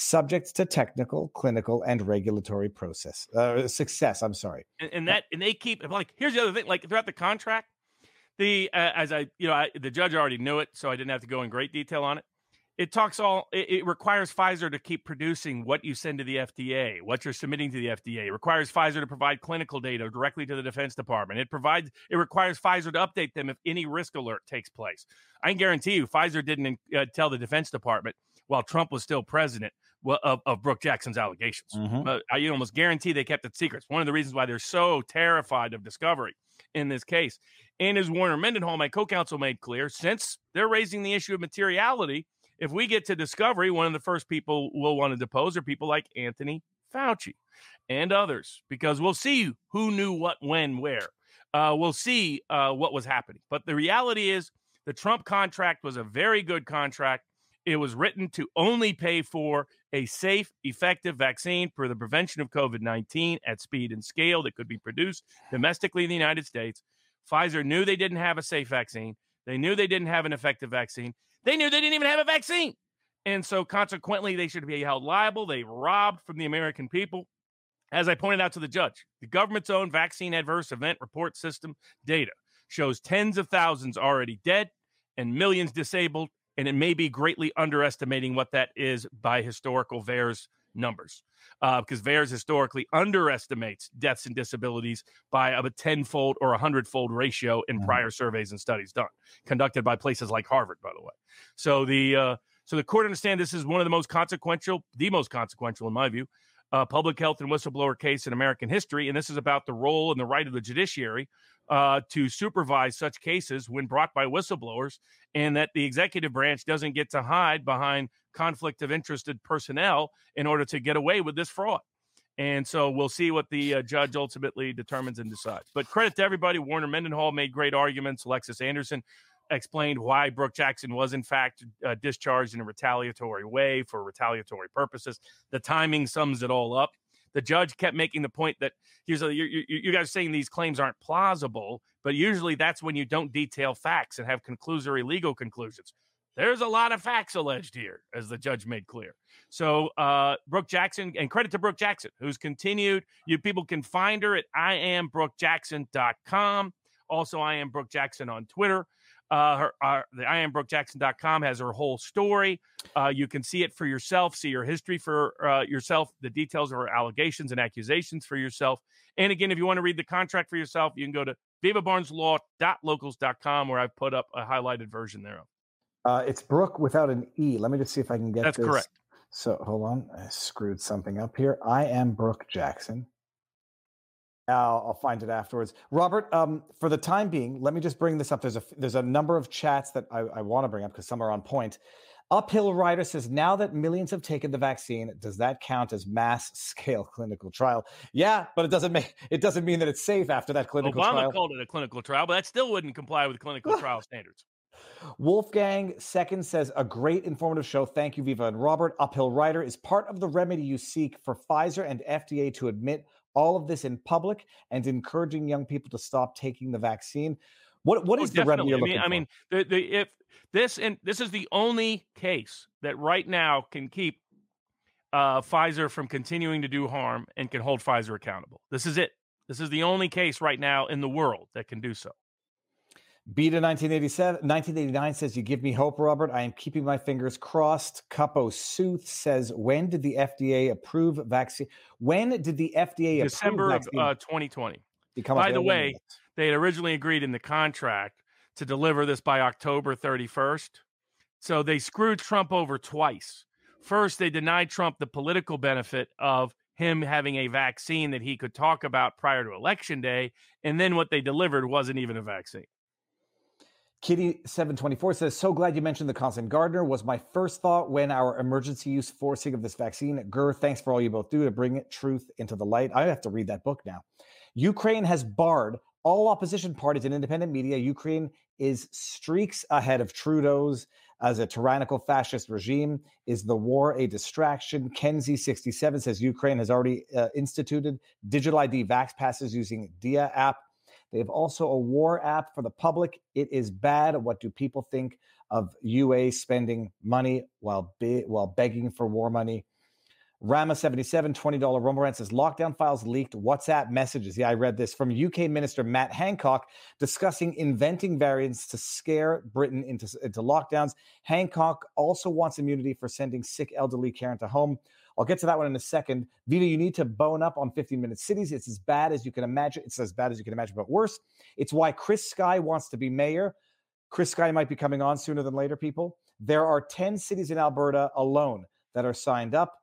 subject to technical, clinical, and regulatory process uh, success. I'm sorry. and, and that and they keep like here's the other thing like throughout the contract the uh, as i you know I, the judge already knew it so i didn't have to go in great detail on it it talks all it, it requires pfizer to keep producing what you send to the fda what you're submitting to the fda it requires pfizer to provide clinical data directly to the defense department it provides it requires pfizer to update them if any risk alert takes place i can guarantee you pfizer didn't uh, tell the defense department while trump was still president of, of brook jackson's allegations Mhm. but I you almost guarantee they kept it secret. It's one of the reasons why they're so terrified of discovery in this case. And as Warner Mendenhall, my co-counsel, made clear, since they're raising the issue of materiality, if we get to discovery, one of the first people we'll want to depose are people like Anthony Fauci and others, because we'll see who knew what, when, where. Uh, we'll see uh, what was happening. But the reality is, the Trump contract was a very good contract. It was written to only pay for a safe, effective vaccine for the prevention of COVID 19 at speed and scale that could be produced domestically in the United States. Pfizer knew they didn't have a safe vaccine. They knew they didn't have an effective vaccine. They knew they didn't even have a vaccine. And so, consequently, they should be held liable. They robbed from the American people. As I pointed out to the judge, the government's own vaccine adverse event report system data shows tens of thousands already dead and millions disabled. And it may be greatly underestimating what that is by historical VAERS numbers because uh, VAERS historically underestimates deaths and disabilities by a tenfold or a hundredfold ratio in mm-hmm. prior surveys and studies done, conducted by places like Harvard, by the way. So the uh, so the court understand this is one of the most consequential, the most consequential in my view, uh, public health and whistleblower case in American history, and this is about the role and the right of the judiciary uh, to supervise such cases when brought by whistleblowers, and that the executive branch doesn't get to hide behind conflict of interested personnel in order to get away with this fraud. And so we'll see what the uh, judge ultimately determines and decides. But credit to everybody. Warner Mendenhall made great arguments. Alexis Anderson explained why Brook Jackson was, in fact, uh, discharged in a retaliatory way for retaliatory purposes. The timing sums it all up the judge kept making the point that here's a, you, you guys saying these claims aren't plausible, but usually that's when you don't detail facts and have conclusory legal conclusions. There's a lot of facts alleged here, as the judge made clear. So, uh, Brook Jackson, and credit to Brook Jackson, who's continued. You people can find her at iambrookjackson.com. Also, I am Brook Jackson on Twitter. Uh, her, uh, the iambrookjackson.com has her whole story. Uh, you can see it for yourself, see her history for uh, yourself, the details of her allegations and accusations for yourself. And again, if you want to read the contract for yourself, you can go to vivabarneslaw.locals.com where I've put up a highlighted version there. Uh, it's Brook without an E. Let me just see if I can get That's this. correct. So hold on. I screwed something up here. I am Brook Jackson. I'll, I'll, find it afterwards. Robert, um, for the time being, let me just bring this up. There's a there's a number of chats that I, I want to bring up because some are on point. Uphill Rider says, now that millions have taken the vaccine, does that count as mass scale clinical trial? Yeah, but it doesn't make it doesn't mean that it's safe after that clinical Obama trial. Obama called it a clinical trial, but that still wouldn't comply with clinical trial standards. Wolfgang Second says, a great informative show. Thank you, Viva and Robert. Uphill Rider is part of the remedy you seek for Pfizer and FDA to admit all of this in public and encouraging young people to stop taking the vaccine. What what oh, the remedy you're looking I mean, for? I mean, the, the, if this and this is the only case that right now can keep uh, Pfizer from continuing to do harm and can hold Pfizer accountable. This is it. This is the only case right now in the world that can do so. Beta 1987, 1989 says, You give me hope, Robert. I am keeping my fingers crossed. Capo Sooth says, When did the FDA approve vaccine? When did the FDA December approve of uh, 2020. By the way, they had originally agreed in the contract to deliver this by October 31st. So they screwed Trump over twice. First, they denied Trump the political benefit of him having a vaccine that he could talk about prior to election day. And then what they delivered wasn't even a vaccine. Kitty724 says, So glad you mentioned the Constant Gardener. Was my first thought when our emergency use forcing of this vaccine. Gur, thanks for all you both do to bring truth into the light. I have to read that book now. Ukraine has barred all opposition parties and independent media. Ukraine is streaks ahead of Trudeau's as a tyrannical fascist regime. Is the war a distraction? Kenzie67 says Ukraine has already uh, instituted digital ID vax passes using Dia app. They have also a war app for the public. It is bad. What do people think of UA spending money while be, while begging for war money? Rama 77, $20 Rumble says lockdown files leaked WhatsApp messages. Yeah, I read this from UK Minister Matt Hancock discussing inventing variants to scare Britain into, into lockdowns. Hancock also wants immunity for sending sick elderly care into home. I'll get to that one in a second. Viva, you need to bone up on 15 minute cities. It's as bad as you can imagine. It's as bad as you can imagine, but worse. It's why Chris Sky wants to be mayor. Chris Sky might be coming on sooner than later, people. There are 10 cities in Alberta alone that are signed up.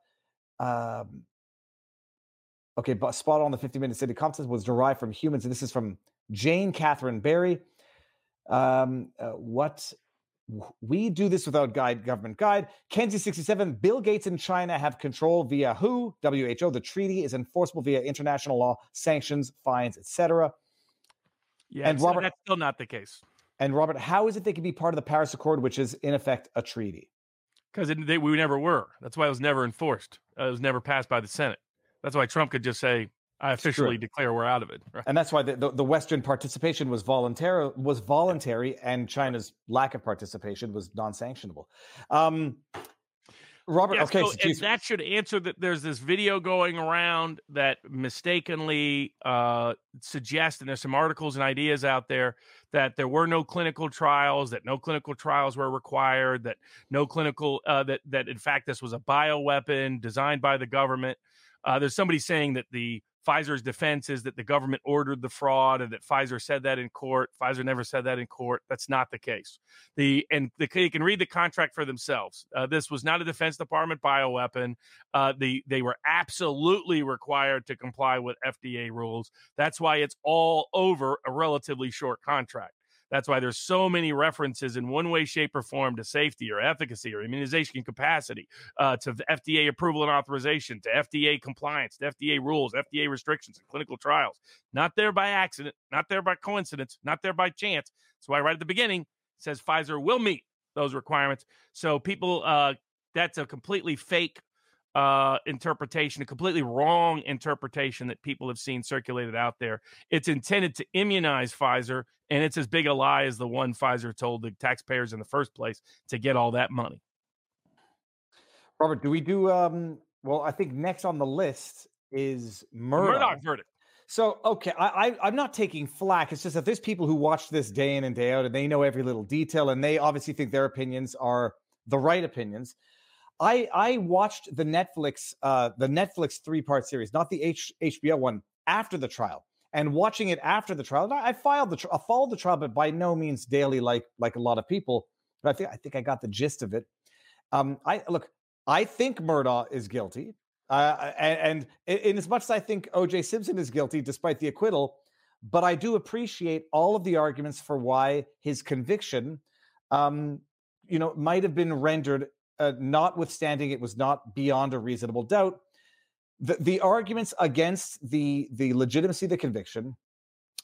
Um, okay, but spot on the 50 minute city contest was derived from humans. And this is from Jane Catherine Barry. Um, uh, what we do this without guide, government guide. Kenzie 67, Bill Gates and China have control via WHO, WHO. The treaty is enforceable via international law, sanctions, fines, etc. Yeah, and Robert, that's still not the case. And Robert, how is it they can be part of the Paris Accord, which is in effect a treaty? Because we never were. That's why it was never enforced. Uh, it was never passed by the Senate. That's why Trump could just say, I officially declare we're out of it. Right? And that's why the, the, the, Western participation was voluntary, was voluntary, and China's lack of participation was non-sanctionable. Um, Robert. Yeah, okay, so, so, that should answer that. There's this video going around that mistakenly uh, suggests, and there's some articles and ideas out there that there were no clinical trials, that no clinical trials were required, that no clinical, uh, that that in fact this was a bioweapon designed by the government. Uh, there's somebody saying that the Pfizer's defense is that the government ordered the fraud and that Pfizer said that in court. Pfizer never said that in court. That's not the case. The and the, they can read the contract for themselves. Uh, this was not a Defense Department bioweapon. Uh, the they were absolutely required to comply with FDA rules. That's why it's all over a relatively short contract. That's why there's so many references in one way, shape, or form to safety or efficacy or immunization capacity, uh, to FDA approval and authorization, to FDA compliance, to FDA rules, FDA restrictions, and clinical trials. Not there by accident, not there by coincidence, not there by chance. That's why right at the beginning says Pfizer will meet those requirements. So people, uh, that's a completely fake uh, interpretation, a completely wrong interpretation that people have seen circulated out there. It's intended to immunize Pfizer, and it's as big a lie as the one Pfizer told the taxpayers in the first place to get all that money. Robert, do we do? um Well, I think next on the list is Murdaugh. Murdaugh verdict. So okay, I, I I'm not taking flack. It's just that there's people who watch this day in and day out, and they know every little detail, and they obviously think their opinions are the right opinions. I I watched the Netflix uh the Netflix three part series, not the H, HBO one, after the trial, and watching it after the trial. I, I filed the tr- I followed the trial, but by no means daily like like a lot of people. But I think I think I got the gist of it. Um, I look. I think Murdaugh is guilty. Uh, and, in as much as I think O.J. Simpson is guilty, despite the acquittal, but I do appreciate all of the arguments for why his conviction, um, you know, might have been rendered, uh, notwithstanding it was not beyond a reasonable doubt. The, the arguments against the the legitimacy of the conviction.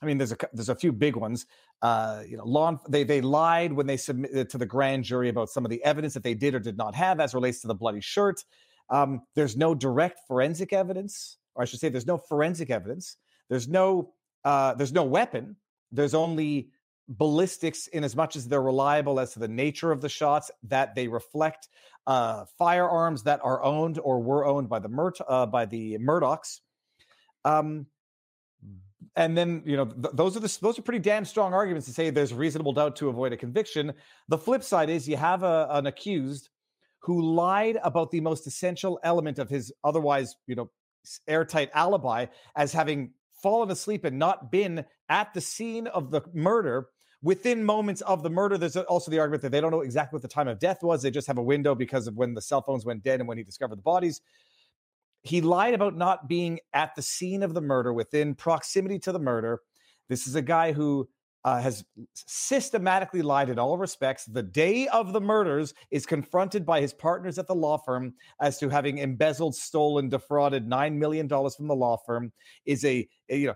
I mean, there's a there's a few big ones. Uh, you know, law they they lied when they submitted to the grand jury about some of the evidence that they did or did not have as relates to the bloody shirt. Um, there's no direct forensic evidence, or I should say, there's no forensic evidence. There's no uh, there's no weapon. There's only ballistics in as much as they're reliable as to the nature of the shots that they reflect uh, firearms that are owned or were owned by the Murt uh, by the Murdaughs. Um, and then you know th- those are the those are pretty damn strong arguments to say there's reasonable doubt to avoid a conviction. The flip side is you have a, an accused who lied about the most essential element of his otherwise you know airtight alibi as having fallen asleep and not been at the scene of the murder within moments of the murder there's also the argument that they don't know exactly what the time of death was they just have a window because of when the cell phones went dead and when he discovered the bodies he lied about not being at the scene of the murder within proximity to the murder. This is a guy who uh, has systematically lied in all respects. The day of the murders is confronted by his partners at the law firm as to having embezzled, stolen, defrauded nine million dollars from the law firm. Is a, a, you know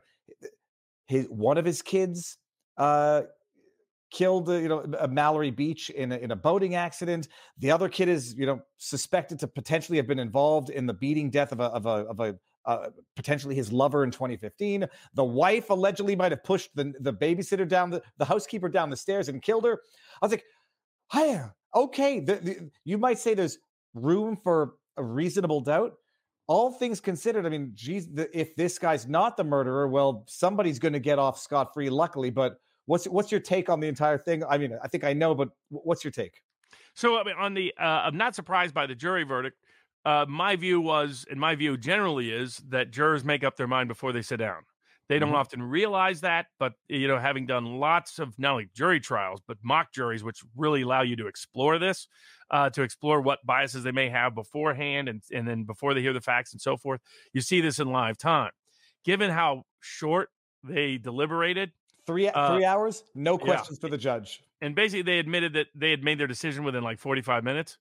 his one of his kids uh, killed uh, you know Mallory Beach in a, in a boating accident. The other kid is you know suspected to potentially have been involved in the beating death of a of a of a uh, potentially his lover in 2015. The wife allegedly might have pushed the the babysitter down the the housekeeper down the stairs and killed her. I was like, hey, okay, the, the, you might say there's room for a reasonable doubt. All things considered, I mean, geez, the, if this guy's not the murderer, well, somebody's going to get off scot free, luckily. But What's what's your take on the entire thing? I mean, I think I know, but what's your take? So I mean, on the, uh, I'm not surprised by the jury verdict. Uh, my view was, and my view generally is that jurors make up their mind before they sit down. They don't Mhm. often realize that, but you know, having done lots of not only jury trials but mock juries, which really allow you to explore this, uh, to explore what biases they may have beforehand, and and then before they hear the facts and so forth, you see this in live time. Given how short they deliberated, Three Uh, three hours, no yeah. questions for the judge. and basically they admitted that they had made their decision within like 45 minutes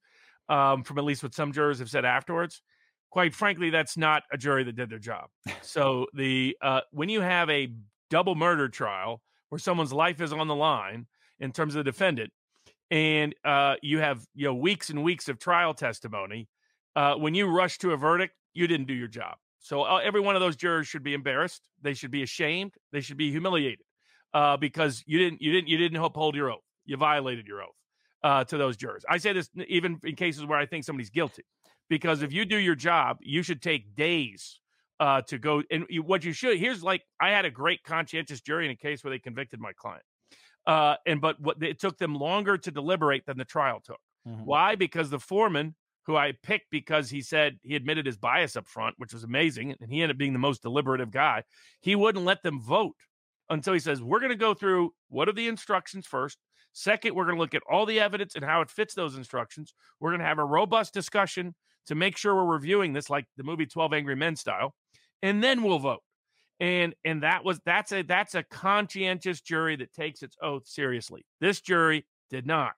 um, from at least what some jurors have said afterwards. Quite frankly that's not a jury that did their job. So the uh, when you have a double murder trial where someone's life is on the line in terms of the defendant and uh, you have you know weeks and weeks of trial testimony uh, when you rush to a verdict you didn't do your job. So uh, every one of those jurors should be embarrassed. They should be ashamed. They should be humiliated uh, because you didn't you didn't you didn't uphold your oath. You violated your oath. uh, to those jurors. I say this even in cases where I think somebody's guilty, because if you do your job, you should take days uh, to go. And you, what you should here's like I had a great conscientious jury in a case where they convicted my client, uh, and but what it took them longer to deliberate than the trial took. Mm-hmm. Why? Because the foreman who I picked because he said he admitted his bias up front, which was amazing, and he ended up being the most deliberative guy. He wouldn't let them vote until he says, We're going to go through what are the instructions first. Second, we're going to look at all the evidence and how it fits those instructions. We're going to have a robust discussion to make sure we're reviewing this like the movie 12 Angry Men style, and then we'll vote. And and that was that's a that's a conscientious jury that takes its oath seriously. This jury did not,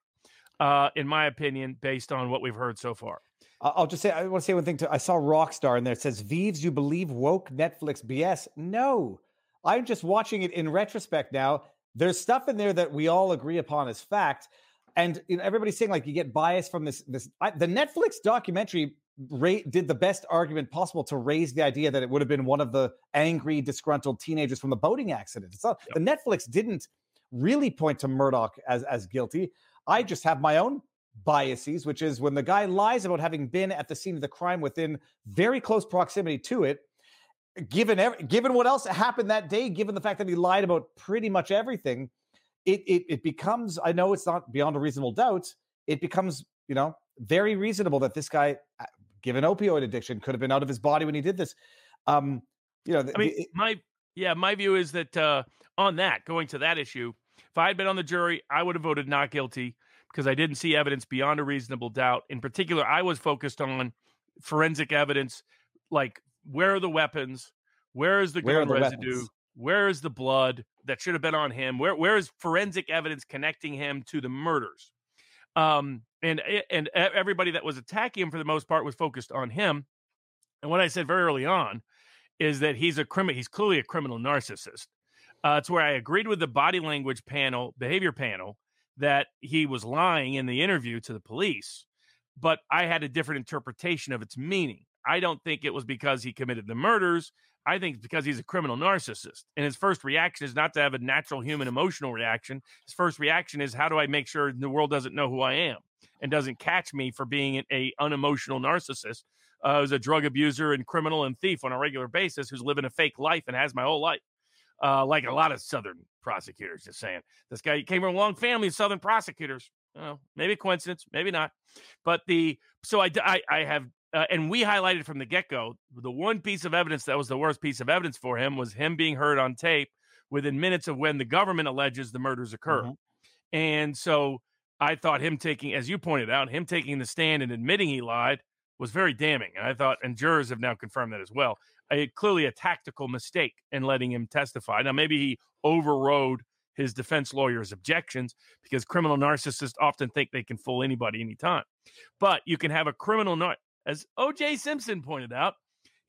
uh, in my opinion, based on what we've heard so far. I'll just say I want to say one thing too. I saw Rockstar in there. It says, "Vives, you believe woke Netflix BS?" No, I'm just watching it in retrospect now. There's stuff in there that we all agree upon as fact, and you know, everybody's saying like you get bias from this. This I, the Netflix documentary ra- did the best argument possible to raise the idea that it would have been one of the angry, disgruntled teenagers from the boating accident. It's not, yep. the Netflix didn't really point to Murdaugh as as guilty. I mm-hmm. just have my own biases, which is when the guy lies about having been at the scene of the crime within very close proximity to it given every, given what else happened that day, given the fact that he lied about pretty much everything, it, it it becomes. I know it's not beyond a reasonable doubt. It becomes you know very reasonable that this guy, uh, given opioid addiction, could have been out of his body when he did this. Um, you know, I mean, the, my yeah, my view is that uh, on that, going to that issue, if I had been on the jury, I would have voted not guilty because I didn't see evidence beyond a reasonable doubt. In particular, I was focused on forensic evidence, like where are the weapons? Where is the gun residue? Weapons? Where is the blood that should have been on him? Where where is forensic evidence connecting him to the murders? Um, and and everybody that was attacking him for the most part was focused on him. And what I said very early on is that he's a criminal. He's clearly a criminal narcissist. Uh, it's where I agreed with the body language panel, behavior panel, that he was lying in the interview to the police, but I had a different interpretation of its meaning. I don't think it was because he committed the murders. I think it's because he's a criminal narcissist. And his first reaction is not to have a natural human emotional reaction. His first reaction is, how do I make sure the world doesn't know who I am and doesn't catch me for being a unemotional narcissist uh, who's a drug abuser and criminal and thief on a regular basis who's living a fake life and has my whole life. Uh, like a lot of Southern prosecutors, just saying. This guy came from a long family of Southern prosecutors. Well, maybe coincidence, maybe not. But the so I, I, I have uh, and we highlighted from the get go the one piece of evidence that was the worst piece of evidence for him was him being heard on tape within minutes of when the government alleges the murders occurred. Mm-hmm. And so I thought him taking, as you pointed out, him taking the stand and admitting he lied was very damning. And I thought, and jurors have now confirmed that as well. A, clearly a tactical mistake in letting him testify. Now, maybe he overrode his defense lawyer's objections because criminal narcissists often think they can fool anybody anytime. But you can have a criminal, nar- as O.J. Simpson pointed out,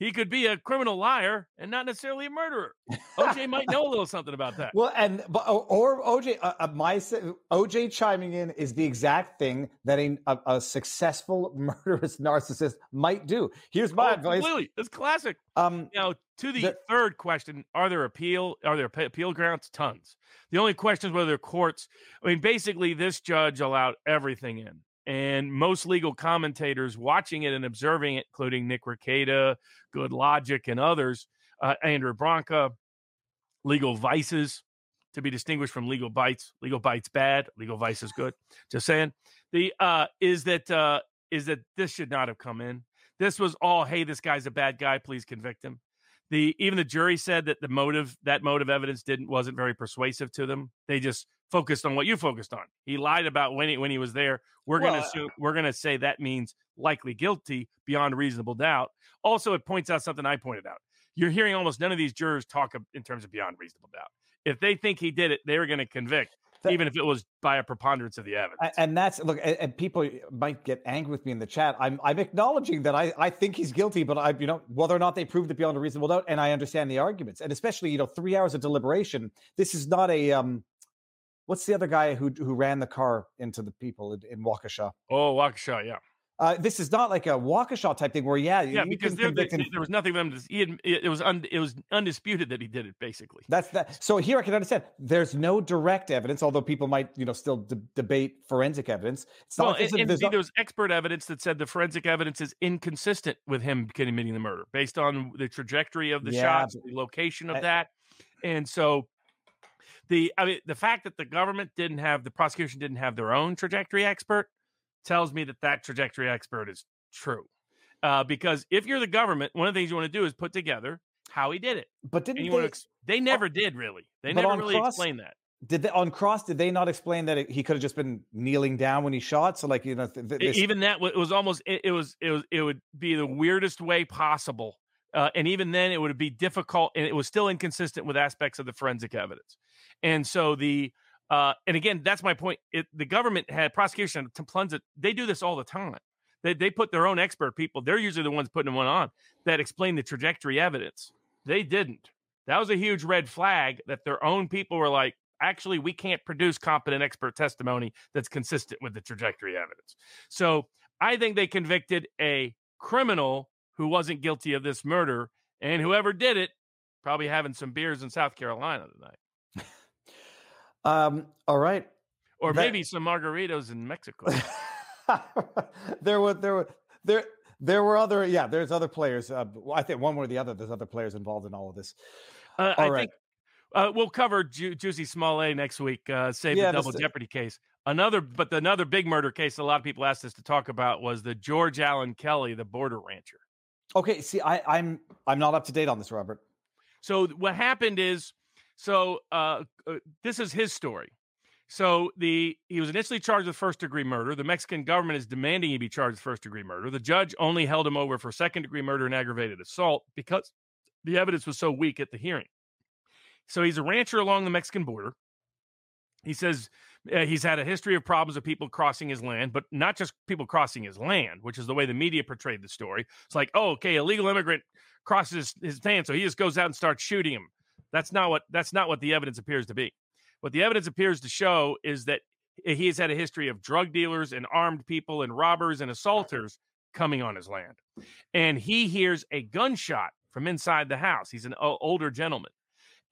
he could be a criminal liar and not necessarily a murderer. OJ might know a little something about that. Well, and or OJ, uh, uh my OJ chiming in is the exact thing that a, a, a successful murderous narcissist might do. Here's my oh, advice. Completely, it's classic. Um, now to the, the, third question: Are there appeal? Are there appeal grounds? Tons. The only question is whether courts. I mean, basically, this judge allowed everything in and most legal commentators watching it and observing it, including Nick Rekieta, Good Logic, and others, uh, Andrew Branca, legal vices to be distinguished from legal bites. Legal bites bad, legal Vices good. Just saying. The uh, is that uh, is that this should not have come in. This was all, hey, this guy's a bad guy. Please convict him. The even the jury said that the motive that motive evidence didn't wasn't very persuasive to them. They just focused on what you focused on. He lied about when he when he was there. We're well, gonna assume we're gonna say that means likely guilty beyond reasonable doubt. Also, it points out something I pointed out. You're hearing almost none of these jurors talk in terms of beyond reasonable doubt. If they think he did it, they're going to convict, that, even if it was by a preponderance of the evidence. And that's look, and people might get angry with me in the chat. I'm I'm acknowledging that I I think he's guilty, but I you know whether or not they proved it beyond a reasonable doubt, and I understand the arguments, and especially you know three hours of deliberation. This is not a um what's the other guy who who ran the car into the people in, in Waukesha? Oh, Waukesha, yeah. Uh, this is not like a Waukesha type thing where, yeah, yeah, because there, there, there, was nothing for them to. He had, it was un, it was undisputed that he did it. Basically, that's that. So here I can understand. There's no direct evidence, although people might, you know, still de- debate forensic evidence. It's not well, like and, and there's, see, there's expert evidence that said the forensic evidence is inconsistent with him committing the murder based on the trajectory of the yeah, shots, the location of I, that, and so the I mean the fact that the government didn't have the prosecution didn't have their own trajectory expert tells me that that trajectory expert is true. Uh, because if you're the government, one of the things you want to do is put together how he did it. But didn't they, ex- they never did really. They never really cross, explained that. Did they on cross? Did they not explain that it, he could have just been kneeling down when he shot? So like you know, th- th- even that it was almost it, it, was it was it would be the weirdest way possible, uh, and even then it would be difficult, and it was still inconsistent with aspects of the forensic evidence. And so the uh, and again, that's my point. It, the government had prosecution to plunge it. They do this all the time. They, they put their own expert people. They're usually the ones putting one on that explain the trajectory evidence. They didn't. That was a huge red flag that their own people were like, actually, we can't produce competent expert testimony that's consistent with the trajectory evidence. So I think they convicted a criminal who wasn't guilty of this murder, and whoever did it probably having some beers in South Carolina tonight. Um, all right. Or that... maybe some margaritas in Mexico. there were there were there there were other yeah there's other players uh, i think one way or the other there's other players involved in all of this uh, all I right. think uh, we'll cover Ju- Jussie Smollett next week. Uh, save yeah, the double jeopardy case. Another, but another big murder case a lot of people asked us to talk about was the George Alan Kelly, the border rancher. Okay, see, I, I'm I'm not up to date on this, Robert. So what happened is so uh, uh, this is his story. So the he was initially charged with first degree murder. The Mexican government is demanding he be charged with first degree murder. The judge only held him over for second degree murder and aggravated assault because the evidence was so weak at the hearing. So he's a rancher along the Mexican border. He says uh, he's had a history of problems with people crossing his land, but not just people crossing his land, which is the way the media portrayed the story. It's like, oh, okay, illegal immigrant crosses his land, so he just goes out and starts shooting him. That's not what that's not what the evidence appears to be. What the evidence appears to show is that he has had a history of drug dealers and armed people and robbers and assaulters coming on his land. And he hears a gunshot from inside the house. He's an older gentleman.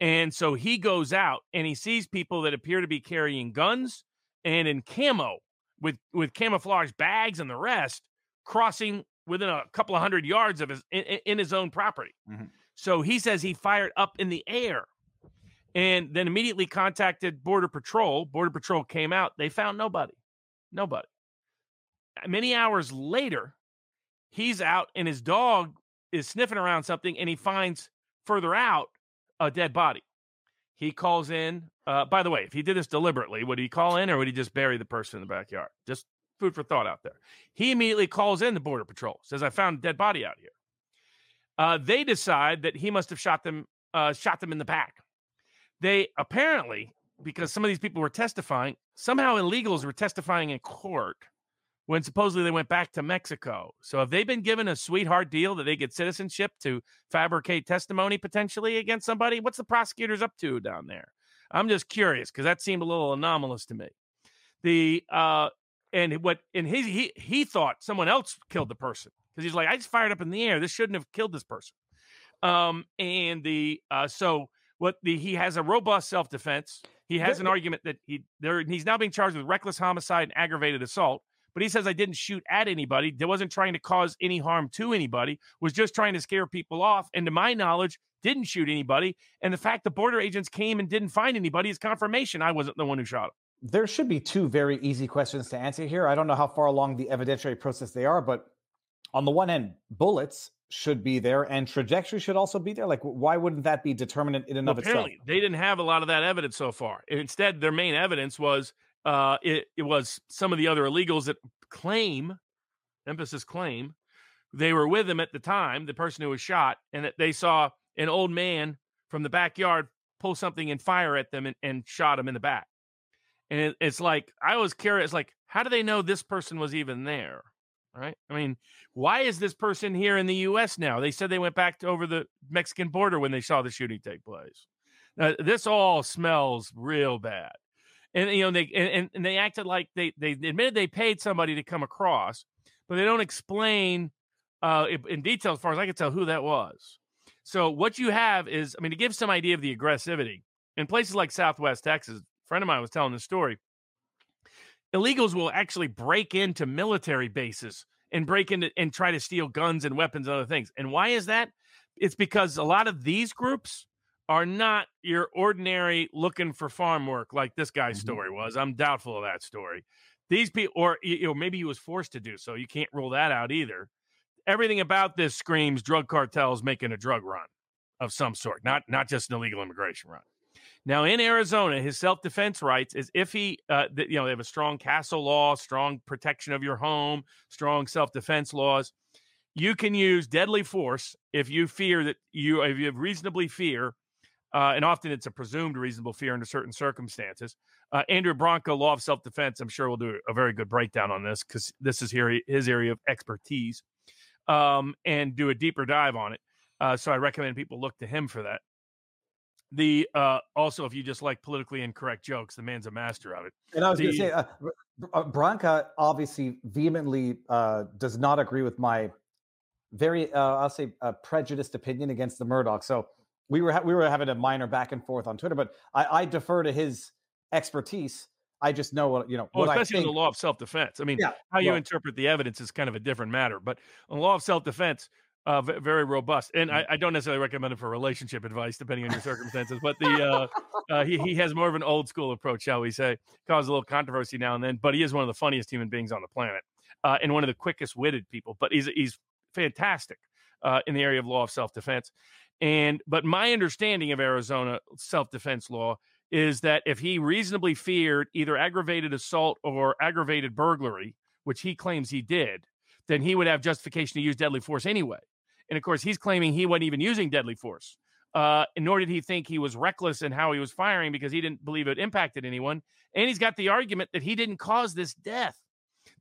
And so he goes out and he sees people that appear to be carrying guns and in camo with with camouflage bags and the rest crossing within a couple of hundred yards of his in, in his own property. Mm-hmm. So he says he fired up in the air and then immediately contacted Border Patrol. Border Patrol came out. They found nobody. Nobody. Many hours later, he's out and his dog is sniffing around something and he finds further out a dead body. He calls in. Uh, by the way, if he did this deliberately, would he call in or would he just bury the person in the backyard? Just food for thought out there. He immediately calls in the Border Patrol, says, I found a dead body out here. Uh, they decide that he must have shot them, uh, shot them in the back. They apparently, because some of these people were testifying, somehow illegals were testifying in court when supposedly they went back to Mexico. So have they been given a sweetheart deal that they get citizenship to fabricate testimony potentially against somebody? What's the prosecutors up to down there? I'm just curious because that seemed a little anomalous to me. The uh and what and his he he thought someone else killed the person because he's like, I just fired up in the air. This shouldn't have killed this person. Um, and the uh, so what the he has a robust self defense. He has an argument that he there he's now being charged with reckless homicide and aggravated assault. But he says I didn't shoot at anybody. There wasn't trying to cause any harm to anybody. Was just trying to scare people off. And to my knowledge, didn't shoot anybody. And the fact the border agents came and didn't find anybody is confirmation I wasn't the one who shot him there should be two very easy questions to answer here. I don't know how far along the evidentiary process they are, but on the one end, bullets should be there and trajectory should also be there. Like, why wouldn't that be determinant in and well, of apparently, itself? They didn't have a lot of that evidence so far. Instead, their main evidence was uh, it, it was some of the other illegals that claim, emphasis claim, they were with him at the time, the person who was shot, and that they saw an old man from the backyard pull something and fire at them and, and shot him in the back. And it, it's like I was curious, like, how do they know this person was even there? right? I mean, why is this person here in the U.S. now? They said they went back to over the Mexican border when they saw the shooting take place. Now, this all smells real bad, and you know they and, and they acted like they they admitted they paid somebody to come across, but they don't explain uh, in detail, as far as I can tell, who that was. So what you have is, I mean, to give some idea of the aggressivity in places like Southwest Texas. A friend of mine was telling this story. Illegals will actually break into military bases and break into and try to steal guns and weapons and other things. And why is that? It's because a lot of these groups are not your ordinary looking for farm work like this guy's mm-hmm. story was. I'm doubtful of that story. These people, or you know, maybe he was forced to do so. You can't rule that out either. Everything about this screams drug cartels making a drug run of some sort, not not just an illegal immigration run. Now, in Arizona, his self defense rights is if he, uh, you know, they have a strong castle law, strong protection of your home, strong self defense laws. You can use deadly force if you fear that you, if you reasonably fear, uh, and often it's a presumed reasonable fear under certain circumstances. Uh, Andrew Branca, Law of Self Defense, I'm sure will do a very good breakdown on this because this is here his area of expertise, um, and do a deeper dive on it. Uh, so I recommend people look to him for that the uh also if you just like politically incorrect jokes the man's a master of it and i was going to say uh, uh, branca obviously vehemently uh does not agree with my very uh i'll say uh, prejudiced opinion against the Murdaugh so we were ha- we were having a minor back and forth on twitter but i i defer to his expertise I just know what you know. Well, especially in the law of self-defense. I mean, yeah, how you well, interpret the evidence is kind of a different matter. But the law of self-defense, uh, v- very robust, and I, mm. I, don't necessarily recommend it for relationship advice, depending on your circumstances. But the uh, uh, he he has more of an old school approach, shall we say? Causes a little controversy now and then, but he is one of the funniest human beings on the planet, uh, and one of the quickest witted people. But he's he's fantastic uh, in the area of law of self defense. And but my understanding of Arizona self defense law is that if he reasonably feared either aggravated assault or aggravated burglary, which he claims he did, then he would have justification to use deadly force anyway. And of course, he's claiming he wasn't even using deadly force. Uh, nor did he think he was reckless in how he was firing because he didn't believe it impacted anyone. And he's got the argument that he didn't cause this death.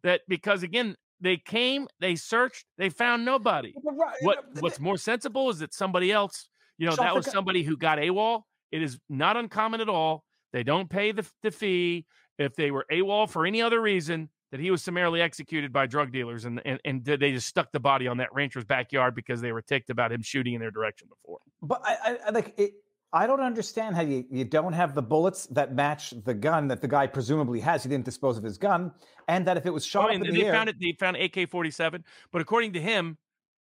That because again, they came, they searched, they found nobody. What what's more sensible is that somebody else, you know, that was somebody who got AWOL. It is not uncommon at all. They don't pay the, the fee. If they were AWOL for any other reason, that he was summarily executed by drug dealers and, and, and they just stuck the body on that rancher's backyard because they were ticked about him shooting in their direction before. But I, I like it. I don't understand how you, you don't have the bullets that match the gun that the guy presumably has. He didn't dispose of his gun, and that if it was shot, I mean, they the found it. They found AK forty seven, but according to him,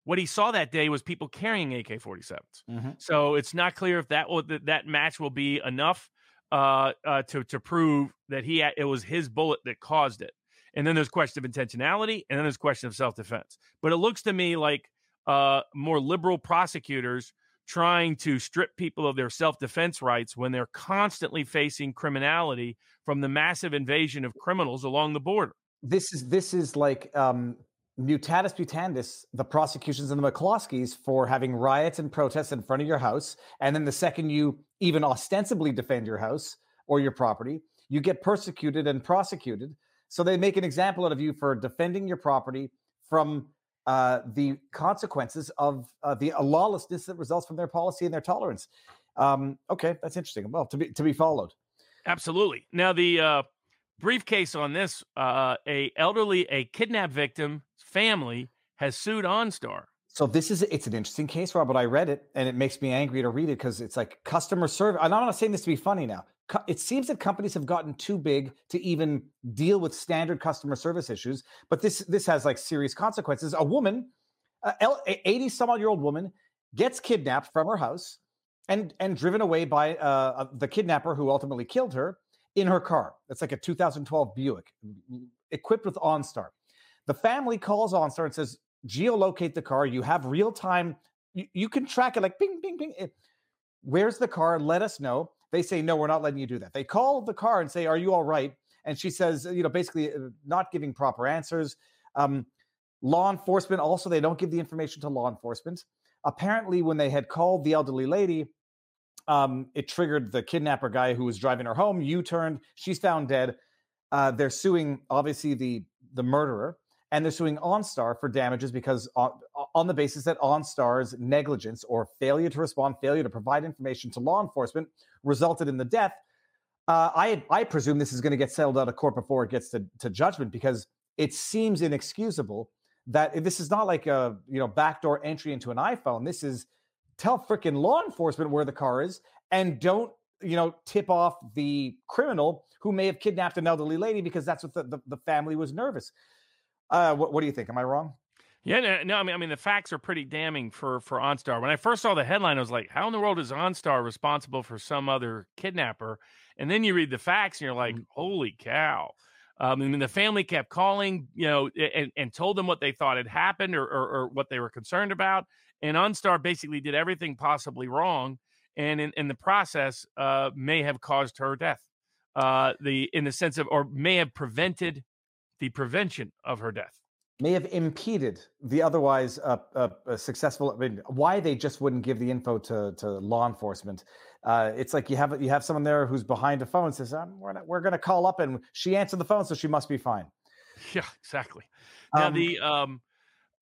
what he saw that day was people carrying AK 47s. Mm-hmm. So it's not clear if that will, that, that match will be enough uh, uh, to to prove that he it was his bullet that caused it. And then there's question of intentionality, and then there's question of self defense. But it looks to me like uh, more liberal prosecutors trying to strip people of their self defense rights when they're constantly facing criminality from the massive invasion of criminals along the border. This is this is like um, mutatis mutandis, the prosecutions and the McCloskeys for having riots and protests in front of your house, and then the second you even ostensibly defend your house or your property, you get persecuted and prosecuted so they make an example out of you for defending your property from uh, the consequences of uh, the lawlessness that results from their policy and their tolerance. Um, okay, that's interesting. Well, to be to be followed. Absolutely. Now the uh, briefcase on this: uh, a elderly, a kidnap victim family has sued OnStar. So this is it's an interesting case, Robert. I read it and it makes me angry to read it because it's like customer service. I'm not saying this to be funny now it seems that companies have gotten too big to even deal with standard customer service issues but this this has like serious consequences. A woman 80 some odd year old woman gets kidnapped from her house and and driven away by uh, the kidnapper who ultimately killed her in her car. It's like a 2012 buick equipped with onstar. The family calls onstar and says geolocate the car. You have real time you, you can track it like ping ping ping it, where's the car? Let us know they say, no, we're not letting you do that. They call the car and say, are you all right? And she says, you know, basically uh, not giving proper answers. Um, law enforcement also, they don't give the information to law enforcement. Apparently, when they had called the elderly lady, um, it triggered the kidnapper guy who was driving her home. U turned. She's found dead. Uh, they're suing, obviously, the the murderer and they're suing OnStar for damages because on, on, the basis that OnStar's negligence or failure to respond, failure to provide information to law enforcement resulted in the death. Uh, I I presume this is going to get settled out of court before it gets to, to judgment because it seems inexcusable that this is not like a you know backdoor entry into an iPhone. This is tell freaking law enforcement where the car is and don't you know tip off the criminal who may have kidnapped an elderly lady because that's what the, the, the family was nervous. Uh, what, what do you think? Am I wrong? Yeah, no, no, I mean, I mean, the facts are pretty damning for for OnStar. When I first saw the headline, I was like, "How in the world is OnStar responsible for some other kidnapper?" And then you read the facts, and you're like, mm. "Holy cow!" Um, I mean, the family kept calling, you know, and, and told them what they thought had happened or, or, or what they were concerned about. And OnStar basically did everything possibly wrong, and in, in the process, uh, may have caused her death. Uh, the in the sense of, or may have prevented the prevention of her death may have impeded the otherwise uh, uh, uh, successful. I mean, why they just wouldn't give the info to to law enforcement? Uh, it's like you have you have someone there who's behind a phone and says, um, "We're not, we're going to call up," and she answered the phone, so she must be fine. Yeah, exactly. Now um, the um,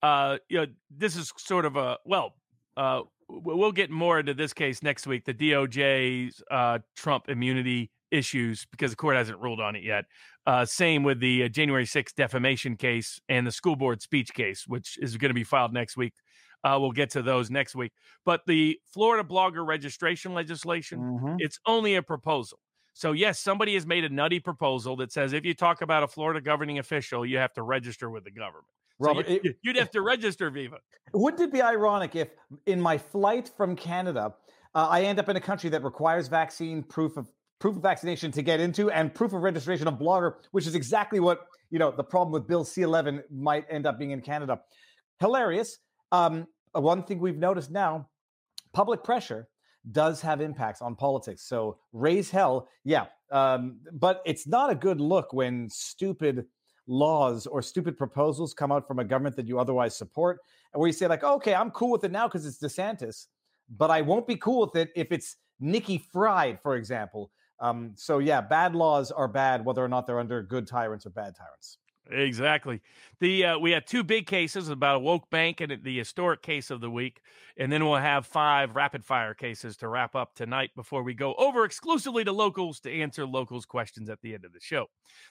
uh, you know, this is sort of a well, uh, we'll get more into this case next week. The DOJ's uh, Trump immunity issues because the court hasn't ruled on it yet. Uh, same with the uh, January 6th defamation case and the school board speech case, which is going to be filed next week. Uh, we'll get to those next week. But the Florida blogger registration legislation, mm-hmm. it's only a proposal. So, yes, somebody has made a nutty proposal that says if you talk about a Florida governing official, you have to register with the government. Robert, so you, would have to register Viva. Wouldn't it be ironic if, in my flight from Canada, uh, I end up in a country that requires vaccine proof of proof of vaccination to get into and proof of registration of blogger, which is exactly what you know the problem with Bill C11 might end up being in Canada. Hilarious. Um, one thing we've noticed now, public pressure does have impacts on politics. So raise hell, yeah, um, but it's not a good look when stupid laws or stupid proposals come out from a government that you otherwise support, and where you say like, okay, I'm cool with it now because it's DeSantis, but I won't be cool with it if it's Nikki Fried, for example, um, so yeah, bad laws are bad, whether or not they're under good tyrants or bad tyrants. Exactly. The uh, we have two big cases about a woke bank and the historic case of the week, and then we'll have five rapid fire cases to wrap up tonight before we go over exclusively to locals to answer locals questions at the end of the show.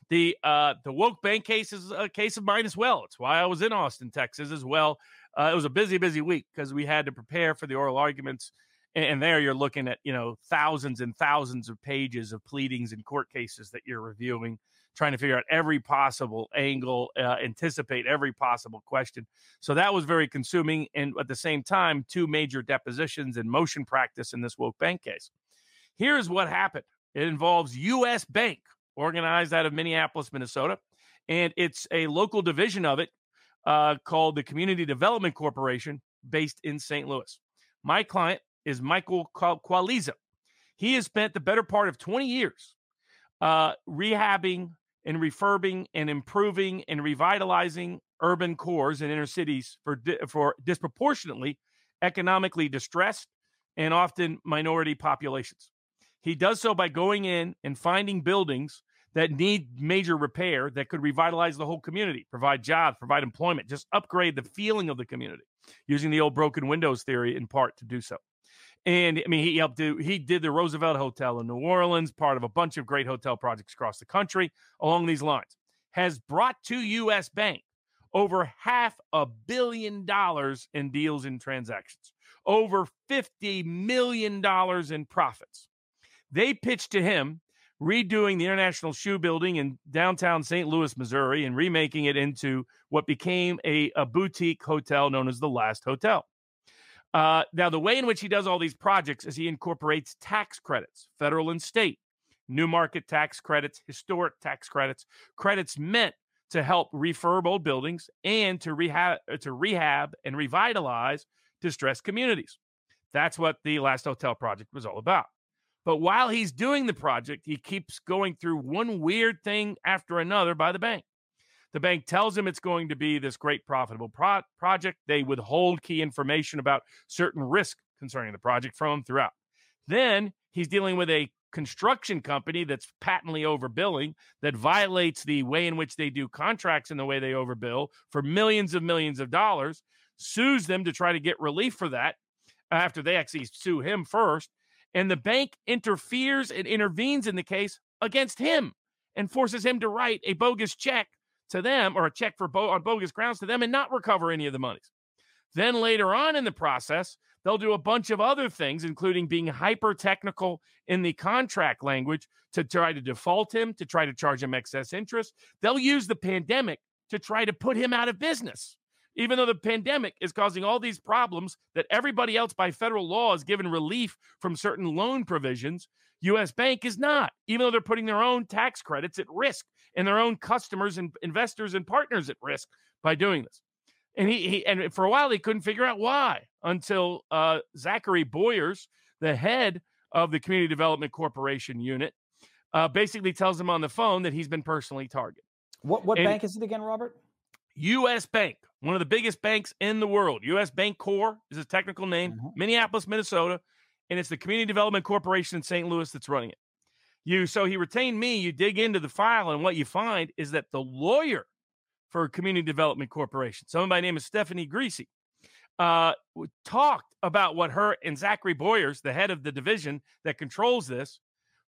The uh, the woke bank case is a case of mine as well. It's why I was in Austin, Texas, as well. Uh, it was a busy, busy week because we had to prepare for the oral arguments and there you're looking at you know thousands and thousands of pages of pleadings and court cases that you're reviewing trying to figure out every possible angle uh, anticipate every possible question. So that was very consuming and at the same time two major depositions and motion practice in this woke bank case. Here's what happened. It involves us bank organized out of minneapolis minnesota and it's a local division of it uh, called the community development corporation based in st louis. My client is Michael Qualiza. He has spent the better part of 20 years uh, rehabbing and refurbing and improving and revitalizing urban cores and inner cities for, for disproportionately economically distressed and often minority populations. He does so by going in and finding buildings that need major repair that could revitalize the whole community, provide jobs, provide employment, just upgrade the feeling of the community using the old broken windows theory in part to do so. And I mean, he helped do, he did the Roosevelt Hotel in New Orleans, part of a bunch of great hotel projects across the country along these lines. Has brought to US Bank over half a billion dollars in deals and transactions, over $50 million in profits. They pitched to him redoing the International Shoe Building in downtown St. Louis, Missouri, and remaking it into what became a, a boutique hotel known as the Last Hotel. Uh, now, the way in which he does all these projects is he incorporates tax credits, federal and state, new market tax credits, historic tax credits, credits meant to help refurb old buildings and to rehab, uh, to rehab and revitalize distressed communities. That's what the last hotel project was all about. But while he's doing the project, he keeps going through one weird thing after another by the bank. The bank tells him it's going to be this great profitable pro- project. They withhold key information about certain risk concerning the project from him throughout. Then he's dealing with a construction company that's patently overbilling, that violates the way in which they do contracts and the way they overbill for millions of millions of dollars, sues them to try to get relief for that after they actually sue him first. And the bank interferes and intervenes in the case against him and forces him to write a bogus check to them or a check for bo- on bogus grounds to them and not recover any of the monies. Then later on in the process, they'll do a bunch of other things, including being hyper technical in the contract language to try to default him, to try to charge him excess interest. They'll use the pandemic to try to put him out of business. Even though the pandemic is causing all these problems that everybody else by federal law is given relief from certain loan provisions, US Bank is not, even though they're putting their own tax credits at risk and their own customers and investors and partners at risk by doing this. And he, he and for a while he couldn't figure out why until uh, Zachary Boyers, the head of the Community Development Corporation unit, uh, basically tells him on the phone that he's been personally targeted. What what And- bank is it again, Robert? U.S. Bank, one of the biggest banks in the world. U.S. Bank Corp is its technical name, Mm-hmm. Minneapolis, Minnesota, and it's the Community Development Corporation in St. Louis that's running it. You so he retained me. You dig into the file, and what you find is that the lawyer for Community Development Corporation, someone by the name of Stephanie Greasy, uh, talked about what her and Zachary Boyers, the head of the division that controls this,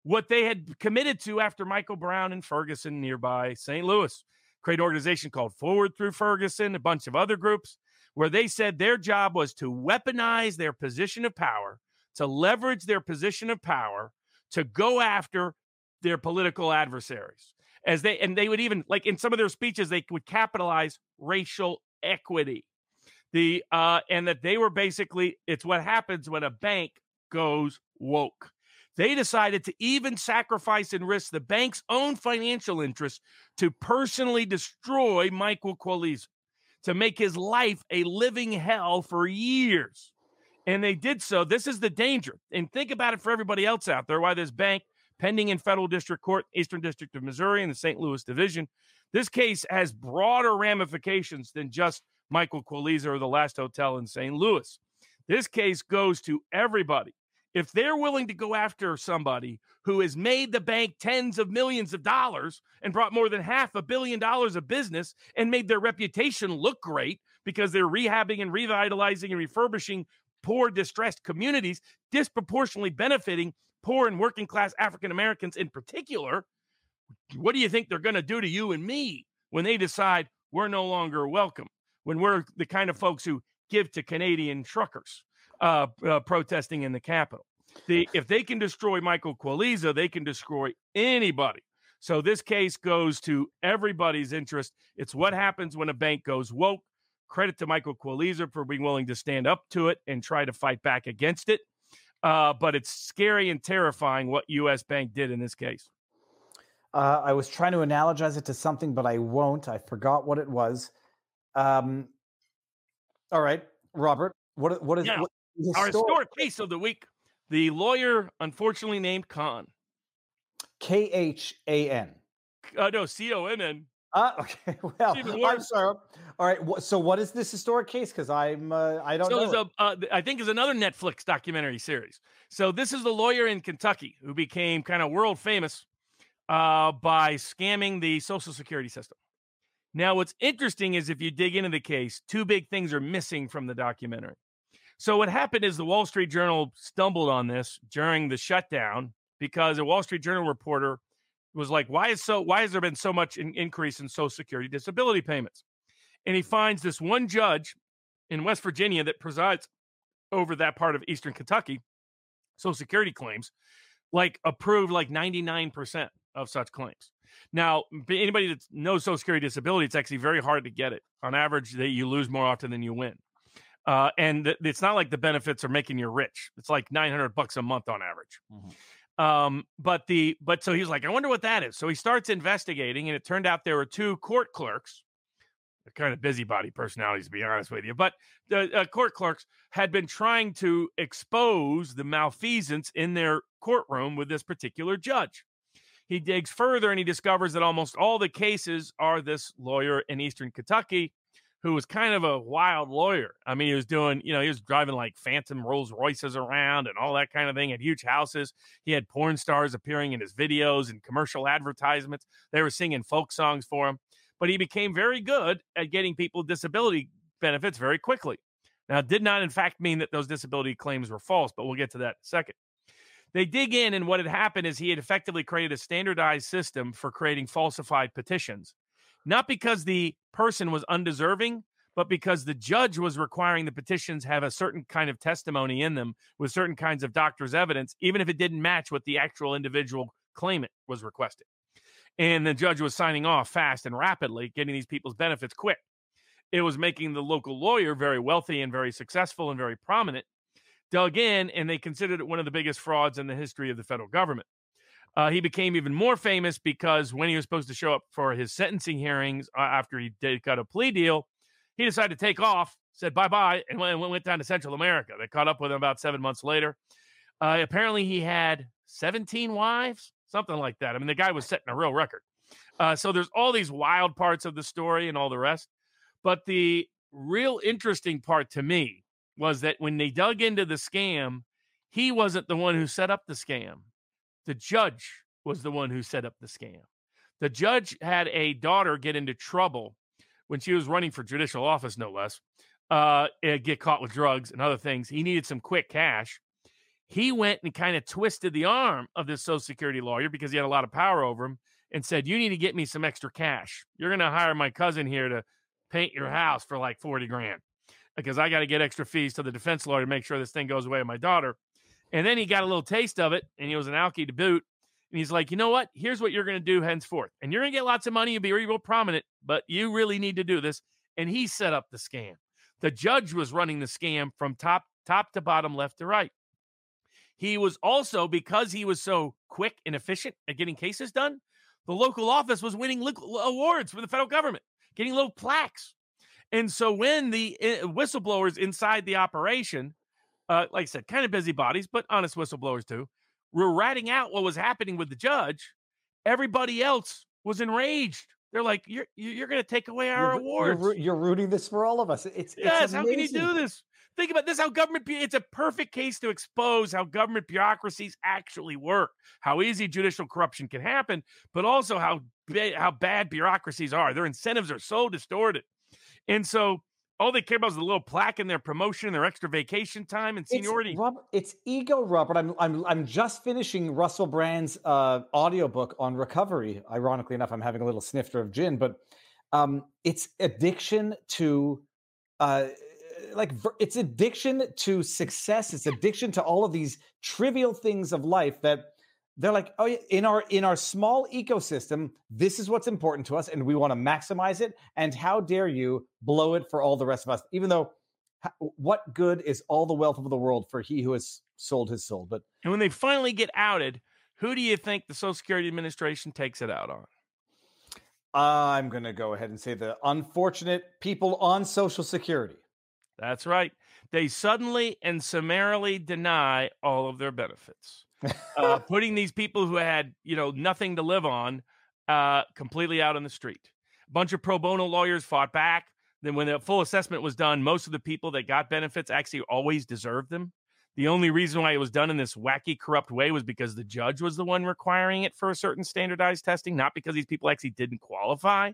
what they had committed to after Michael Brown and Ferguson nearby St. Louis. Create an organization called Forward Through Ferguson, a bunch of other groups, where they said their job was to weaponize their position of power, to leverage their position of power to go after their political adversaries. As they and they would even like in some of their speeches, they would capitalize racial equity. The uh and that they were basically it's what happens when a bank goes woke. They decided to even sacrifice and risk the bank's own financial interests to personally destroy Michael Qualiza, to make his life a living hell for years. And they did so. This is the danger. And think about it for everybody else out there why this bank, pending in federal district court, Eastern District of Missouri, in the St. Louis division, this case has broader ramifications than just Michael Qualiza or the last hotel in St. Louis. This case goes to everybody. If they're willing to go after somebody who has made the bank tens of millions of dollars and brought more than half a billion dollars of business and made their reputation look great because they're rehabbing and revitalizing and refurbishing poor, distressed communities, disproportionately benefiting poor and working class African Americans in particular, what do you think they're going to do to you and me when they decide we're no longer welcome? When we're the kind of folks who give to Canadian truckers uh, uh, protesting in the Capitol. The, if they can destroy Michael Qualiza, they can destroy anybody. So this case goes to everybody's interest. It's what happens when a bank goes woke. Credit to Michael Qualiza for being willing to stand up to it and try to fight back against it. Uh, but it's scary and terrifying what U.S. Bank did in this case. Uh, I was trying to analogize it to something, but I won't. I forgot what it was. Um, all right, Robert. What what is Yeah. what, Our historic case of the week: the lawyer, unfortunately named Khan. K H A N. Uh, no, C O N N. Uh, okay. Well, I'm sorry. All right. wh- So, what is this historic case? Because I'm uh, I don't So know. a, uh, I think is another Netflix documentary series. So this is the lawyer in Kentucky who became kind of world famous uh, by scamming the Social Security system. Now, what's interesting is if you dig into the case, two big things are missing from the documentary. So what happened is the Wall Street Journal stumbled on this during the shutdown because a Wall Street Journal reporter was like, "Why is so? Why has there been so much in- increase in Social Security disability payments?" And he finds this one judge in West Virginia that presides over that part of Eastern Kentucky, Social Security claims, like approved like 99% of such claims. Now, anybody that knows Social Security disability, it's actually very hard to get it. On average, that you lose more often than you win. Uh, and th- it's not like the benefits are making you rich. It's like 900 bucks a month on average. Um, but the but so he's like, I wonder what that is. So he starts investigating, and it turned out there were two court clerks they're kind of busybody personalities, to be honest with you. But the uh, court clerks had been trying to expose the malfeasance in their courtroom with this particular judge. He digs further and he discovers that almost all the cases are this lawyer in Eastern Kentucky who was kind of a wild lawyer. I mean, he was doing, you know, he was driving like phantom Rolls Royces around and all that kind of thing at huge houses. He had porn stars appearing in his videos and commercial advertisements. They were singing folk songs for him but he became very good at getting people disability benefits very quickly. Now, it did not, in fact, mean that those disability claims were false, but we'll get to that in a second. They dig in, and what had happened is he had effectively created a standardized system for creating falsified petitions. Not because the person was undeserving, but because the judge was requiring the petitions have a certain kind of testimony in them with certain kinds of doctor's evidence, even if it didn't match what the actual individual claimant was requesting. And the judge was signing off fast and rapidly, getting these people's benefits quick. It was making the local lawyer very wealthy and very successful and very prominent, dug in, and they considered it one of the biggest frauds in the history of the federal government. Uh, he became even more famous because when he was supposed to show up for his sentencing hearings uh, after he did got a plea deal, he decided to take off, said bye bye, and went, went down to Central America. They caught up with him about seven months later. Uh, apparently, he had 17 wives, something like that. I mean, the guy was setting a real record. Uh, so there's all these wild parts of the story and all the rest. But the real interesting part to me was that when they dug into the scam, he wasn't the one who set up the scam. The judge was the one who set up the scam. The judge had a daughter get into trouble when she was running for judicial office, no less, uh, get caught with drugs and other things. He needed some quick cash. He went and kind of twisted the arm of this Social Security lawyer because he had a lot of power over him and said, You need to get me some extra cash. You're going to hire my cousin here to paint your house for like 40 grand because I got to get extra fees to the defense lawyer to make sure this thing goes away with my daughter. And then he got a little taste of it and he was an alky to boot. And he's like, you know what? Here's what you're going to do henceforth. And you're going to get lots of money. You'll be real prominent, but you really need to do this. And he set up the scam. The judge was running the scam from top top to bottom, left to right. He was also because he was so quick and efficient at getting cases done. The local office was winning awards for the federal government, getting little plaques. And so when the eh, whistleblowers inside the operation, uh, like I said, kind of busybodies, but honest whistleblowers too, were ratting out what was happening with the judge, everybody else was enraged. They're like, "You're you're going to take away our you're, awards. You're, you're, rooting this for all of us. It's yes. It's how can you do this? Think about this: how government. It's a perfect case to expose how government bureaucracies actually work, how easy judicial corruption can happen, but also how how bad bureaucracies are. Their incentives are so distorted, and so all they care about is the little plaque in their promotion, their extra vacation time and seniority. It's, Robert, it's ego, Robert. I'm, I'm, I'm just finishing Russell Brand's uh, audiobook on recovery. Ironically enough, I'm having a little snifter of gin, but um, it's addiction to, uh, like, it's addiction to success. It's addiction to all of these trivial things of life that they're like oh in our in our small ecosystem this is what's important to us and we want to maximize it and how dare you blow it for all the rest of us? Even though what good is all the wealth of the world for he who has sold his soul? But and when they finally get outed who do you think the social security administration takes it out on? I'm going to go ahead and say the unfortunate people on social security. That's right. They suddenly and summarily deny all of their benefits uh, putting these people who had you know nothing to live on uh, completely out on the street. A bunch of pro bono lawyers fought back. Then, when the full assessment was done, most of the people that got benefits actually always deserved them. The only reason why it was done in this wacky, corrupt way was because the judge was the one requiring it for a certain standardized testing, not because these people actually didn't qualify.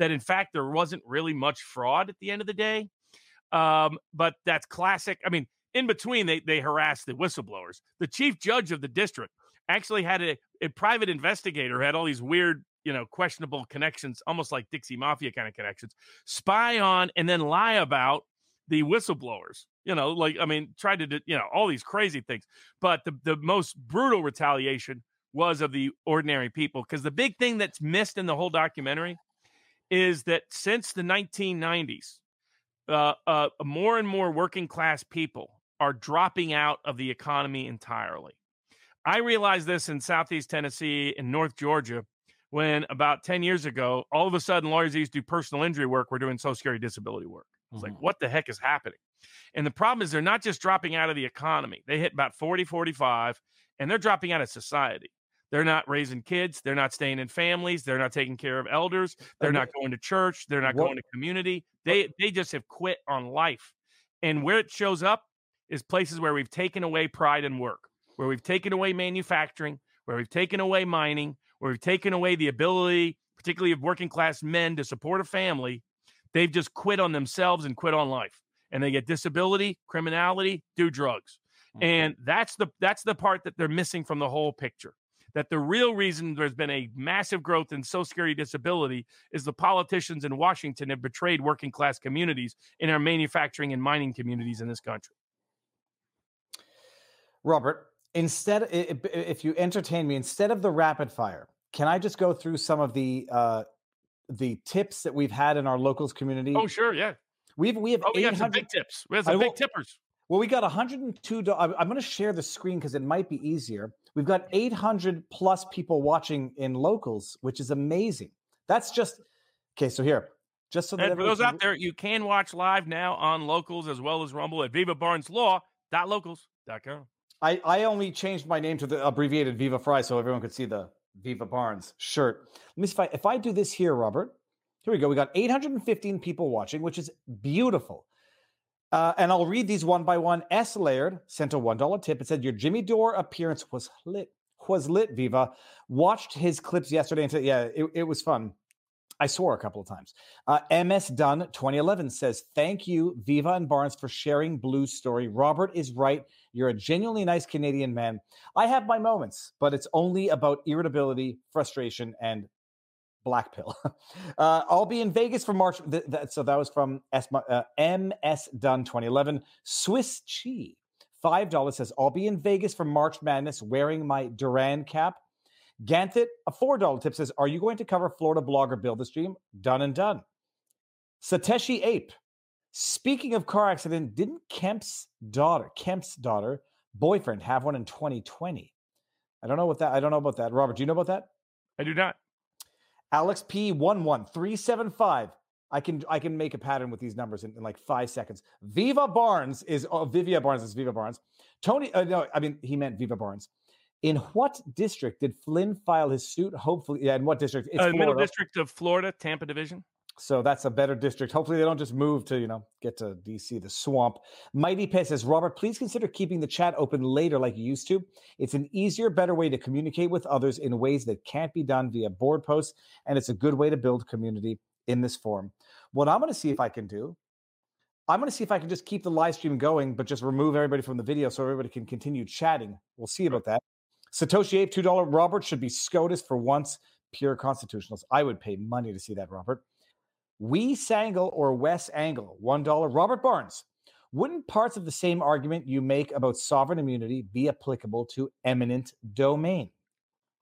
That, in fact, there wasn't really much fraud at the end of the day. Um, but that's classic. I mean, in between, they they harassed the whistleblowers. The chief judge of the district actually had a, a private investigator had all these weird, you know, questionable connections, almost like Dixie Mafia kind of connections, spy on and then lie about the whistleblowers. You know, like I mean, tried to you know all these crazy things. But the the most brutal retaliation was of the ordinary people because the big thing that's missed in the whole documentary is that since the 1990s, uh, uh, more and more working class people are dropping out of the economy entirely. I realized this in Southeast Tennessee and North Georgia when about 10 years ago, all of a sudden lawyers used to do personal injury work were doing social security disability work. It's mm-hmm. like, what the heck is happening? And the problem is they're not just dropping out of the economy. They hit about 40, 45, and they're dropping out of society. They're not raising kids. They're not staying in families. They're not taking care of elders. They're not going to church. They're not what? going to community. They they just have quit on life. And where it shows up is places where we've taken away pride in work, where we've taken away manufacturing, where we've taken away mining, where we've taken away the ability, particularly of working class men, to support a family. They've just quit on themselves and quit on life. And they get disability, criminality, do drugs. Mm-hmm. And that's the that's the part that they're missing from the whole picture. that the real reason there's been a massive growth in Social Security disability is the politicians in Washington have betrayed working class communities in our manufacturing and mining communities in this country. Robert, instead, if you entertain me, instead of the rapid fire, can I just go through some of the uh, the tips that we've had in our locals community? Oh, sure, yeah. We've we have oh, we got some big tips. We have some I, big tippers. Well, we got 102. I'm going to share the screen because it might be easier. We've got 800 plus people watching in locals, which is amazing. That's just okay. So here, just so that and for those out there, you can watch live now on locals as well as Rumble at VivaBarnesLaw.locals.com. I I only changed my name to the abbreviated Viva Frei so everyone could see the Viva Barnes shirt. Let me see if I if I do this here, Robert. Here we go. We got 815 people watching, which is beautiful. Uh, and I'll read these one by one. S. Laird sent a $1 tip. It said, Your Jimmy Dore appearance was lit. Was lit, Viva. Watched his clips yesterday and said, Yeah, it, it was fun. I swore a couple of times. Uh, MS Dunn 2011 says, Thank you, Viva and Barnes, for sharing Blue's story. Robert is right. You're a genuinely nice Canadian man. I have my moments, but it's only about irritability, frustration, and black pill. uh, I'll be in Vegas for March. Th- th- so that was from S- uh, MS Dunn 2011. Swiss Chi, $5 says, I'll be in Vegas for March Madness wearing my Duran cap. Ganthit, a $4 tip says, Are you going to cover Florida blogger Build the Stream? Done and done. Satoshi Ape, speaking of car accident, didn't Kemp's daughter, Kemp's daughter, boyfriend have one in 2020? I don't know what that, I don't know about that. Robert, do you know about that? I do not. Alex P one one three seven five. I can I can make a pattern with these numbers in, in like five seconds. Viva Barnes is oh, Vivia Barnes is Viva Barnes. Tony, uh, no, I mean he meant Viva Barnes. In what district did Flynn file his suit? Hopefully, yeah. In what district? It's uh, Middle District of Florida, Tampa Division. So that's a better district. Hopefully, they don't just move to, you know, get to DC, the swamp. Mighty Pay says, Robert, please consider keeping the chat open later like you used to. It's an easier, better way to communicate with others in ways that can't be done via board posts. And it's a good way to build community in this form. What I'm going to see if I can do, I'm going to see if I can just keep the live stream going, but just remove everybody from the video so everybody can continue chatting. We'll see about that. Satoshi Ape, $2. Robert should be SCOTUS for once, pure constitutionals. I would pay money to see that, Robert. We Sangle or Wes Angle, $1. Robert Barnes, wouldn't parts of the same argument you make about sovereign immunity be applicable to eminent domain?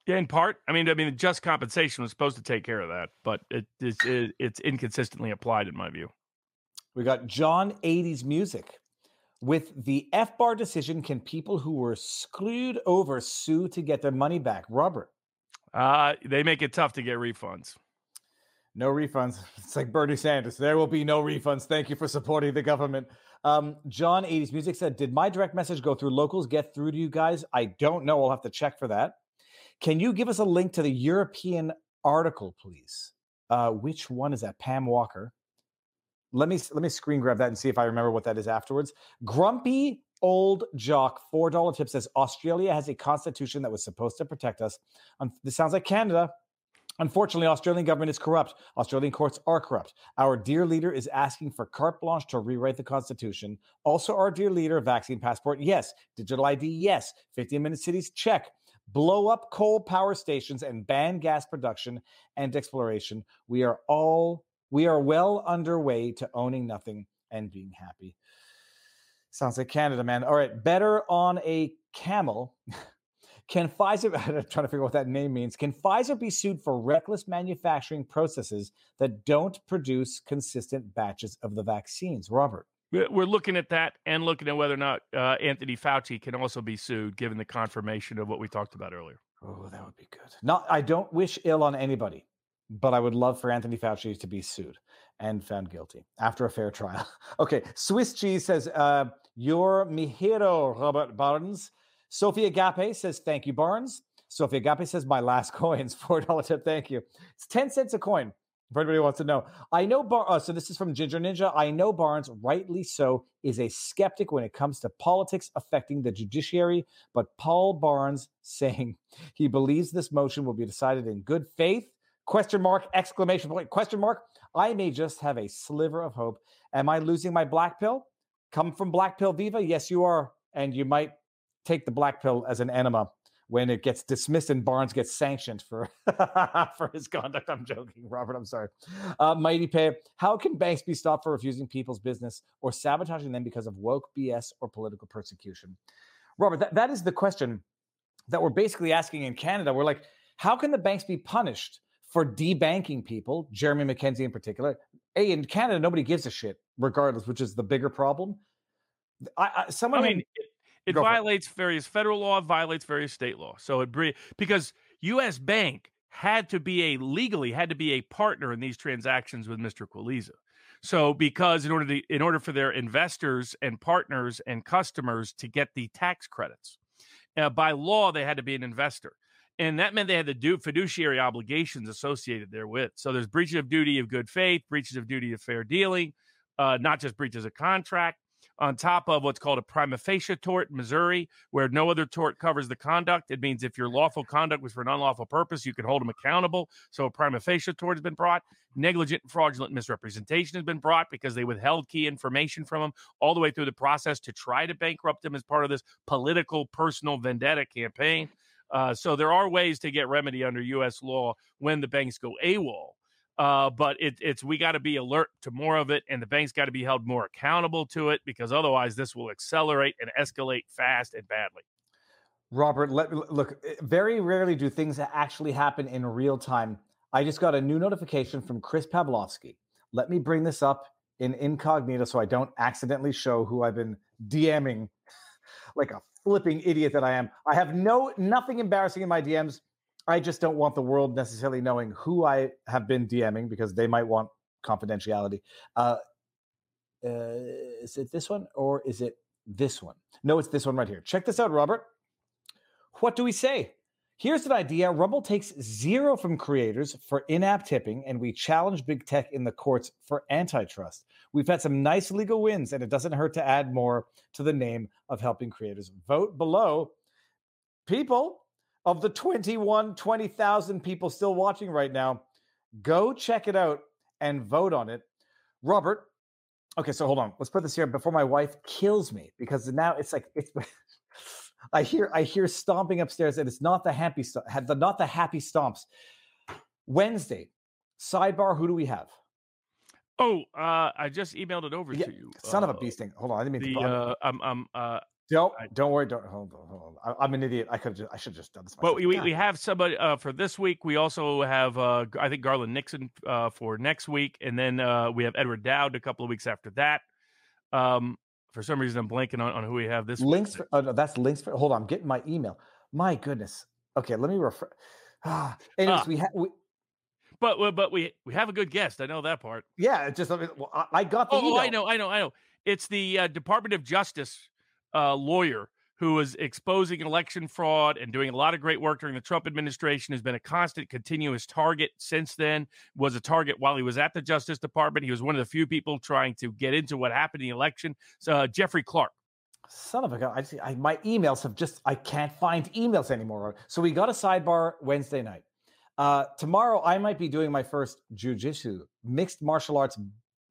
Yeah, in part. I mean, I mean, just compensation was supposed to take care of that, but it, it's, it, it's inconsistently applied in my view. We got John 80s music. With the FBAR decision, can people who were screwed over sue to get their money back? Robert. Uh, they make it tough to get refunds. No refunds. It's like Bernie Sanders. There will be no refunds. Thank you for supporting the government. Um, John 80s Music said, Did my direct message go through locals, get through to you guys? I don't know. I'll have to check for that. Can you give us a link to the European article, please? Uh, which one is that? Pam Walker. Let me let me screen grab that and see if I remember what that is afterwards. Grumpy old jock, four dollar tip says Australia has a constitution that was supposed to protect us. Um, this sounds like Canada. Unfortunately, Australian government is corrupt. Australian courts are corrupt. Our dear leader is asking for carte blanche to rewrite the constitution. Also, our dear leader, vaccine passport, yes. Digital ID, yes. 15 minute cities, check. Blow up coal power stations and ban gas production and exploration. We are all we are well underway to owning nothing and being happy. Sounds like Canada, man. All right, better on a camel. Can Pfizer, I'm trying to figure out what that name means. Can Pfizer be sued for reckless manufacturing processes that don't produce consistent batches of the vaccines? Robert. We're looking at that and looking at whether or not uh, Anthony Fauci can also be sued, given the confirmation of what we talked about earlier. Oh, that would be good. Not, I don't wish ill on anybody, but I would love for Anthony Fauci to be sued and found guilty after a fair trial. okay, Swiss cheese says, uh, "You're mi hero, Robert Barnes." Sophie Agape says, Thank you, Barnes. Sophie Agape says, My last coins, $4 tip. Thank you. It's 10 cents a coin. If anybody wants to know, I know Bar. Uh, so this is from Ginger Ninja. I know Barnes, rightly so, is a skeptic when it comes to politics affecting the judiciary. But Paul Barnes saying he believes this motion will be decided in good faith. Question mark! Exclamation point! Question mark! I may just have a sliver of hope. Am I losing my black pill? Come from Black Pill Viva? Yes, you are, and you might take the black pill as an enema when it gets dismissed and Barnes gets sanctioned for for his conduct. I'm joking, Robert. I'm sorry. Uh, Mighty Pay. How can banks be stopped for refusing people's business or sabotaging them because of woke BS or political persecution? Robert, that, that is the question that we're basically asking in Canada. We're like, how can the banks be punished for debanking people, Jeremy MacKenzie in particular? A, in Canada, nobody gives a shit, regardless, which is the bigger problem. I, I someone I mean, it, it violates it. various federal law, violates various state law. So it because U.S. Bank had to be a legally had to be a partner in these transactions with Mr. Qualiza. So because in order to in order for their investors and partners and customers to get the tax credits, uh, by law they had to be an investor. And that meant they had to do fiduciary obligations associated therewith. So there's breaches of duty of good faith, breaches of duty of fair dealing, uh, not just breaches of contract on top of what's called a prima facie tort in Missouri, where no other tort covers the conduct. It means if your lawful conduct was for an unlawful purpose, you can hold them accountable. So a prima facie tort has been brought. Negligent and fraudulent misrepresentation has been brought because they withheld key information from them all the way through the process to try to bankrupt them as part of this political, personal vendetta campaign. Uh, so there are ways to get remedy under U.S. law when the banks go AWOL. Uh, but it, it's we got to be alert to more of it, and the banks got to be held more accountable to it because otherwise, this will accelerate and escalate fast and badly. Robert, let, look, eh, very rarely do things actually happen in real time. I just got a new notification from Chris Pavlovski. Let me bring this up in incognito so I don't accidentally show who I've been DMing like a flipping idiot that I am. I have no nothing embarrassing in my DMs. I just don't want the world necessarily knowing who I have been DMing because they might want confidentiality. Uh, uh, is it this one or is it this one? No, it's this one right here. Check this out, Robert. What do we say? Here's an idea Rumble takes zero from creators for in app tipping, and we challenge big tech in the courts for antitrust. We've had some nice legal wins, and it doesn't hurt to add more to the name of helping creators. Vote below. People, of the 21, 20,000 people still watching right now, go check it out and vote on it. Robert, okay, so hold on. Let's put this here before my wife kills me because now it's like it's I hear I hear stomping upstairs and it's not the happy had the not the happy stomps. Wednesday, sidebar, who do we have? Oh, uh, I just emailed it over yeah, to you. Son uh, of a beasting. Hold on, I didn't mean the, to. Uh, I'm, I'm, uh, don't don't worry. Don't hold on. Hold on. I, am an idiot. I could just I should have just done this. Myself. But we, we, we have somebody uh, for this week. We also have uh, I think Garland Nixon uh, for next week, and then uh, we have Edward Dowd a couple of weeks after that. Um, for some reason, I'm blanking on, on who we have this. Links. For, oh no, that's links for. Hold on, I'm getting my email. My goodness. Okay, let me refer. Ah, anyways, we have. We, but but we we have a good guest. I know that part. Yeah, just well, I got the. Oh, oh, I know, I know, I know. It's the uh, Department of Justice uh, lawyer who was exposing election fraud and doing a lot of great work during the Trump administration, has been a constant, continuous target since then, was a target while he was at the Justice Department. He was one of the few people trying to get into what happened in the election. So, uh, Jeffrey Clark. Son of a gun. I, see, I, my emails have just, I can't find emails anymore. So we got a sidebar Wednesday night. Uh, tomorrow, I might be doing my first jujitsu, mixed martial arts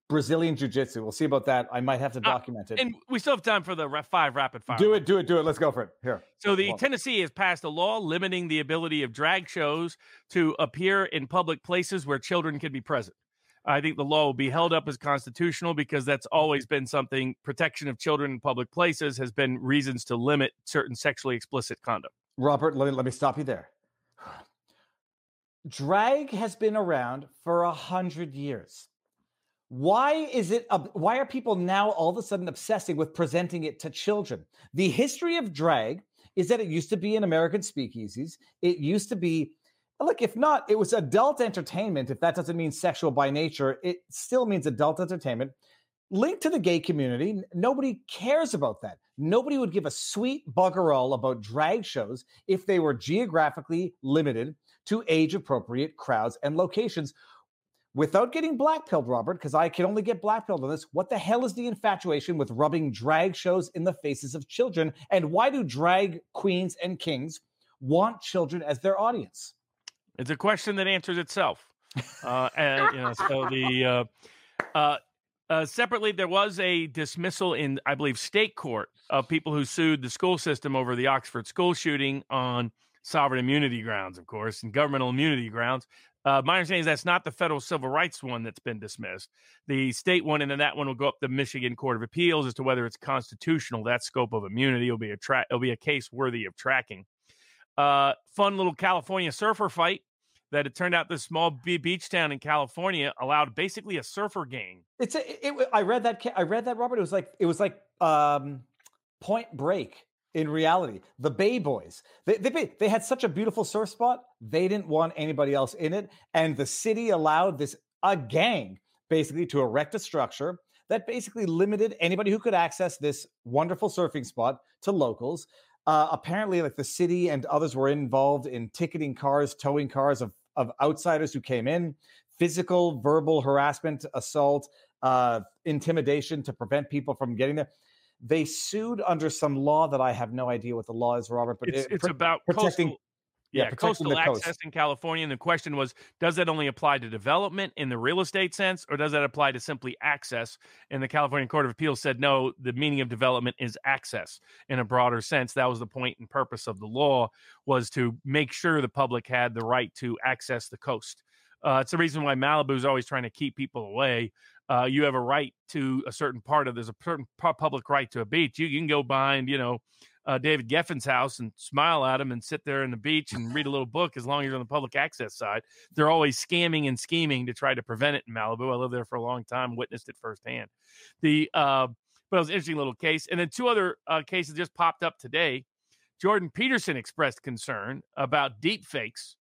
Brazilian Jiu Jitsu. We'll see about that. I might have to uh, document uh, it. And we still have time for the five rapid fire. Do it, do it, do it. Let's go for it. Here. So the Tennessee has passed a law limiting the ability of drag shows to appear in public places where children can be present. I think the law will be held up as constitutional because that's always been something protection of children in public places has been reasons to limit certain sexually explicit conduct. Robert, let me, let me stop you there. Drag has been around for a hundred years why is it why are people now all of a sudden obsessing with presenting it to children? The history of drag is that it used to be in american speakeasies. It used to be look if not it was adult entertainment if that doesn't mean sexual by nature it still means adult entertainment. Linked to the gay community nobody cares about that. Nobody would give a sweet bugger all about drag shows if they were geographically limited to age appropriate crowds and locations without getting blackpilled, Robert, because I can only get blackpilled on this. What the hell is the infatuation with rubbing drag shows in the faces of children? And why do drag queens and kings want children as their audience? It's a question that answers itself. Uh, and, you know, so the uh, uh, uh, separately, there was a dismissal in, I believe, state court of people who sued the school system over the Oxford school shooting on sovereign immunity grounds, of course, and governmental immunity grounds. Uh, my understanding is that's not the federal civil rights one that's been dismissed. The state one, and then that one will go up to Michigan Court of Appeals as to whether it's constitutional. That scope of immunity will be a tra- it'll be a case worthy of tracking. Uh, fun little California surfer fight that it turned out this small beach town in California allowed basically a surfer gang. It's a, it, it, I read that I read that Robert. It was like it was like um, Point Break in reality. The Bay Boys they, they they had such a beautiful surf spot. They didn't want anybody else in it, and the city allowed this a gang basically to erect a structure that basically limited anybody who could access this wonderful surfing spot to locals. Uh, apparently, like the city and others were involved in ticketing cars, towing cars of of outsiders who came in, physical, verbal harassment, assault, uh, intimidation to prevent people from getting there. They sued under some law that I have no idea what the law is, Robert. But it's, it, it's about protecting. Coastal, yeah, coastal access coast. in California. And the question was, does that only apply to development in the real estate sense, or does that apply to simply access? And the California Court of Appeals said, no, the meaning of development is access in a broader sense. That was the point and purpose of the law was to make sure the public had the right to access the coast. Uh, it's the reason why Malibu is always trying to keep people away. Uh, you have a right to a certain part of there's a certain public right to a beach. You, can go behind, you know, uh, David Geffen's house and smile at him and sit there on the beach and read a little book as long as you're on the public access side. They're always scamming and scheming to try to prevent it in Malibu. I lived there for a long time, witnessed it firsthand. The uh, but it was an interesting little case. And then two other uh, cases just popped up today. Jordan Peterson expressed concern about deep fakes.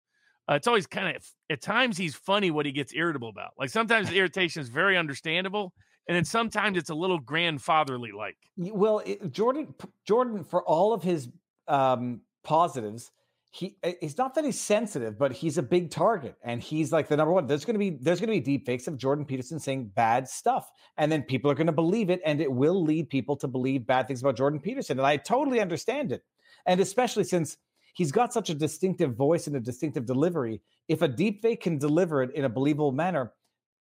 Uh, it's always kind of at times he's funny what he gets irritable about. Like sometimes the irritation is very understandable, and then sometimes it's a little grandfatherly like. Well, it, Jordan, Jordan, for all of his um, positives, he it's not that he's sensitive, but he's a big target, and he's like the number one. There's going to be there's going to be deep fakes of Jordan Peterson saying bad stuff, and then people are going to believe it, and it will lead people to believe bad things about Jordan Peterson, and I totally understand it, and especially since he's got such a distinctive voice and a distinctive delivery. If a deep fake can deliver it in a believable manner,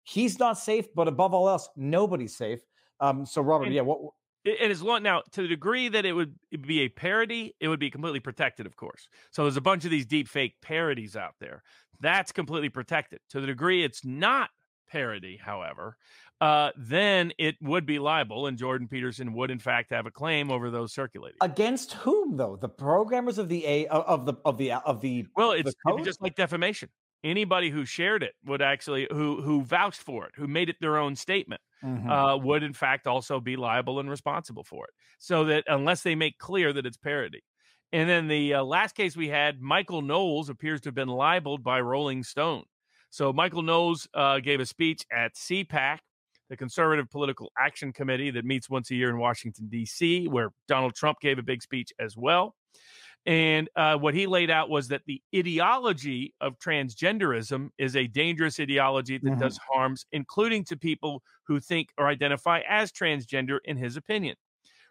he's not safe, but above all else, nobody's safe. Um, so Robert, and, yeah, what it is long now to the degree that it would be a parody, it would be completely protected, of course. So there's a bunch of these deep fake parodies out there. That's completely protected. To the degree it's not parody, however, uh, then it would be liable, and Jordan Peterson would, in fact, have a claim over those circulating. Against whom, though? The programmers of the a of the of the of the well, it's just like defamation anybody who shared it would actually who who vouched for it who made it their own statement mm-hmm. uh, would in fact also be liable and responsible for it so that unless they make clear that it's parody and then the uh, last case we had michael knowles appears to have been libeled by rolling stone so michael knowles uh, gave a speech at cpac the conservative political action committee that meets once a year in washington d.c where donald trump gave a big speech as well and uh, what he laid out was that the ideology of transgenderism is a dangerous ideology that mm-hmm. does harms, including to people who think or identify as transgender, in his opinion.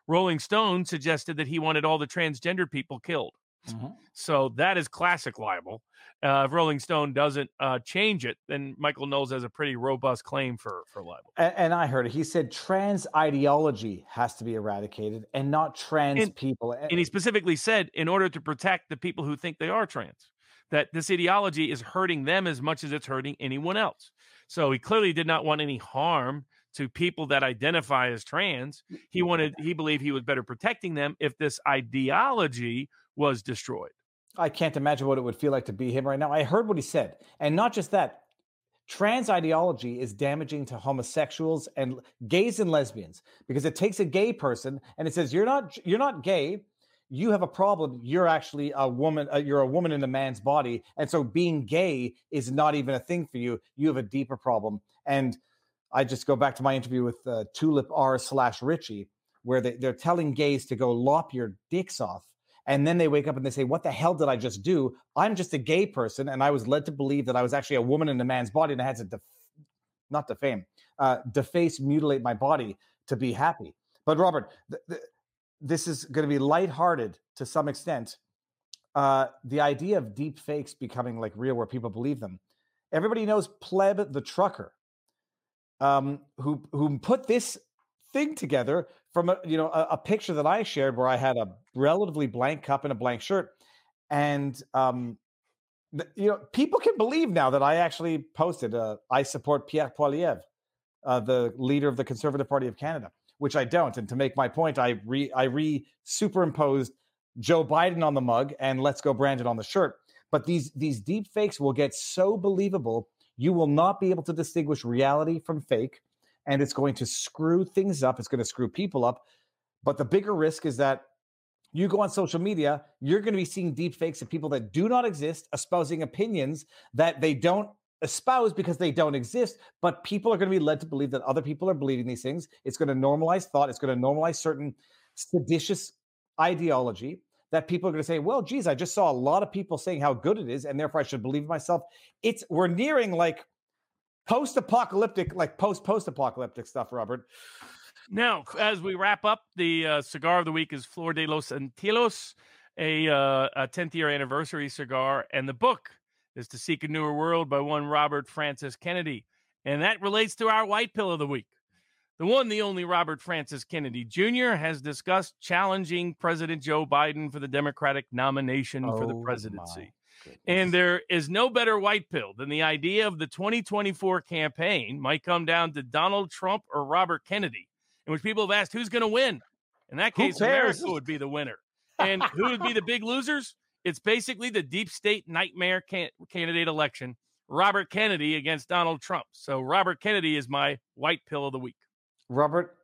Rolling Stone suggested that he wanted all the transgender people killed. Mm-hmm. So that is classic libel. Uh, if Rolling Stone doesn't uh, change it, then Michael Knowles has a pretty robust claim for for libel. And, and I heard it. He said trans ideology has to be eradicated, and not trans and, people. And he specifically said, in order to protect the people who think they are trans, that this ideology is hurting them as much as it's hurting anyone else. So he clearly did not want any harm to people that identify as trans. He wanted, he believed he was better protecting them if this ideology was destroyed. I can't imagine what it would feel like to be him right now. I heard what he said. And not just that, trans ideology is damaging to homosexuals and gays and lesbians because it takes a gay person and it says you're not you're not gay you have a problem you're actually a woman uh, you're a woman in a man's body and so being gay is not even a thing for you you have a deeper problem and i just go back to my interview with uh, tulip r slash richie where they, they're telling gays to go lop your dicks off and then they wake up and they say, What the hell did I just do? I'm just a gay person. And I was led to believe that I was actually a woman in a man's body and I had to, def- not defame, uh, deface, mutilate my body to be happy. But Robert, th- th- this is going to be lighthearted to some extent. Uh, the idea of deep fakes becoming like real where people believe them. Everybody knows Pleb the trucker, um, who who put this thing together from a you know a, a, picture that I shared where I had a relatively blank cup and a blank shirt, And um, you know, people can believe now that I actually posted. Uh, I support Pierre Poilievre, uh, the leader of the Conservative Party of Canada, which I don't. And to make my point, I re I re superimposed Joe Biden on the mug and Let's Go Brandon on the shirt. But these these deep fakes will get so believable, you will not be able to distinguish reality from fake, and it's going to screw things up. It's going to screw people up. But the bigger risk is that you go on social media, you're going to be seeing deep fakes of people that do not exist, espousing opinions that they don't espouse because they don't exist. But people are going to be led to believe that other people are believing these things. It's going to normalize thought. It's going to normalize certain seditious ideology that people are going to say, well, geez, I just saw a lot of people saying how good it is, and therefore I should believe myself. It's we're nearing like post-apocalyptic, like post-post-apocalyptic stuff, Robert. Now, as we wrap up, the uh, cigar of the week is Flor de los Antillas, a, uh, a 10th year anniversary cigar, and the book is To Seek a Newer World by one Robert Francis Kennedy. And that relates to our white pill of the week. The one, the only Robert Francis Kennedy Jr. has discussed challenging President Joe Biden for the Democratic nomination oh, for the oh presidency. And there is no better white pill than the idea of the 2024 campaign might come down to Donald Trump or Robert Kennedy, in which people have asked who's going to win. In that case, America would be the winner. And who would be the big losers? It's basically the deep state nightmare can- candidate election Robert Kennedy against Donald Trump. So Robert Kennedy is my white pill of the week. Robert,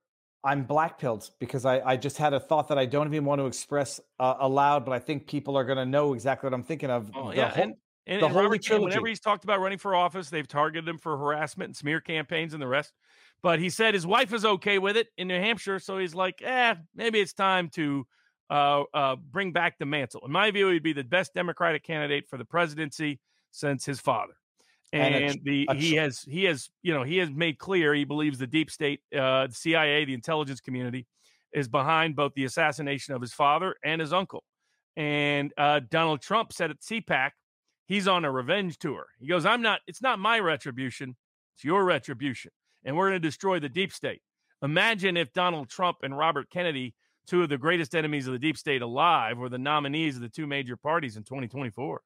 I'm black pilled because I, I just had a thought that I don't even want to express uh, aloud, but I think people are going to know exactly what I'm thinking of. Oh, yeah. Whole, and, and, the and Robert, trilogy. whenever he's talked about running for office, they've targeted him for harassment and smear campaigns and the rest. But he said his wife is okay with it in New Hampshire. So he's like, eh, maybe it's time to uh, uh, bring back the mantle. In my view, he'd be the best Democratic candidate for the presidency since his father and, the he has he has you know he has made clear he believes the deep state uh, the cia the intelligence community is behind both the assassination of his father and his uncle. And uh, donald trump said at cpac he's on a revenge tour. He goes i'm not it's not my retribution it's your retribution and we're going to destroy the deep state. Imagine if donald trump and robert kennedy two of the greatest enemies of the deep state alive were the nominees of the two major parties in 2024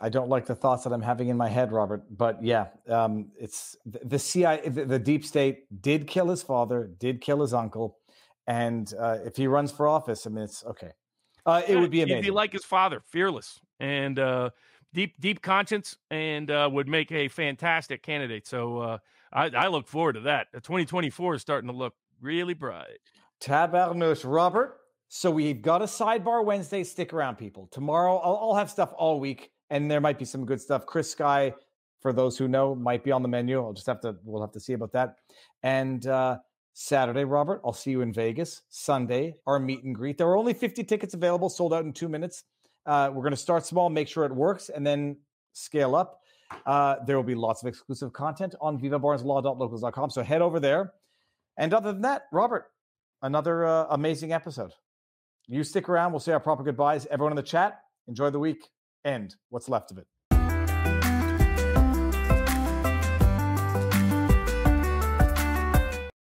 I don't like the thoughts that I'm having in my head, Robert. But yeah, um, it's the, the CIA, the, the, deep state did kill his father, did kill his uncle, and uh, if he runs for office, I mean, it's okay. Uh, it yeah, would be amazing. He'd be like his father, fearless and uh, deep, deep conscience, and uh, would make a fantastic candidate. So uh, I, I, look forward to that. 2024 is starting to look really bright. Tabarnouche, Robert. So we've got a sidebar Wednesday. Stick around, people. Tomorrow, I'll, I'll have stuff all week and there might be some good stuff. Chris Sky, for those who know, might be on the menu. I'll just have to we'll have to see about that. And uh, Saturday, Robert, I'll see you in Vegas. Sunday, our meet and greet. There are only 50 tickets available, sold out in two minutes. Uh, we're going to start small, make sure it works, and then scale up. Uh, there will be lots of exclusive content on vivabarneslaw.locals.com. So head over there. And other than that, Robert, another uh, amazing episode. You stick around. We'll say our proper goodbyes. Everyone in the chat, enjoy the week and what's left of it.